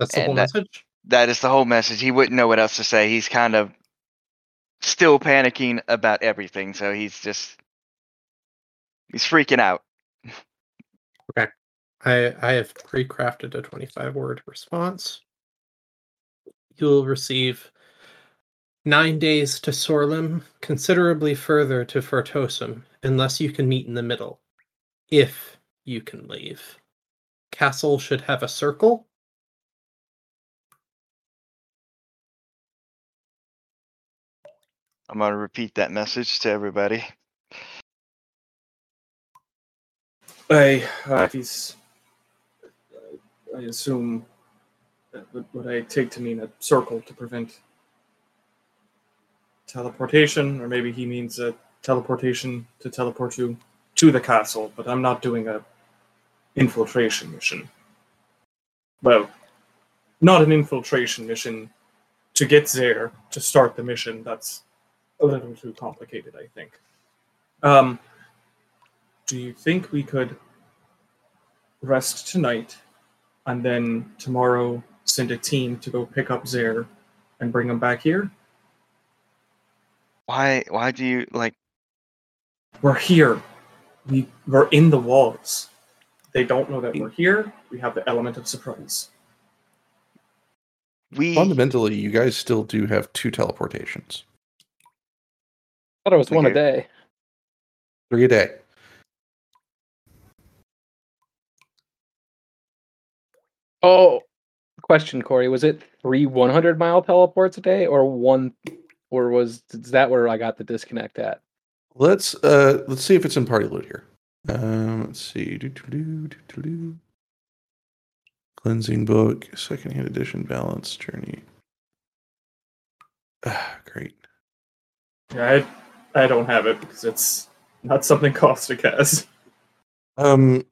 that's the And whole that- message. That is the whole message. He wouldn't know what else to say. He's kind of still panicking about everything, so he's just he's freaking out. Okay. I I have pre-crafted a 25 word response. You'll receive nine days to Sorlim, considerably further to Fortosum, unless you can meet in the middle. If you can leave. Castle should have a circle. I'm gonna repeat that message to everybody. I, uh, he's, I assume that what I take to mean a circle to prevent teleportation, or maybe he means a teleportation to teleport you to the castle. But I'm not doing a infiltration mission. Well, not an infiltration mission to get there to start the mission. That's a little too complicated, I think. Um, do you think we could rest tonight and then tomorrow send a team to go pick up Zaire and bring him back here? Why? Why do you like? We're here. We, we're in the walls. They don't know that we're here. We have the element of surprise. We Fundamentally, you guys still do have two teleportations, thought it was one a Okay. day. three a day. Oh, question, Corey. Was it three 100 mile teleports a day, or one, or was is that where I got the disconnect at? Let's uh let's see if it's in party loot here. Um, let's see. Do, do, do, do, do, do. Cleansing book, secondhand edition, balance journey. Ah, great. Yeah, I, I don't have it because it's not something Caustic has. Um,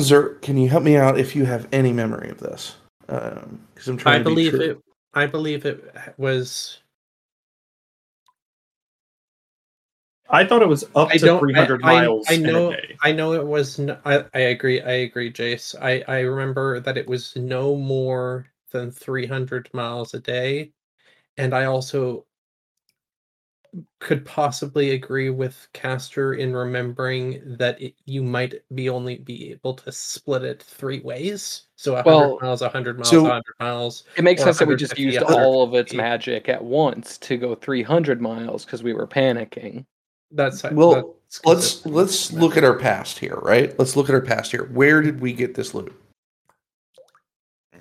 Zer, can you help me out if you have any memory of this? Um, because I'm trying I to be believe true. it. I believe it was. I thought it was up I to don't. 300 I, I- miles I, in know. a day. I know it was. n I I agree. I agree, Jace. I I remember that it was no more than three hundred miles a day, and I also could possibly agree with Castor in remembering that it, you might be only be able to split it three ways. So a hundred Well, miles, a hundred miles, a so- hundred miles. It makes sense that we just used all of its magic at once to go 300 miles because we were panicking. That's Well, that's Let's consistent let's with look at our past here, right? Let's look at our past here. Where did we get this loot?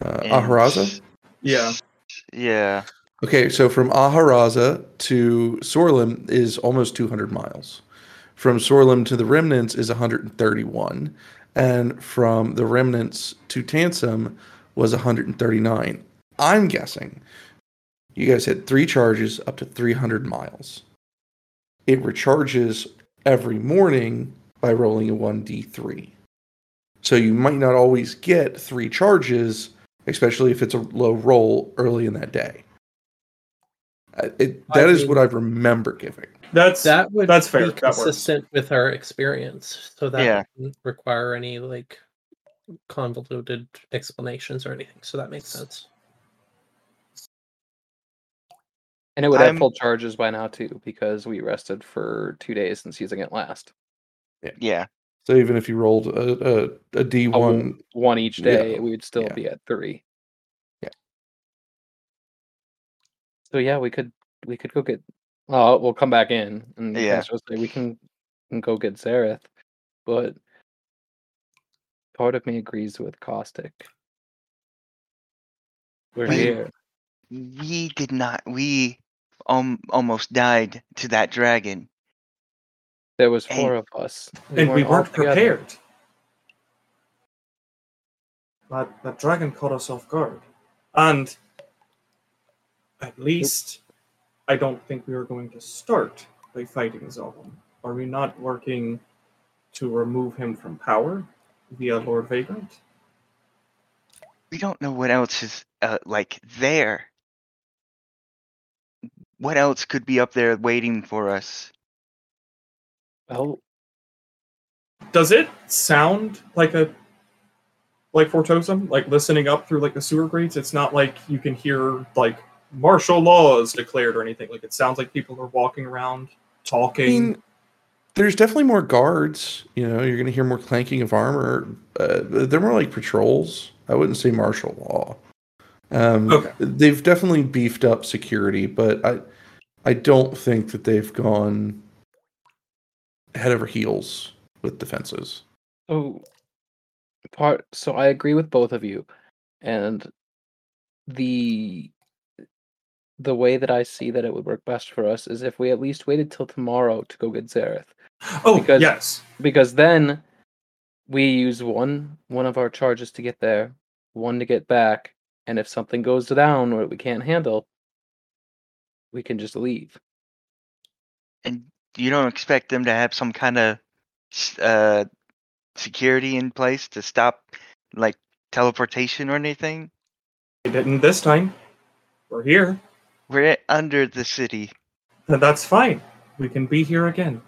Uh, Aharaza? Yeah. Yeah. Okay, so from Aharaza to Sorlim is almost 200 miles. From Sorlim to the Remnants is 131. And from the Remnants to Tansum was 139. I'm guessing you guys had three charges up to 300 miles. It recharges every morning by rolling a 1d3. So you might not always get three charges, especially if it's a low roll early in that day. It, I that is what I remember giving. That's that would that's fair. be That works. consistent with our experience so that Yeah. wouldn't require any like convoluted explanations or anything so that makes sense And it would I'm- have full charges by now too, because we rested for two days since using it last. Yeah. So even if you rolled a, a, a D1, One each Yeah, day, we would still yeah. be at three. Yeah. So yeah, we could we could go get. Oh, we'll come back in and Yeah. Castro we can, can go get Zareth, but part of me agrees with Caustic. We're But- here. We did not. We um almost died to that dragon. There was Hey. four of us, and we weren't together. prepared. That that dragon caught us off guard, and at least I don't think we are going to start by fighting Zalm. Are we not working to remove him from power via Lord Vagrant? We don't know what else is uh, like there. What else could be up there waiting for us? Well, Does it sound like a like Fortosum? Like listening up through like the sewer grates? It's not like you can hear like martial laws declared or anything. Like it sounds like people are walking around I talking. mean, there's definitely more guards. You know, you're going to hear more clanking of armor. Uh, they're more like patrols. I wouldn't say martial law. Um, Okay. They've definitely beefed up security, but I, I don't think that they've gone head over heels with defenses. So part so I agree with both of you. And the the way that I see that it would work best for us is if we at least waited till tomorrow to go get Zareth. Oh, Because- yes. because then we use one one of our charges to get there, one to get back, and if something goes down or we can't handle, we can just leave. And you don't expect them to have some kind of uh, security in place to stop like teleportation or anything? We didn't this time. We're here. We're under the city. And that's fine. We can be here again.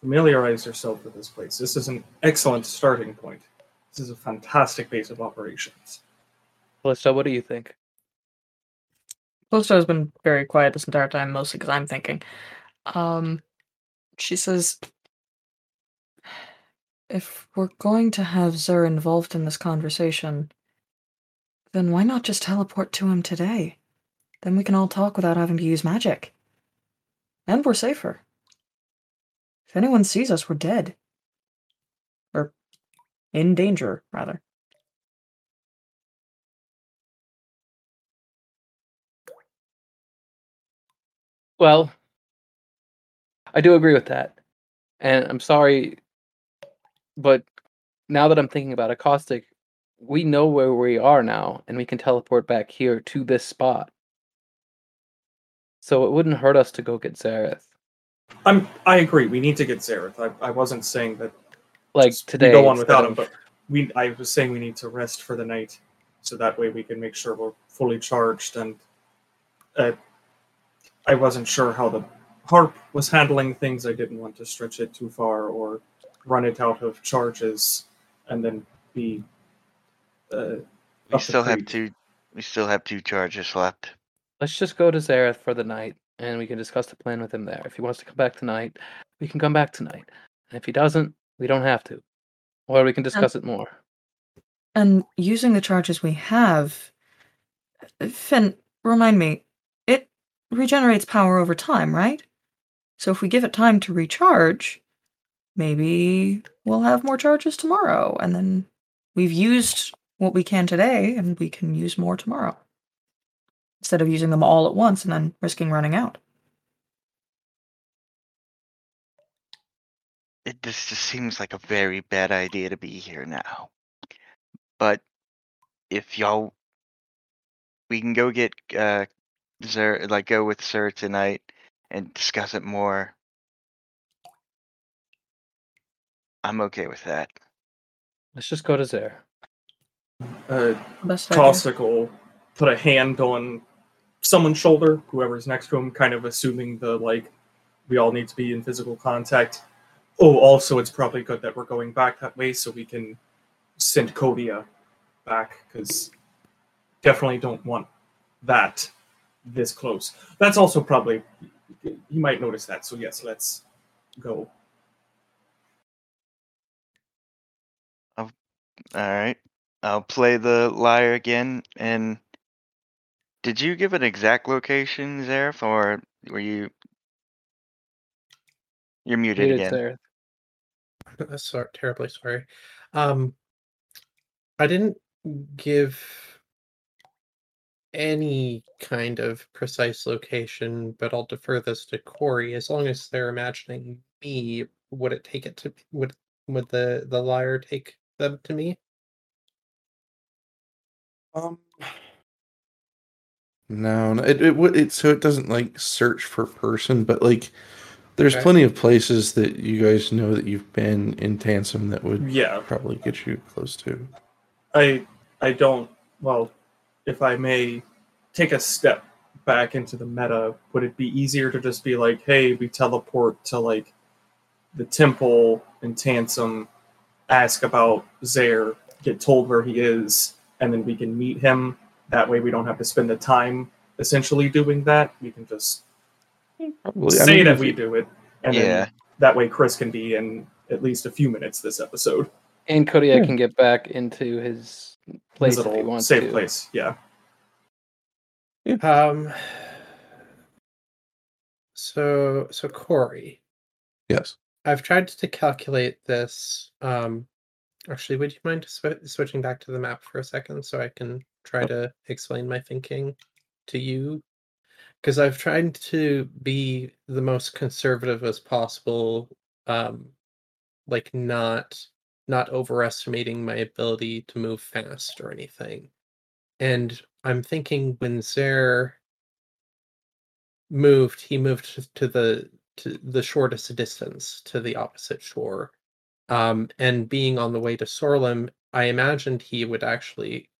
Familiarize yourself with this place. This is an excellent starting point. This is a fantastic base of operations. Callisto, what do you think? Callisto has been very quiet this entire time, mostly because I'm thinking. Um, she says, if we're going to have Zur involved in this conversation, then why not just teleport to him today? Then we can all talk without having to use magic. And we're safer. If anyone sees us, we're dead. Or in danger, rather. Well, I do agree with that. And I'm sorry, but now that I'm thinking about it, Caustic, we know where we are now, and we can teleport back here to this spot. So it wouldn't hurt us to go get Zareth. I'm I agree. We need to get Zareth. I, I wasn't saying that Like today. go on without him, but we I was saying we need to rest for the night, so that way we can make sure we're fully charged. And uh, I wasn't sure how the harp was handling things. I didn't want to stretch it too far or run it out of charges, and then be. Uh, We still have two. We still have two charges left. Let's just go to Zareth for the night, and we can discuss the plan with him there. If he wants to come back tonight, we can come back tonight. And if he doesn't, we don't have to. Or we can discuss it more. And using the charges we have, Finn, remind me, it regenerates power over time, right? So if we give it time to recharge, maybe we'll have more charges tomorrow, and then we've used what we can today, and we can use more tomorrow. Instead of using them all at once and then risking running out. It this just seems like a very bad idea to be here now. But if y'all, we can go get uh, Sir, like go with Sir tonight and discuss it more. I'm okay with that. Let's just go to Zare. Uh, Best idea. Will put a hand on someone's shoulder, whoever's next to him, kind of assuming the like we all need to be in physical contact. Oh, also, it's probably good that we're going back that way so we can send Kodia back because definitely don't want that this close. That's also probably he might notice that. So yes, let's go. All right, I'll play the lyre again. And did you give an exact location, Zareth, or were you? You're muted Muted again. Zareth. sorry, terribly sorry. Um, I didn't give any kind of precise location, but I'll defer this to Corey. As long as they're imagining me, would it take it to would would the the lyre take them to me? Um, no, no, it it would it so it doesn't like search for person, but like there's Okay. plenty of places that you guys know that you've been in Tansum that would Yeah, probably get you close to. I I don't well, if I may take a step back into the meta, would it be easier to just be like, hey, we teleport to like the temple in Tansum, ask about Zaire, get told where he is, and then we can meet him. That way we don't have to spend the time essentially doing that. We can just Probably, I say mean, that we do it. And Yeah. then that way Chris can be in at least a few minutes this episode. And Kodia Yeah. can get back into his place His if he wants safe to. place. Yeah. Um. So so Corey, Yes. I've tried to calculate this. Um, actually, would you mind sw- switching back to the map for a second so I can try to explain my thinking to you because I've tried to be the most conservative as possible, um, like not not overestimating my ability to move fast or anything. And I'm thinking when Zer moved, he moved to the to the shortest distance to the opposite shore. Um, and being on the way to Sorlim, I imagined he would actually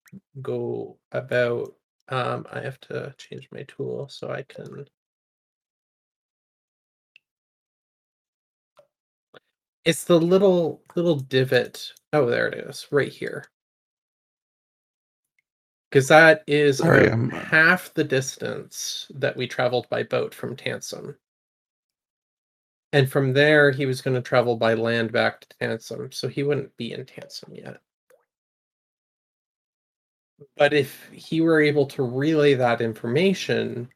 go about um, I have to change my tool so I can. It's the little little divot. Oh, there it is, right here. Because that is Sorry, half the distance that we traveled by boat from Tansum. And from there, he was going to travel by land back to Tansum, so he wouldn't be in Tansum yet. But if he were able to relay that information,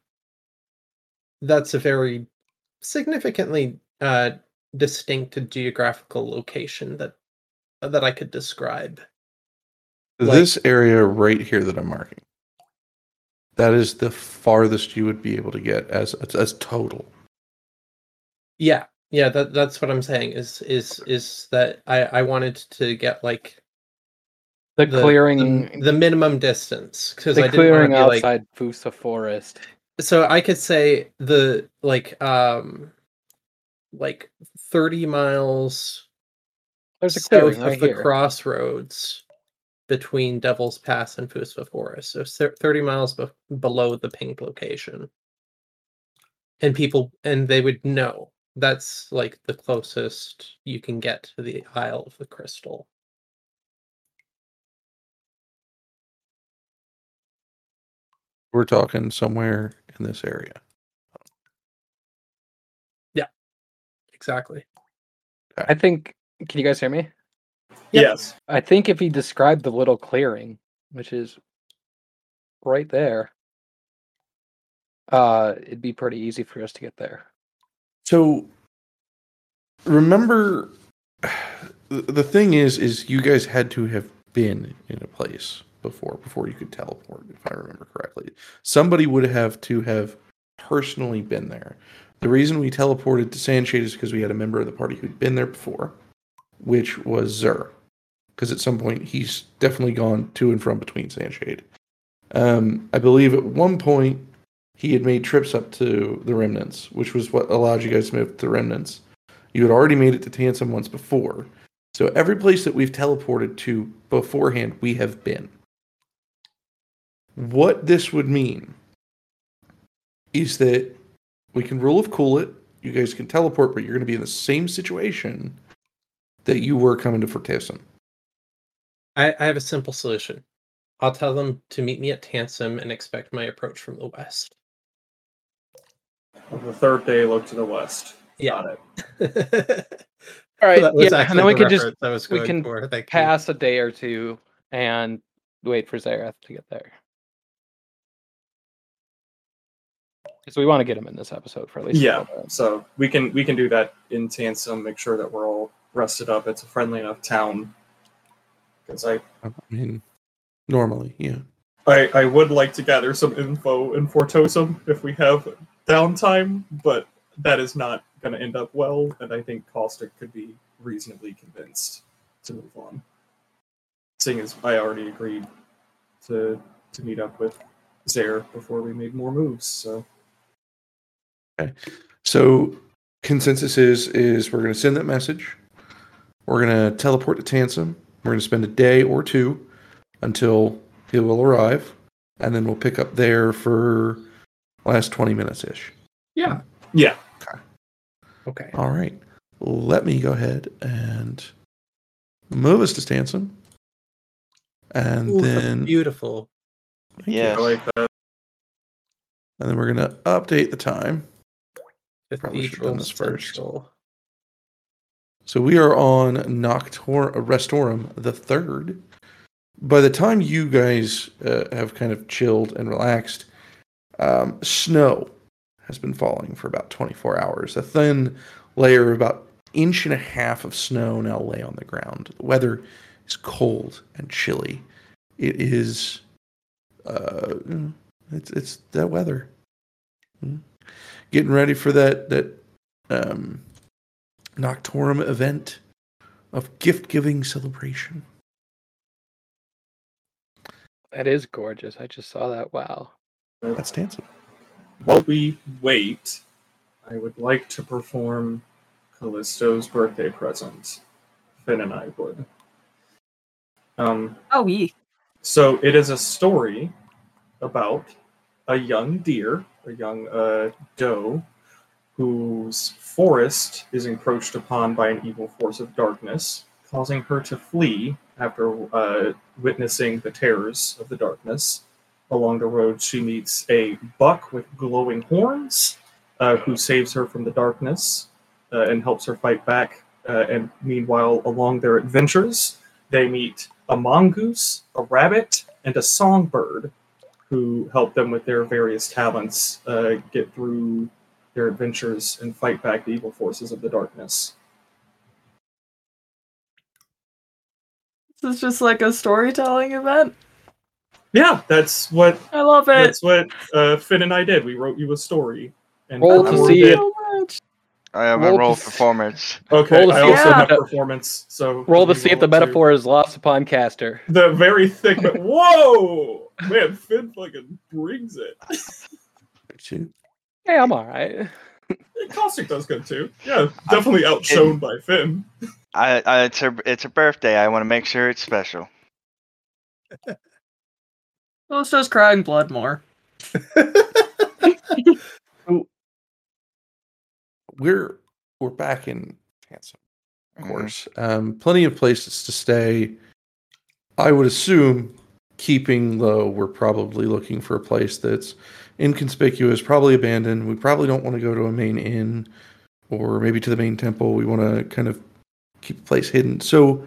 that's a very significantly uh, distinct geographical location that that I could describe. Like- this area right here that I'm marking. That is the farthest you would be able to get as as total. Yeah, yeah, that that's what I'm saying. Is is is that I I wanted to get like The, the clearing, the, the minimum distance because I didn't want to clearing be like outside Fusa Forest. so I could say the like um like 30 miles There's a south clearing of the here. crossroads between Devil's Pass and Fusva Forest. So 30 miles be- below the pink location. And people and they would know that's like the closest you can get to the Isle of the Crystal. We're talking somewhere in this area. Yeah, exactly. I think. Can you guys hear me? Yes. I think if he described the little clearing, which is right there, uh, it'd be pretty easy for us to get there. So remember the thing is is you guys had to have been in a place before before you could teleport if I remember correctly. Somebody would have to have personally been there. The reason we teleported to Sandshade is because we had a member of the party who'd been there before, which was Zer. Because at some point he's definitely gone to and from between Sandshade. Um, I believe at one point he had made trips up to the remnants, which was what allowed you guys to move to the remnants. You had already made it to Tansum once before. So every place that we've teleported to beforehand, we have been. What this would mean is that we can rule of cool it. You guys can teleport, but you're going to be in the same situation that you were coming to Fortosum. I, I have a simple solution. I'll tell them to meet me at Tansum and expect my approach from the west. The third day, look to the west. Yeah. Got it. All right, That yeah, and then we the could just reference I was we can for. Thank you. pass a day or two and wait for Zareth to get there. Because we want to get him in this episode for at least Yeah. little. So we can we can do that in Tansum. Make sure that we're all rested up. It's a friendly enough town. Because I, I mean, normally, yeah. I I would like to gather some info in Fortosum if we have downtime, but that is not going to end up well. And I think Caustic could be reasonably convinced to move on. Seeing as I already agreed to to meet up with Zare before we made more moves. So okay, So consensus is is we're going to send that message. We're going to teleport to Tansum. We're going to spend a day or two until he will arrive, and then we'll pick up there for last twenty minutes ish. Yeah. yeah, Okay. Okay. All right. Let me go ahead and move us to Tansum, and Ooh, then beautiful. Yeah. I like that. and then we're going to update the time. Probably should've done Cathedral this first. Central. So we are on Noctor Restorum the third. By the time you guys uh, have kind of chilled and relaxed, um, snow has been falling for about 24 hours. A thin layer of about inch and a half of snow now lay on the ground. The weather is cold and chilly. It is uh, it's it's that weather. Hmm. Getting ready for that that um, event of gift giving celebration. That is gorgeous. I just saw that. Wow. That's dancing. While we wait, I would like to perform Callisto's birthday present. Finn and I would. Um, Oh, we. so it is a story about a young deer, a young uh, doe, whose forest is encroached upon by an evil force of darkness, causing her to flee after uh, witnessing the terrors of the darkness. Along the road, she meets a buck with glowing horns, uh, who saves her from the darkness uh, and helps her fight back. Uh, and meanwhile, along their adventures, they meet a mongoose, a rabbit, and a songbird, who help them with their various talents uh, get through their adventures and fight back the evil forces of the darkness. This is just like a storytelling event. Yeah, that's what I love it. that's what uh, Finn and I did. We wrote you a story. And Roll to see it. it. I have Roll a roll to performance. Okay, Roll to I also if- have Yeah. performance. So Roll to see if the roll too. metaphor is lost upon castor. The very thick. But whoa, man, Finn fucking brings it. Shoot. Hey, I'm all right. Caustic does good too. Yeah, definitely outshone by Finn. I, I it's her it's her birthday. I want to make sure it's special. Callisto's crying blood more. we're we're back in Handsome, of Mhm. course. Um, plenty of places to stay. I would assume, keeping low, we're probably looking for a place that's inconspicuous, probably abandoned. We probably don't want to go to a main inn, or maybe to the main temple. We want to kind of keep the place hidden. So,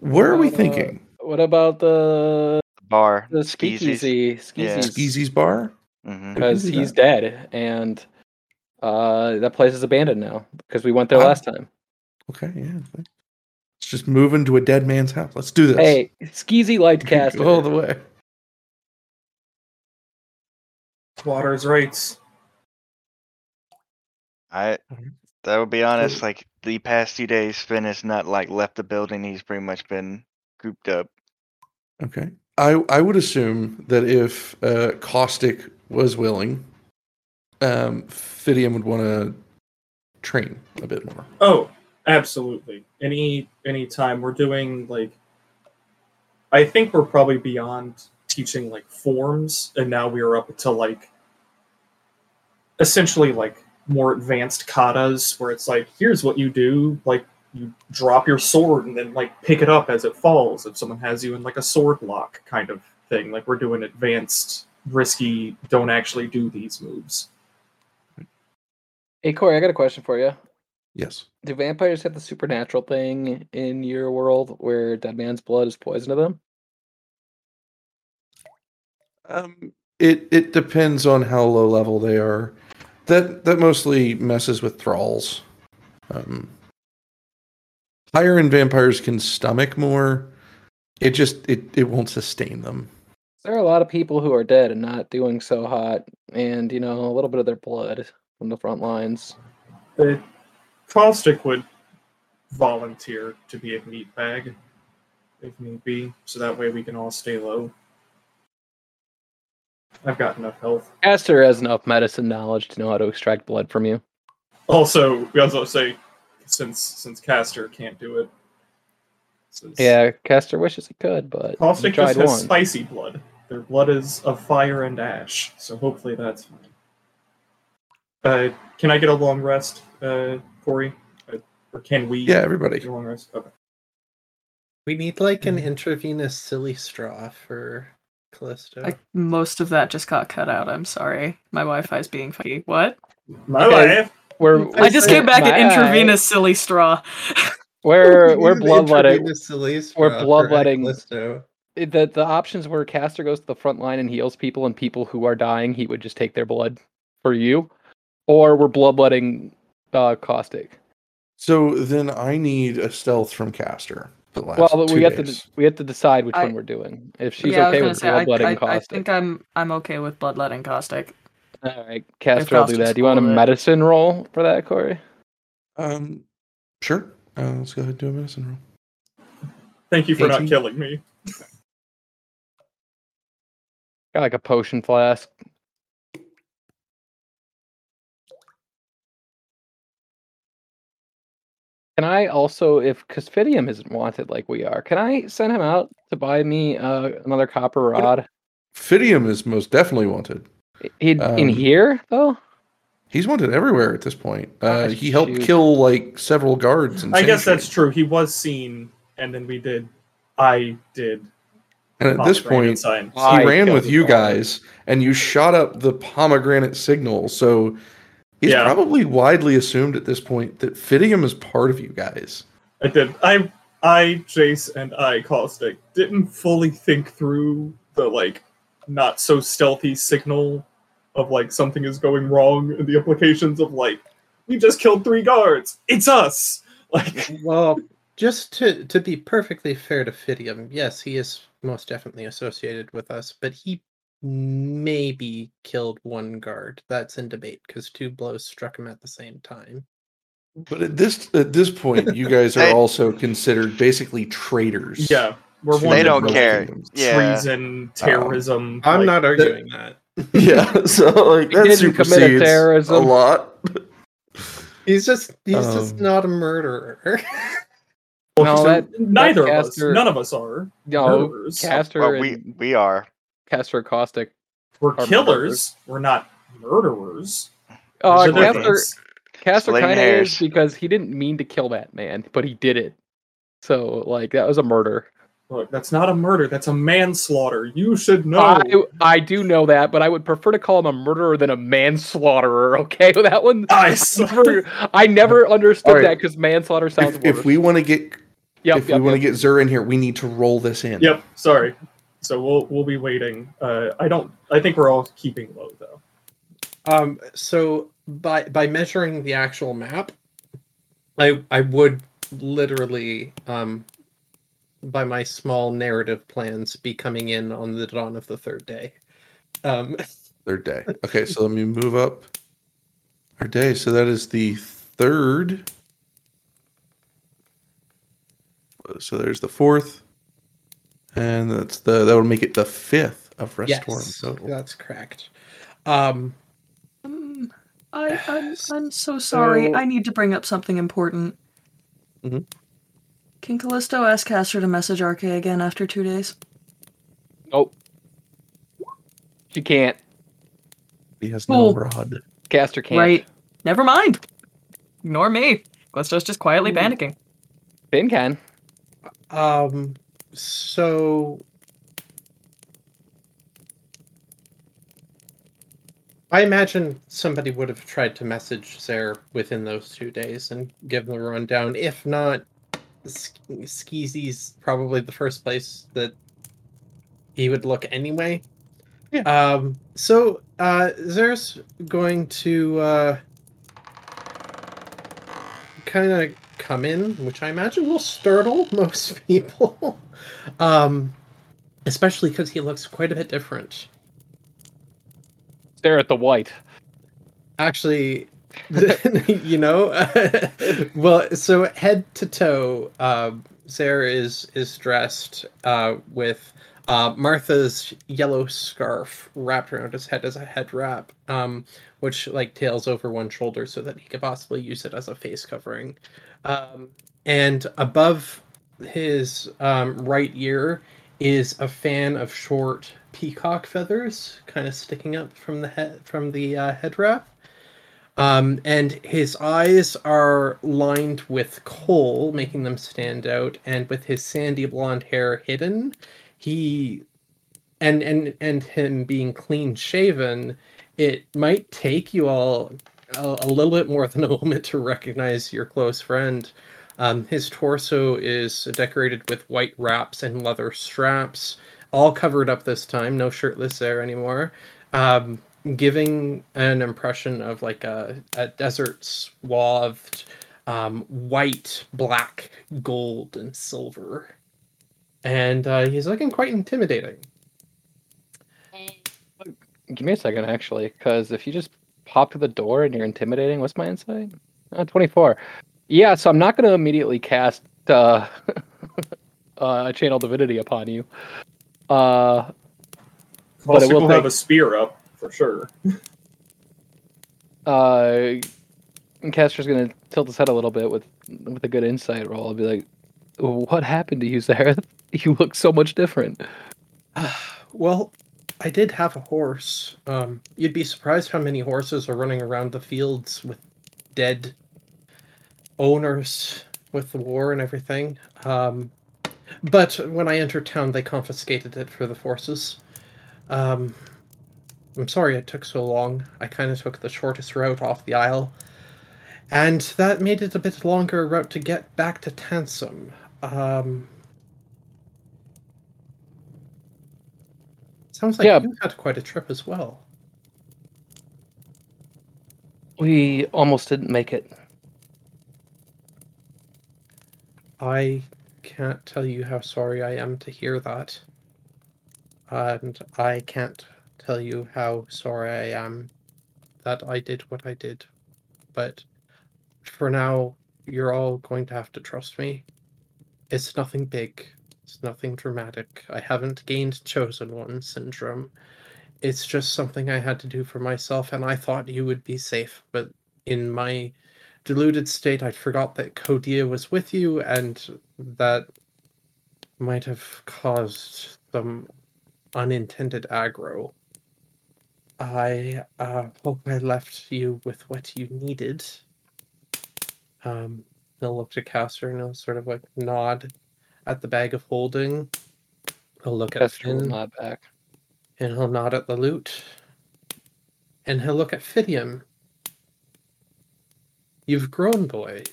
where are we Uh, thinking? What about the Bar. the Skeezies. speakeasy? Yeah. Skeezy's bar. hmm because We can do he's dead and uh that place is abandoned now because we went there last time Okay, yeah. Let's just move into a dead man's house. Let's do this. hey skeezy liked castor all the way. Water's rights. I Alright. that would be honest. Like the past few days, Finn has not like left the building. He's pretty much been cooped up. Okay. I I would assume that if uh, Caustic was willing, um, would want to train a bit more. Oh, absolutely. Any any time we're doing like I think we're probably beyond teaching like forms and now we are up to like essentially like more advanced katas where it's like here's what you do like you drop your sword and then like pick it up as it falls if someone has you in like a sword lock kind of thing like we're doing advanced risky don't actually do these moves hey corey i got a question for you Yes. do vampires have the supernatural thing in your world where dead man's blood is poison to them Um, it it depends on how low level they are. That that mostly messes with thralls. Um, higher end vampires can stomach more. It just it it won't sustain them. there are a lot of people who are dead and not doing so hot and you know a little bit of their blood from the front lines The Caustic would volunteer to be a meat bag if need be, so that way we can all stay low. I've got enough health. castor has enough medicine knowledge to know how to extract blood from you Also, we also say since since Castor can't do it. since yeah castor wishes he could but he Caustic tried just has one spicy blood. Their blood is of fire and ash, so hopefully that's fine. Uh, can I get a long rest, uh, Corey? Uh, or can we Yeah, everybody. get a long rest? Okay. We need like an Mhm. intravenous silly straw for Callisto. Like most of that just got cut out. I'm sorry. My Wi-Fi's being funky. What? My Okay. wife. We're I just came back at My- intravenous silly straw. we're We we're bloodletting intravenous silly we're bloodletting. The the options were castor goes to the front line and heals people and people who are dying he would just take their blood for you or we're bloodletting uh caustic So then I need a stealth from Castor, the last Well, we have to days. de- we have to decide which I- one we're doing. If she's yeah, okay with say, bloodletting I, I, I think I'm I'm okay with bloodletting caustic. All right, Castor will do that. Do you want a cool with it. medicine roll for that, Corey? Um, sure. Uh, let's go ahead and do a medicine roll. Thank you for 18? not killing me. Got like a potion flask. Can I also, if Cuspidium isn't wanted like we are, can I send him out to buy me uh, another copper rod? Fidium is most definitely wanted. He, in Um, here though? He's wanted everywhere at this point. Uh, he helped shoot. kill like several guards. In I guess that's Tree. true. He was seen, and then we did. I did. And at this point, sign. he I ran with you guys, and you shot up the pomegranate signal. So it's Yeah. probably widely assumed at this point that Fidium is part of you guys. I did. I, I, Jace, and I, Caustic, didn't fully think through the like not so stealthy signal of like something is going wrong and the implications of like we just killed three guards. It's us. Like Well, just to to be perfectly fair to Fidium, yes, he is most definitely associated with us, but he maybe killed one guard. That's in debate because two blows struck him at the same time. But at this at this point, you guys are Hey. also considered basically traitors. yeah, we're They don't care. Kingdoms. Yeah. treason, terrorism. I'm like, not that- arguing that. yeah. So like He that didn't commit a supersedes a lot. He's just he's just Um, not a murderer. well, No, so that- neither that of us. None of us are. No, Murderers. Castor Well, we we are. Castor Caustic. We're Are killers. We're not murderers. Uh, There's a Castor. Castor kind of is because he didn't mean to kill that man, but he did it. So like that was a murder. Look, that's not a murder. That's a manslaughter. You should know. I, I do know that, but I would prefer to call him a murderer than a manslaughterer. Okay, that one. I I s- never, I never understood Alright. that because manslaughter sounds If, worse. if we want to get yep, if yep, we want to yep. get Zur in here, we need to roll this in. Yep. Sorry. So we'll we'll be waiting. Uh, I don't. I think we're all keeping low though. Um, so by by measuring the actual map, I I would literally um by my small narrative plans be coming in on the dawn of the third day. Um, Third day. Okay, so let me move up our day. So that is the third. So there's the fourth, and that's the that would make it the fifth of Restorum yes, total. that's correct. Um, Um, I, I'm, I'm so sorry. So- I need to bring up something important. Mhm. Can Callisto ask Castor to message RK again after two days? Nope. She can't. He has no Oh. rod. Castor can't. Right. Never mind. Ignore me. Callisto's just quietly Ooh. panicking. Finn can. Um, so I imagine somebody would have tried to message Zare within those two days and give them a rundown. If not, Sk- Skeezy's probably the first place that he would look anyway. Yeah. Um, so uh, Zare's going to uh, kind of come in, which I imagine will startle most people. um, especially because he looks quite a bit different. Stare at the white. Actually, you know, well, so head to toe, um, Sarah is is dressed uh, with uh, Martha's yellow scarf wrapped around his head as a head wrap, um, which like tails over one shoulder so that he could possibly use it as a face covering. Um, and above his um, right ear is a fan of short peacock feathers, kind of sticking up from the head from the uh, head wrap. Um, and his eyes are lined with coal, making them stand out. And with his sandy blonde hair hidden, he and and and him being clean shaven, it might take you all a, a little bit more than a moment to recognize your close friend. Um, his torso is decorated with white wraps and leather straps, all covered up this time. No shirtless there anymore. Um, giving an impression of like a, a desert swathed um, white, black, gold, and silver. And uh, he's looking quite intimidating. Give me a second, actually, because if you just pop to the door and you're intimidating, what's my insight? Uh, 24. Yeah, so I'm not going to immediately cast uh, uh, a Channel Divinity upon you. Uh, Most it will people have a spear up for sure. uh, and Castor's going to tilt his head a little bit with with a good insight roll. I'll be like, "What happened to you, Zareth? You look so much different." well, I did have a horse. Um, you'd be surprised how many horses are running around the fields with dead owners with the war and everything. Um, but when I entered town, they confiscated it for the forces. Um, I'm sorry it took so long. I kind of took the shortest route off the isle. And that made it a bit longer route to get back to Tansum. Um, sounds like Yeah. you had quite a trip as well. We almost didn't make it. I can't tell you how sorry I am to hear that. And I can't tell you how sorry I am that I did what I did. But for now, you're all going to have to trust me. It's nothing big, it's nothing dramatic. I haven't gained Chosen One syndrome. It's just something I had to do for myself, and I thought you would be safe. But in my deluded state, I forgot that Kodia was with you, and that might have caused some unintended aggro. I uh, hope I left you with what you needed. Um, he'll look to Castor and he'll sort of like nod at the bag of holding. He'll look at Castor will Finn nod back. and he'll nod at the loot. And he'll look at Fidium. You've grown, boy.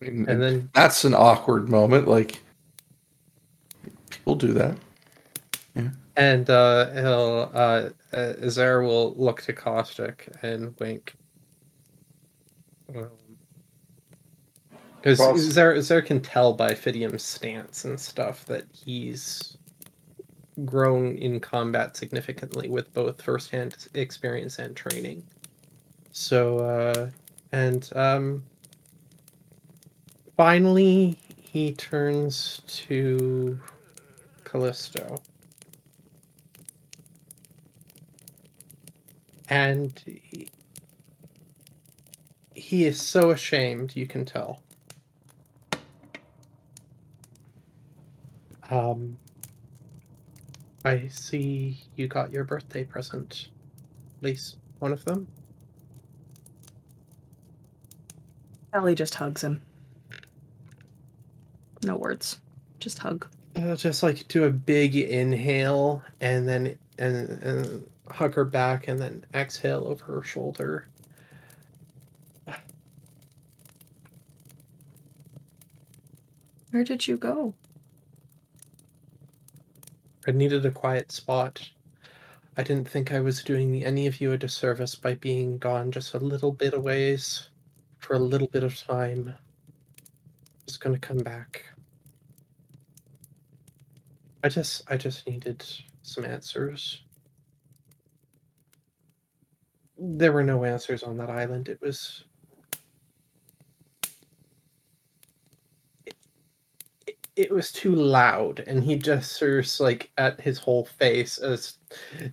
And then That's an awkward moment. Like people do that. And uh he'll uh uh, Zer will look to Caustic and wink. Because Well- Zer, Zer can tell by Fidium's stance and stuff that he's grown in combat significantly with both firsthand experience and training. So, uh, and um, finally, he turns to Callisto. And he, he is so ashamed, you can tell. Um, I see you got your birthday present. At least one of them. Ellie just hugs him. No words. Just hug. Uh, just like do a big inhale and then and, and hug her back and then exhale over her shoulder. Where did you go? I needed a quiet spot. I didn't think I was doing any of you a disservice by being gone just a little bit a ways for a little bit of time. Just gonna come back. I just I just needed some answers. There were no answers on that island. It was it, it was too loud and he gestures like at his whole face as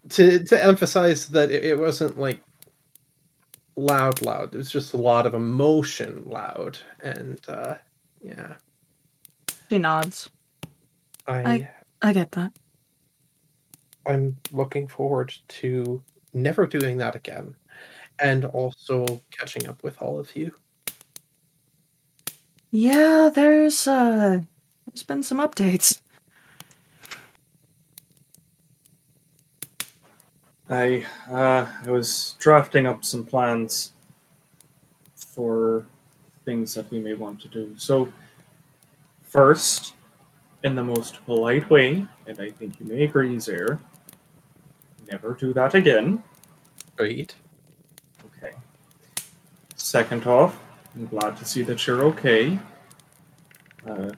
to to emphasize that it, it wasn't like loud loud it was just a lot of emotion loud and uh yeah She nods. i, I- I get that. i'm looking forward to never doing that again and also catching up with all of you Yeah, there's uh there's been some updates. I uh, I was drafting up some plans for things that we may want to do. So, first, in the most polite way, and I think you may agree, Zer, never do that again. Agreed. Second off, I'm glad to see that you're okay. Uh,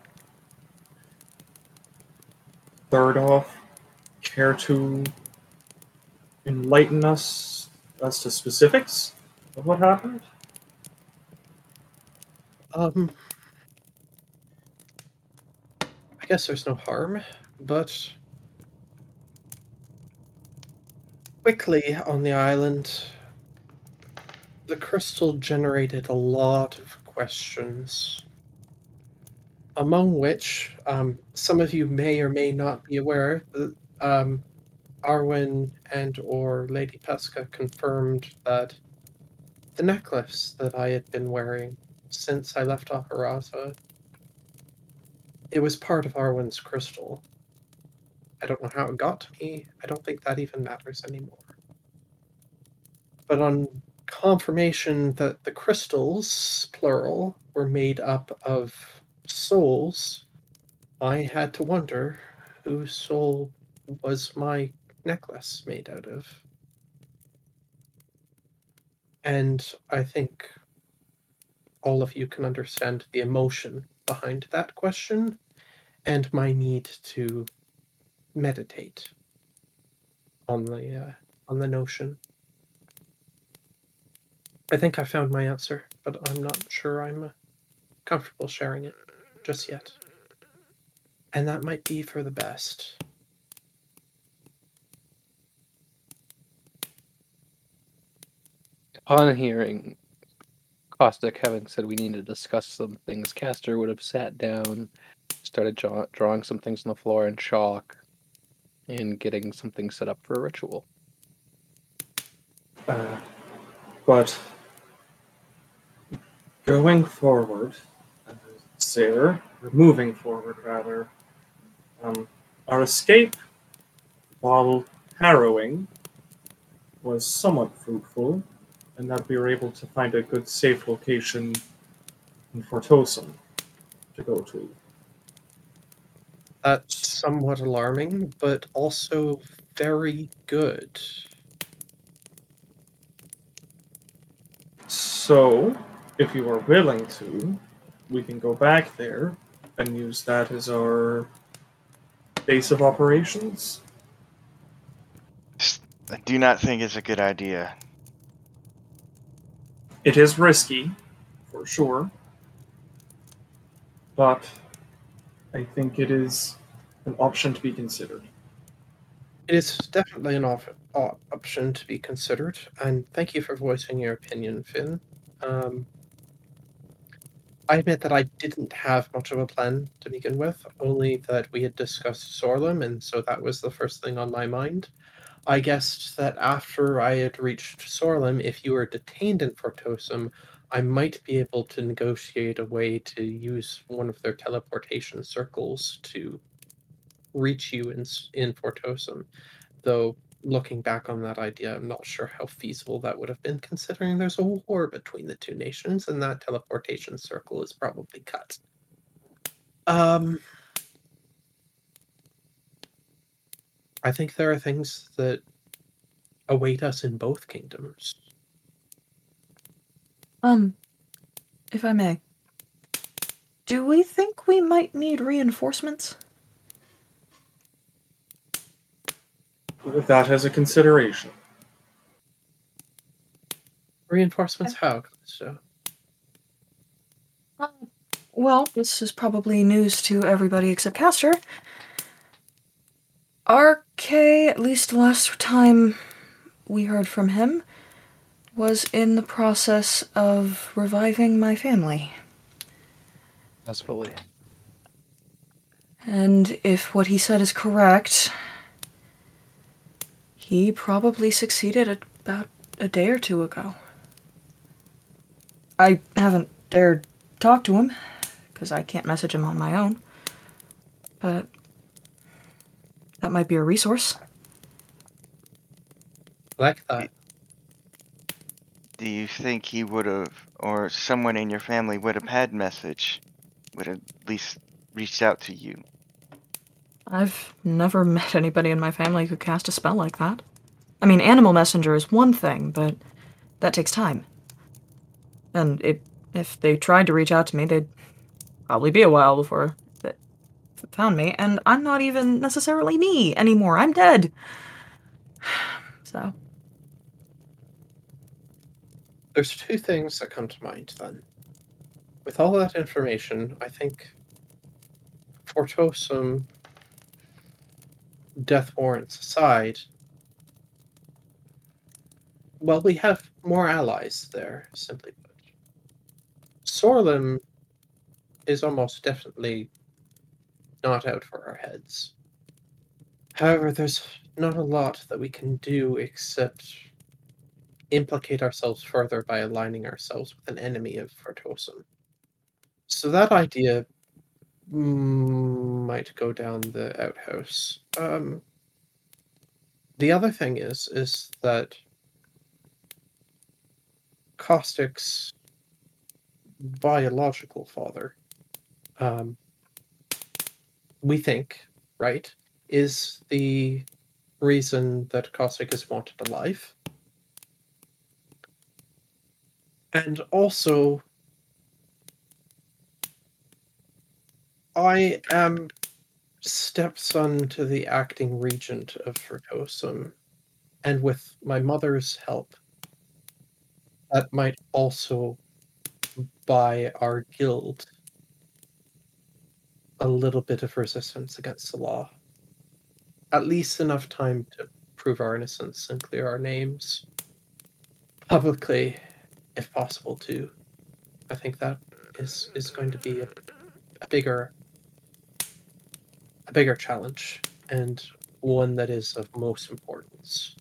third off, care to enlighten us as to specifics of what happened? Um, I guess there's no harm, but quickly on the island, the crystal generated a lot of questions, among which um, some of you may or may not be aware. Um, Arwen and or Lady Pesca confirmed that the necklace that I had been wearing since I left Akaraza. It was part of Arwen's crystal. I don't know how it got to me. I don't think that even matters anymore. But on confirmation that the crystals, plural, were made up of souls, I had to wonder whose soul was my necklace made out of. And I think all of you can understand the emotion behind that question and my need to meditate on the uh, on the notion. I think I found my answer, but I'm not sure I'm uh, comfortable sharing it just yet. And that might be for the best. Upon hearing Caustic having said we need to discuss some things, Castor would have sat down, started draw- drawing some things on the floor in chalk, and getting something set up for a ritual. Uh, but going forward, uh, Sarah, or moving forward rather, um, our escape, while harrowing, was somewhat fruitful, and that we were able to find a good safe location in Fortosum to go to. That's somewhat alarming, but also very good. So, if you are willing to, we can go back there and use that as our base of operations. I do not think it's a good idea. It is risky, for sure, but I think it is an option to be considered. It is definitely an op- op- option to be considered, and thank you for voicing your opinion, Finn. Um, I admit that I didn't have much of a plan to begin with, only that we had discussed Sorlem, and so that was the first thing on my mind. I guessed that after I had reached Sorlem, if you were detained in Fortosum, I might be able to negotiate a way to use one of their teleportation circles to reach you in in Fortosum. Though looking back on that idea, I'm not sure how feasible that would have been, considering there's a war between the two nations, and that teleportation circle is probably cut. Um, I think there are things that await us in both kingdoms. Um, if I may, do we think we might need reinforcements? With that as a consideration. Reinforcements how? So Well, this is probably news to everybody except Castor. RK, at least the last time we heard from him, was in the process of reviving my family. Successfully. And if what he said is correct, he probably succeeded about a day or two ago. I haven't dared talk to him because I can't message him on my own. But that might be a resource. like that. Do you think he would have, or someone in your family would have had message, would have at least reached out to you? I've never met anybody in my family who cast a spell like that. I mean, Animal Messenger is one thing, but that takes time. And it, if they tried to reach out to me, they'd probably be a while before they found me. And I'm not even necessarily me anymore. I'm dead. So, There's two things that come to mind then. With all that information, I think Fortosum death warrants aside, well, we have more allies there, simply put. Sorlim is almost definitely not out for our heads. However, there's not a lot that we can do except implicate ourselves further by aligning ourselves with an enemy of Fortosum. So that idea mm, might go down the outhouse. Um, the other thing is is that Caustic's biological father, um, we think, right, is the reason that Caustic is wanted alive. And also, I am stepson to the acting regent of Fortosum, and with my mother's help, that might also buy our guild a little bit of resistance against the law. At least enough time to prove our innocence and clear our names publicly, if possible, too. I think that is is going to be a, a bigger a bigger challenge and one that is of most importance.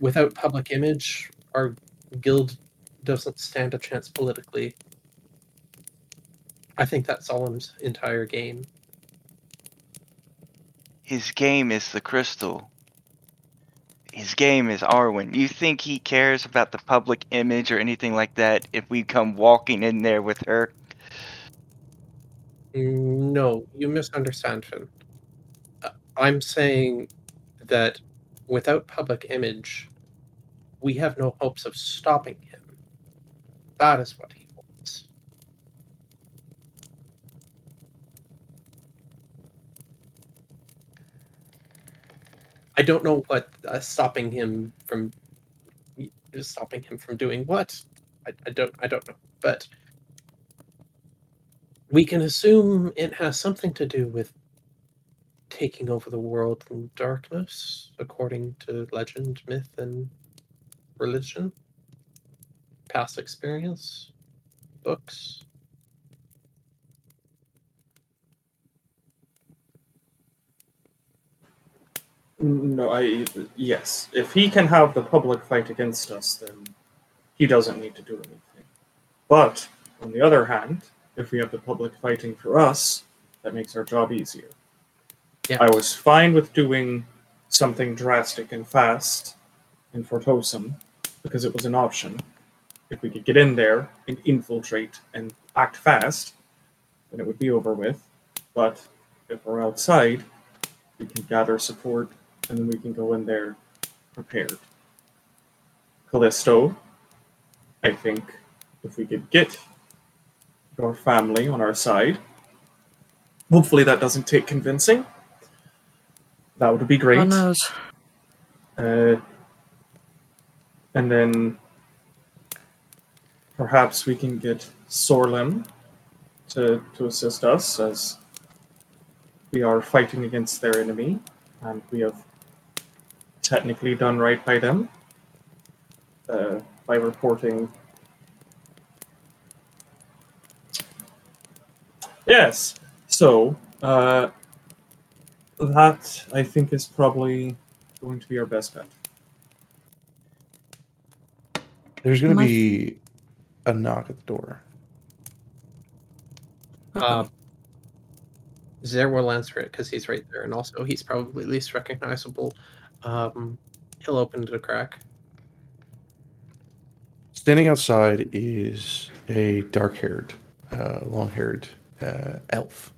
Without public image, our guild doesn't stand a chance politically. I think that's Solemn's entire game. His game is the crystal. His game is Arwen. You think he cares about the public image or anything like that if we come walking in there with her? No, you misunderstand, Finn. Uh, I'm saying that without public image, we have no hopes of stopping him. That is what he wants. I don't know what uh, stopping him from stopping him from doing what. I, I don't. I don't know, but we can assume it has something to do with taking over the world from darkness, according to legend, myth, and religion, past experience, books. No, I yes. If he can have the public fight against us, then he doesn't need to do anything. But on the other hand, if we have the public fighting for us, that makes our job easier. Yeah. I was fine with doing something drastic and fast in Fortosum because it was an option. If we could get in there and infiltrate and act fast, then it would be over with. But if we're outside, we can gather support and then we can go in there prepared. Callisto, I think if we could get your family on our side, hopefully that doesn't take convincing. That would be great. God knows. Uh, and then perhaps we can get Sorlim to, to assist us as we are fighting against their enemy and we have technically done right by them uh, by reporting. Yes, so uh, that I think is probably going to be our best bet. There's going to be a knock at the door. Uh, Zer will answer it because he's right there, and also he's probably least recognizable. Um, he'll open it a crack. Standing outside is a dark-haired, uh, long-haired uh, elf.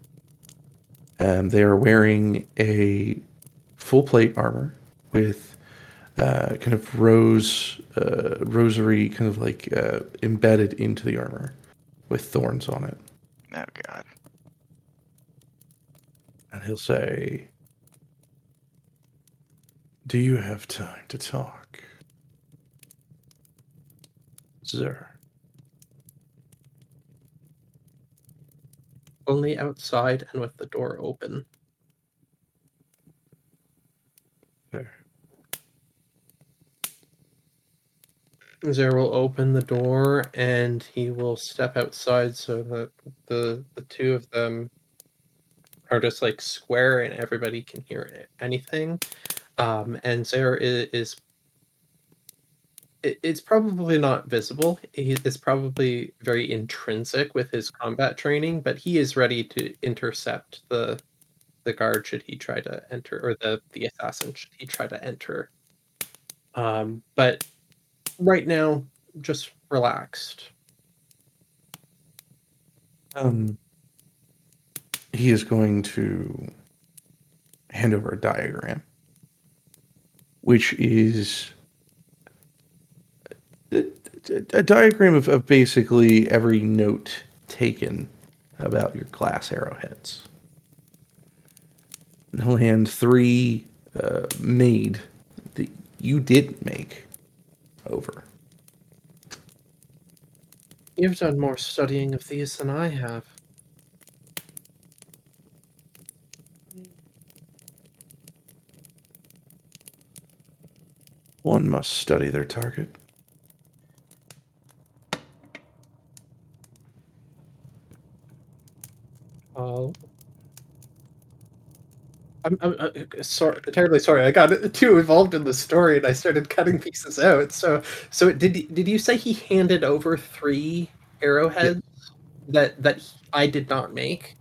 And they are wearing a full plate armor with uh, kind of rose uh, rosary, kind of like uh, embedded into the armor with thorns on it, Oh god. and he'll say, "Do you have time to talk, Sir. Only outside and with the door open. There. Zer will open the door and he will step outside so that the the two of them are just like square and everybody can hear anything. Um, and Zer is, is it, it's probably not visible. He is probably very intrinsic with his combat training, but he is ready to intercept the the guard should he try to enter, or the the assassin should he try to enter. Um, but right now, just relaxed. Um, he is going to hand over a diagram, which is a, a diagram of, of basically every note taken about your glass arrowheads. And he'll hand three uh, made that you didn't make over. You've done more studying of these than I have. One must study their target. Oh. I'm, I'm uh, sorry, terribly sorry. I got too involved in the story and I started cutting pieces out. So, so did did you say he handed over three arrowheads that that I did not make,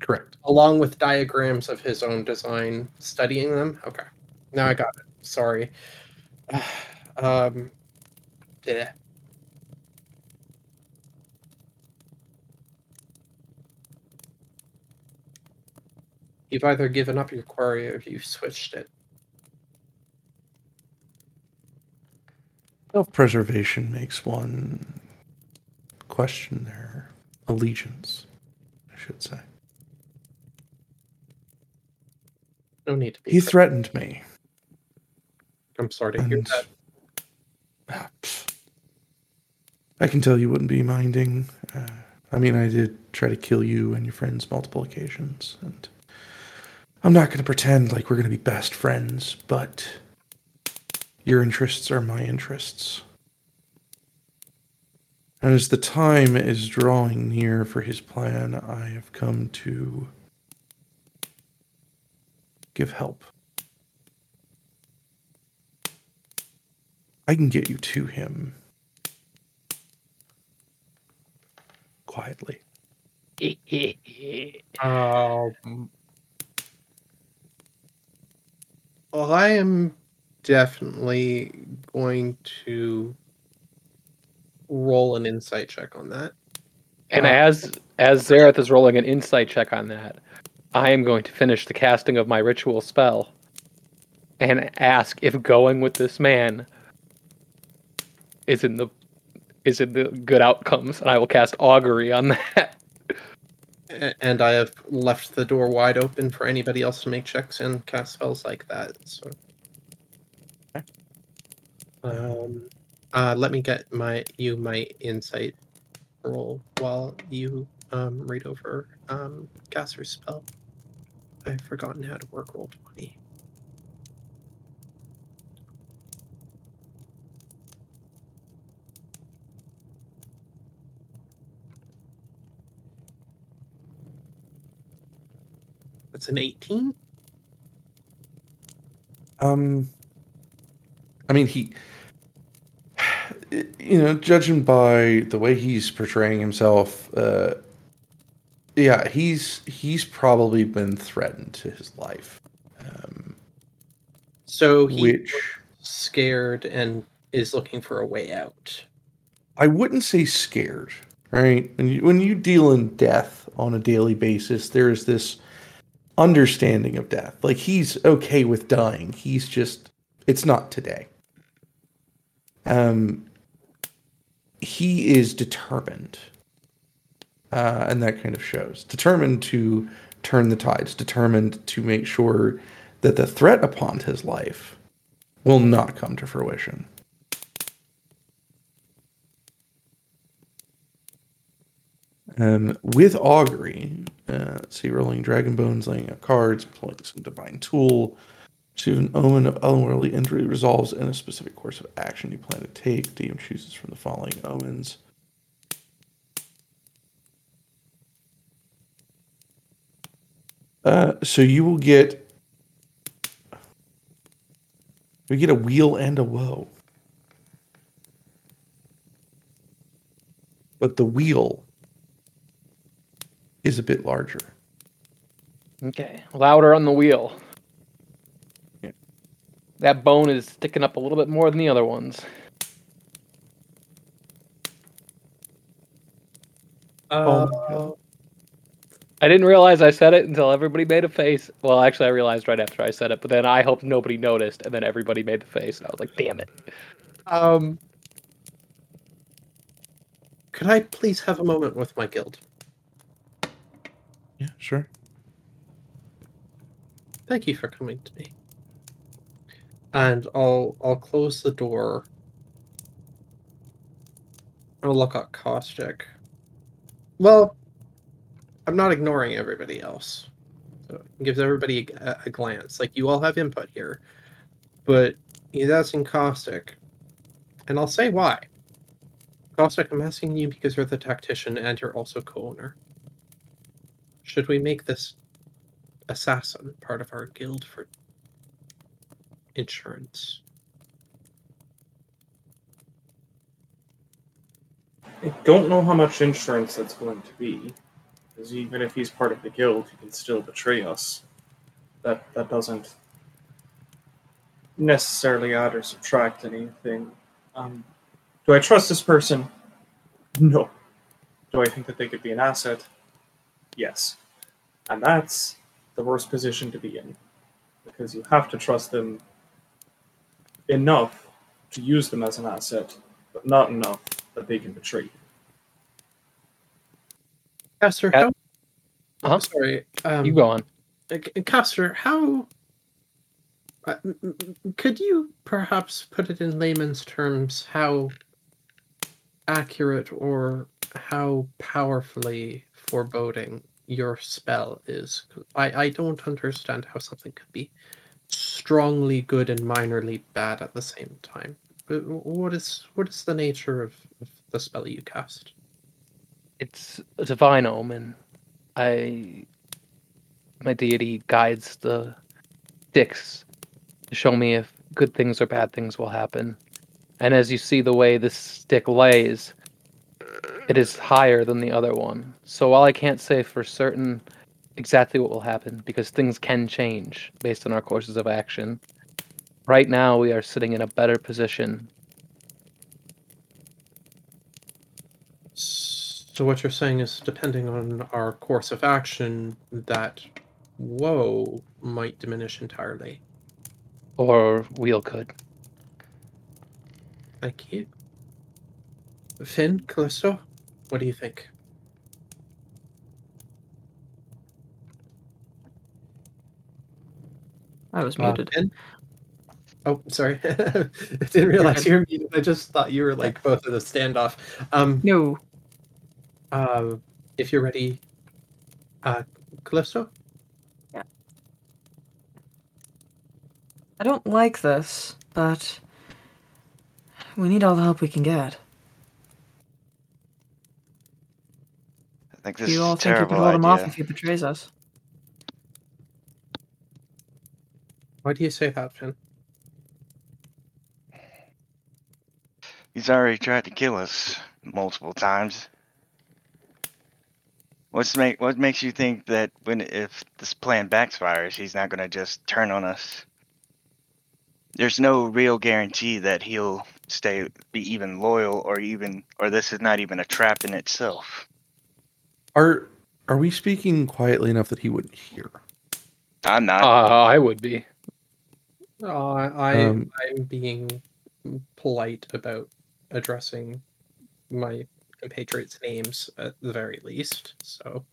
Correct. along with diagrams of his own design, studying them? Okay, now I got it. Sorry. um, yeah. You've either given up your quarry or you've switched it. Self preservation makes one question their allegiance, I should say. No need to be. He threatened me. I'm sorry to hear that. I can tell you wouldn't be minding. Uh, I mean, I did try to kill you and your friends multiple occasions, and I'm not going to pretend like we're going to be best friends, but your interests are my interests. And as the time is drawing near for his plan, I have come to give help. I can get you to him quietly. Um, well, I am definitely going to roll an insight check on that. And Uh, as as Zareth is rolling an insight check on that, I am going to finish the casting of my ritual spell and ask if going with this man is in the is in the good outcomes, and I will cast augury on that. And I have left the door wide open for anybody else to make checks and cast spells like that. So, um, uh, let me get my you my insight roll while you um read over um Castor's spell. I've forgotten how to work roll twenty. That's an eighteen. Um, I mean, he, you know, judging by the way he's portraying himself, uh, yeah, he's he's probably been threatened to his life, um, So he which scared and is looking for a way out. I wouldn't say scared. Right when you when you deal in death on a daily basis, there is this understanding of death. Like he's okay with dying. He's just it's not today. Um, he is determined, uh, and that kind of shows determined to turn the tides, determined to make sure that the threat upon his life will not come to fruition. Um, with augury, uh, let's see, rolling dragon bones, laying out cards, pulling some divine tool. To an omen of otherworldly injury resolves in a specific course of action you plan to take. DM chooses from the following omens. Uh, so you will get we get a wheel and a woe. But the wheel is a bit larger. Okay, louder on the wheel. Yeah. That bone is sticking up a little bit more than the other ones. Uh, Oh. I didn't realize I said it until everybody made a face. Well, actually, I realized right after I said it, but then I hoped nobody noticed, and then everybody made the face, and I was like, "Damn it!" um, could I please have a moment with my guild? Yeah, sure. Thank you for coming to me. And I'll I'll close the door. I'll look at Caustic. Well, I'm not ignoring everybody else. So it gives everybody a, a glance. Like you all have input here, but he's asking Caustic, and I'll say why. Caustic, I'm asking you because you're the tactician and you're also co-owner. Should we make this assassin part of our guild for insurance? I don't know how much insurance that's going to be, because even if he's part of the guild, he can still betray us. That that doesn't necessarily add or subtract anything. Um, do I trust this person? No. Do I think that they could be an asset? Yes. And that's the worst position to be in, because you have to trust them enough to use them as an asset, but not enough that they can betray you. Castor, Uh, how? uh-huh. Sorry. Um, you go on. Uh, C- Castor, how? uh, m- m- Could you perhaps put it in layman's terms how accurate or how powerfully foreboding your spell is. I, I don't understand how something could be strongly good and minorly bad at the same time. But What is what is the nature of, of the spell you cast? It's a divine omen. I my deity guides the sticks to show me if good things or bad things will happen. And as you see the way this stick lays, it is higher than the other one. So while I can't say for certain exactly what will happen, because things can change based on our courses of action, right now we are sitting in a better position. So what you're saying is, depending on our course of action, that woe might diminish entirely. Or Wheel could. Thank you. Finn, Callisto, what do you think? I was Uh, muted. Finn? Oh, sorry. I didn't realize you were muted. I just thought you were like both of the standoff. Um, No. uh, if you're ready, uh, Callisto? Yeah. I don't like this, but we need all the help we can get. I think Do this you is all a think you terrible can hold him off if he betrays us? Why do you say that, Finn? He's already tried to kill us multiple times. What's make what makes you think that when if this plan backfires, he's not gonna just turn on us? There's no real guarantee that he'll stay be even loyal or even or this is not even a trap in itself. Are are we speaking quietly enough that he wouldn't hear? I'm Uh, not. I would be. Uh, I Um, I'm being polite about addressing my compatriots' names at the very least. So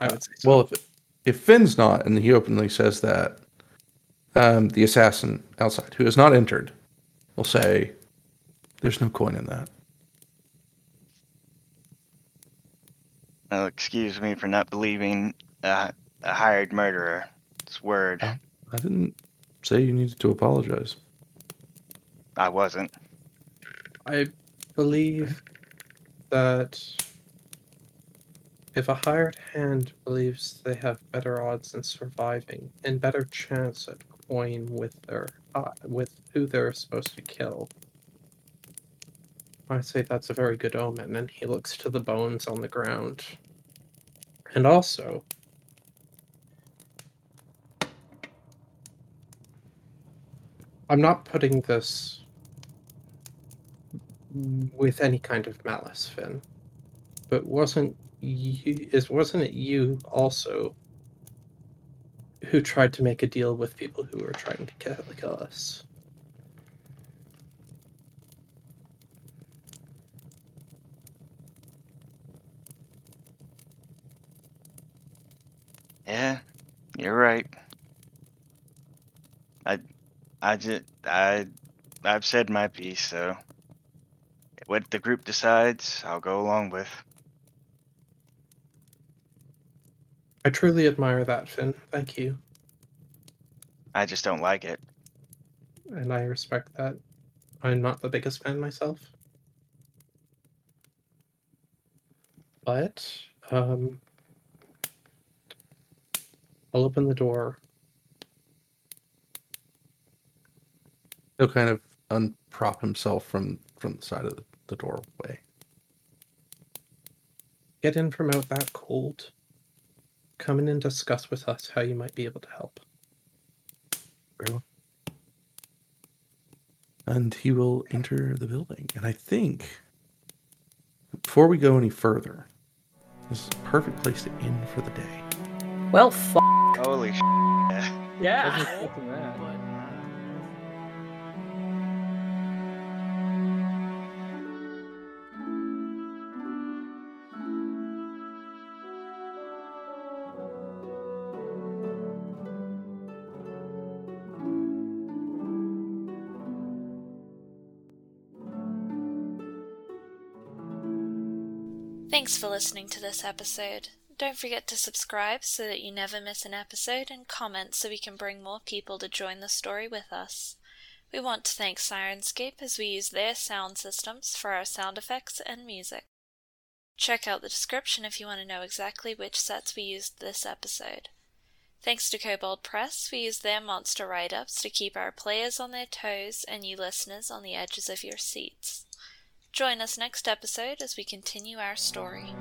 I would say so. Well, if, if Finn's not, and he openly says that, um, the assassin outside, who has not entered, will say, "There's no coin in that." Well, excuse me for not believing uh, a hired murderer's word. Oh. I didn't say you needed to apologize. I wasn't. I believe that if a hired hand believes they have better odds in surviving and better chance at coin with their uh, with who they're supposed to kill, I say that's a very good omen. And he looks to the bones on the ground, and also. I'm not putting this with any kind of malice, Finn. But wasn't you, is wasn't it you also who tried to make a deal with people who were trying to kill, kill us? Yeah, you're right. I, I just, I, I've said my piece, so what the group decides, I'll go along with. I truly admire that, Finn. Thank you, I just don't like it. and I respect that. I'm not the biggest fan myself, but um, I'll open the door. He'll kind of unprop himself from from the side of the, the doorway. Get in from out that cold. Come in and discuss with us how you might be able to help. Very well. And he will enter the building. And I think before we go any further, this is a perfect place to end for the day. Well, f- Holy sh! Wasn't yeah. Thanks for listening to this episode. Don't forget to subscribe so that you never miss an episode and comment so we can bring more people to join the story with us. We want to thank Syrinscape as we use their sound systems for our sound effects and music. Check out the description if you want to know exactly which sets we used this episode. Thanks to Kobold Press, we use their monster write ups to keep our players on their toes and you listeners on the edges of your seats. Join us next episode as we continue our story.